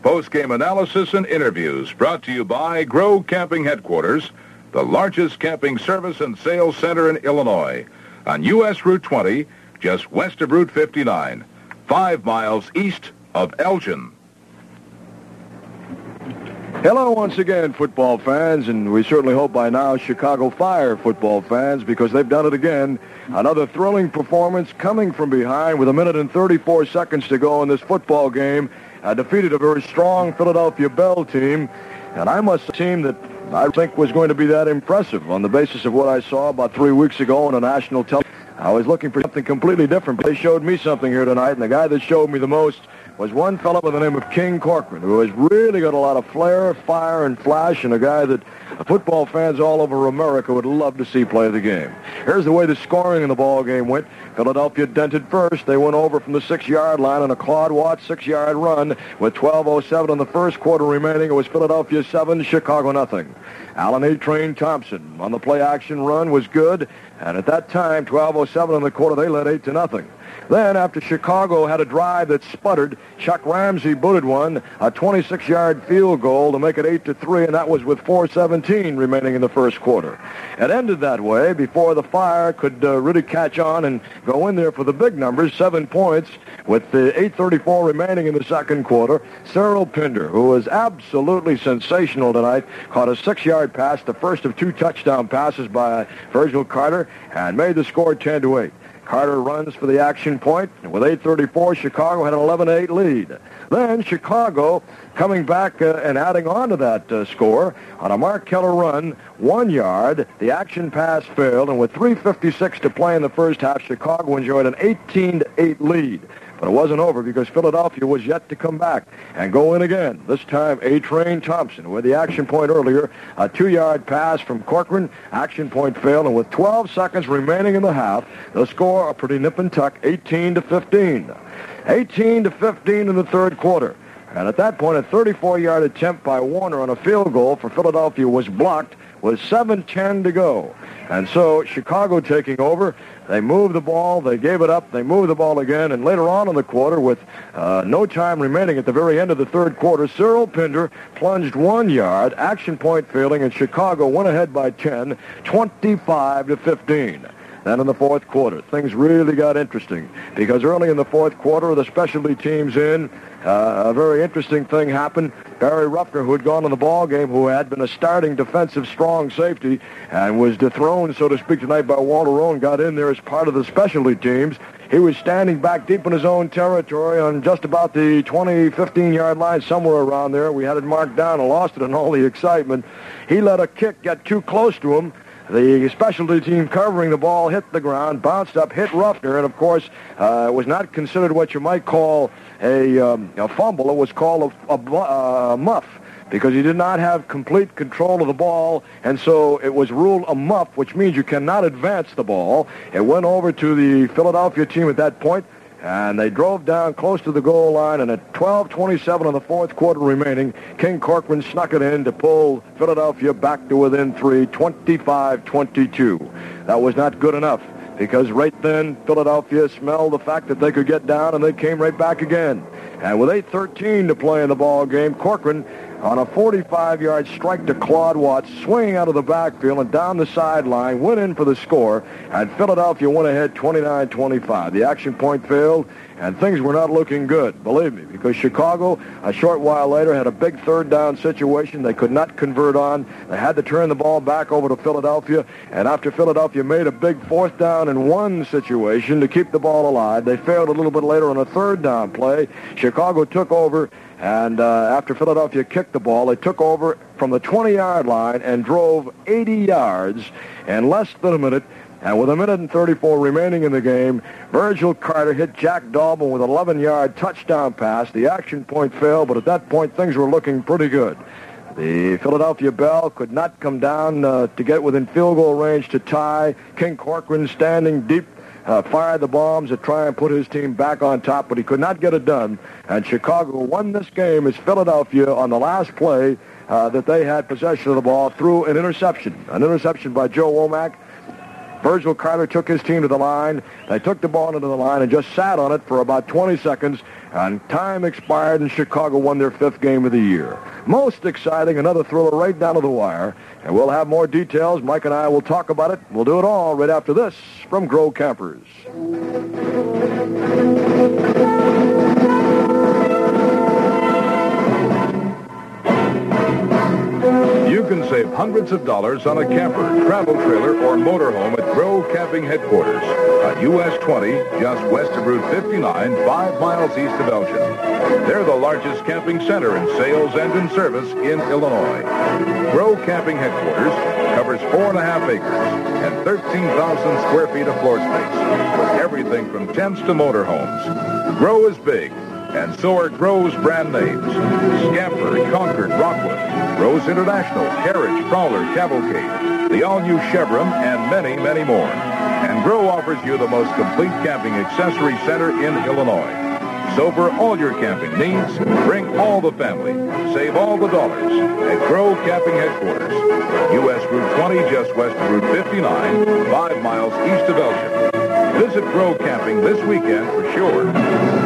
Post-game analysis and interviews brought to you by Grow Camping Headquarters, the largest camping service and sales center in Illinois, on U.S. Route 20, just west of Route 59, five miles east of Elgin. Hello once again, football fans, and we certainly hope by now Chicago Fire football fans because they've done it again. Another thrilling performance coming from behind with a minute and 34 seconds to go in this football game. Uh, defeated a very strong Philadelphia Bell team, and I must team that I think was going to be that impressive on the basis of what I saw about three weeks ago on a national television. I was looking for something completely different, but they showed me something here tonight, and the guy that showed me the most was one fellow by the name of King Corcoran, who has really got a lot of flair, fire, and flash, and a guy that football fans all over America would love to see play the game. Here's the way the scoring in the ball game went. Philadelphia dented first. They went over from the six-yard line on a Claude Watts six-yard run with 12.07 in the first quarter remaining. It was Philadelphia 7, Chicago nothing. Alan A. Train Thompson on the play-action run was good, and at that time, 12.07 in the quarter, they led 8 to nothing. Then, after Chicago had a drive that sputtered, Chuck Ramsey booted one, a 26-yard field goal to make it 8 to 3, and that was with 4:17 remaining in the first quarter. It ended that way before the Fire could uh, really catch on and go in there for the big numbers, seven points, with the 8:34 remaining in the second quarter. Cyril Pinder, who was absolutely sensational tonight, caught a six-yard pass, the first of two touchdown passes by Virgil Carter, and made the score 10 to 8. Carter runs for the action point, and with 8.34, Chicago had an 11-8 lead. Then Chicago coming back uh, and adding on to that uh, score on a Mark Kellar run, one yard. The action pass failed, and with 3.56 to play in the first half, Chicago enjoyed an 18-8 lead. But it wasn't over because Philadelphia was yet to come back and go in again. This time, A-Train Thompson with the action point earlier. A two-yard pass from Corcoran. Action point failed, and with 12 seconds remaining in the half, the score a pretty nip and tuck, 18 to 15. 18 to 15 in the third quarter. And at that point, a 34-yard attempt by Warner on a field goal for Philadelphia was blocked with 7-10 to go. And so Chicago taking over. They moved the ball. They gave it up. They moved the ball again. And later on in the quarter, with uh, no time remaining at the very end of the third quarter, Cyril Pinder plunged one yard, action point failing, and Chicago went ahead by 10, 25 to 15. Then in the fourth quarter, things really got interesting because early in the fourth quarter, the specialty teams in, uh, a very interesting thing happened. Barry Ruffner, who had gone in the ball game, who had been a starting defensive strong safety and was dethroned, so to speak, tonight by Walter Roan, got in there as part of the specialty teams. He was standing back deep in his own territory on just about the 20, 15-yard line, somewhere around there. We had it marked down and lost it in all the excitement. He let a kick get too close to him. The specialty team covering the ball hit the ground, bounced up, hit Ruffner, and of course uh, was not considered what you might call a, um, a fumble. It was called a, a, a muff because he did not have complete control of the ball, and so it was ruled a muff, which means you cannot advance the ball. It went over to the Philadelphia team at that point, and they drove down close to the goal line, and at 12.27 in the fourth quarter remaining, King Corcoran snuck it in to pull Philadelphia back to within three, 25-22. That was not good enough because right then Philadelphia smelled the fact that they could get down, and they came right back again. And with 8.13 to play in the ball game, Corcoran on a 45-yard strike to Claude Watts, swinging out of the backfield and down the sideline, went in for the score, and Philadelphia went ahead 29-25. The action point failed, and things were not looking good, believe me, because Chicago, a short while later, had a big third down situation they could not convert on. They had to turn the ball back over to Philadelphia, and after Philadelphia made a big fourth down and one situation to keep the ball alive, they failed a little bit later on a third down play. Chicago took over and uh, after Philadelphia kicked the ball, they took over from the 20-yard line and drove 80 yards in less than a minute. And with a minute and 34 remaining in the game, Virgil Carter hit Jack Dolbin with an 11-yard touchdown pass. The action point failed, but at that point, things were looking pretty good. The Philadelphia Bell could not come down uh, to get within field goal range to tie. King Corcoran standing deep uh, fired the bombs to try and put his team back on top, but he could not get it done. And Chicago won this game as Philadelphia on the last play uh, that they had possession of the ball through an interception. An interception by Joe Womack. Virgil Carter took his team to the line. They took the ball into the line and just sat on it for about 20 seconds. And time expired, and Chicago won their fifth game of the year. Most exciting, another thriller right down to the wire. And we'll have more details. Mike and I will talk about it. We'll do it all right after this from Grow Campers. You can save hundreds of dollars on a camper, travel trailer, or motorhome at Grow Camping Headquarters on US 20, just west of Route 59, five miles east of Elgin. They're the largest camping center in sales and in service in Illinois. Grow Camping Headquarters covers four and a half acres and 13,000 square feet of floor space with everything from tents to motorhomes. Grow is big, and so are Grow's brand names. Scamper, Concord, Rockwood, Rose International, Carriage, Prowler, Cavalcade, the all-new Chevron, and many, many more. And Grow offers you the most complete camping accessory center in Illinois. So for all your camping needs, bring all the family. Save all the dollars at Grow Camping Headquarters. U.S. Route 20, just west of Route 59, five miles east of Elgin. Visit Grow Camping this weekend for sure.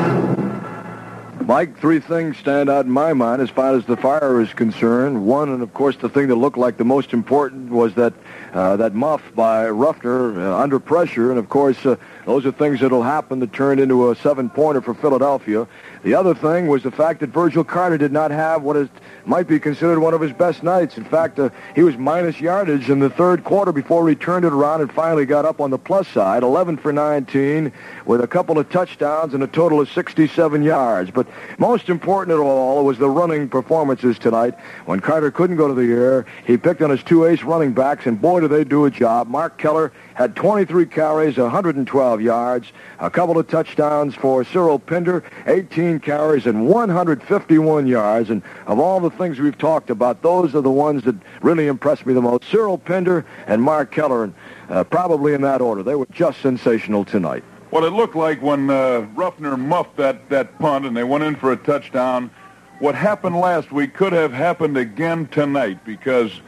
Mike, three things stand out in my mind as far as the fire is concerned. One, and of course the thing that looked like the most important was that uh, that muff by Ruffner uh, under pressure, and of course uh, those are things that'll happen that turned into a seven-pointer for Philadelphia. The other thing was the fact that Virgil Carter did not have what is, might be considered one of his best nights. In fact, he was minus yardage in the third quarter before he turned it around and finally got up on the plus side, 11 for 19, with a couple of touchdowns and a total of 67 yards. But most important of all was the running performances tonight. When Carter couldn't go to the air, he picked on his two ace running backs, and boy, did they do a job. Mark Kellar had 23 carries, 112 yards, a couple of touchdowns for Cyril Pinder, 18 carries and 151 yards. And of all the things we've talked about, those are the ones that really impressed me the most. Cyril Pinder and Mark Kellar, and uh, probably in that order. They were just sensational tonight. What it looked like when uh, Ruffner muffed that, that punt and they went in for a touchdown, what happened last week could have happened again tonight because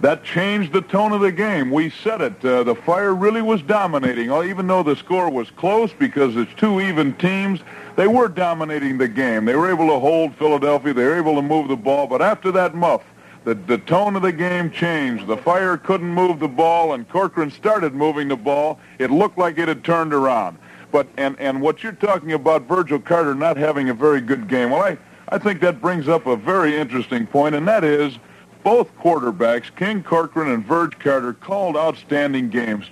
that changed the tone of the game. We said it. Uh, the Fire really was dominating. Uh, even though the score was close because it's two even teams, they were dominating the game. They were able to hold Philadelphia. They were able to move the ball. But after that muff, the, the tone of the game changed. The Fire couldn't move the ball, and Corcoran started moving the ball. It looked like it had turned around. But and, and what you're talking about, Virgil Carter not having a very good game, well, I, I think that brings up a very interesting point, and that is both quarterbacks, King Corcoran and Verge Carter, called outstanding games.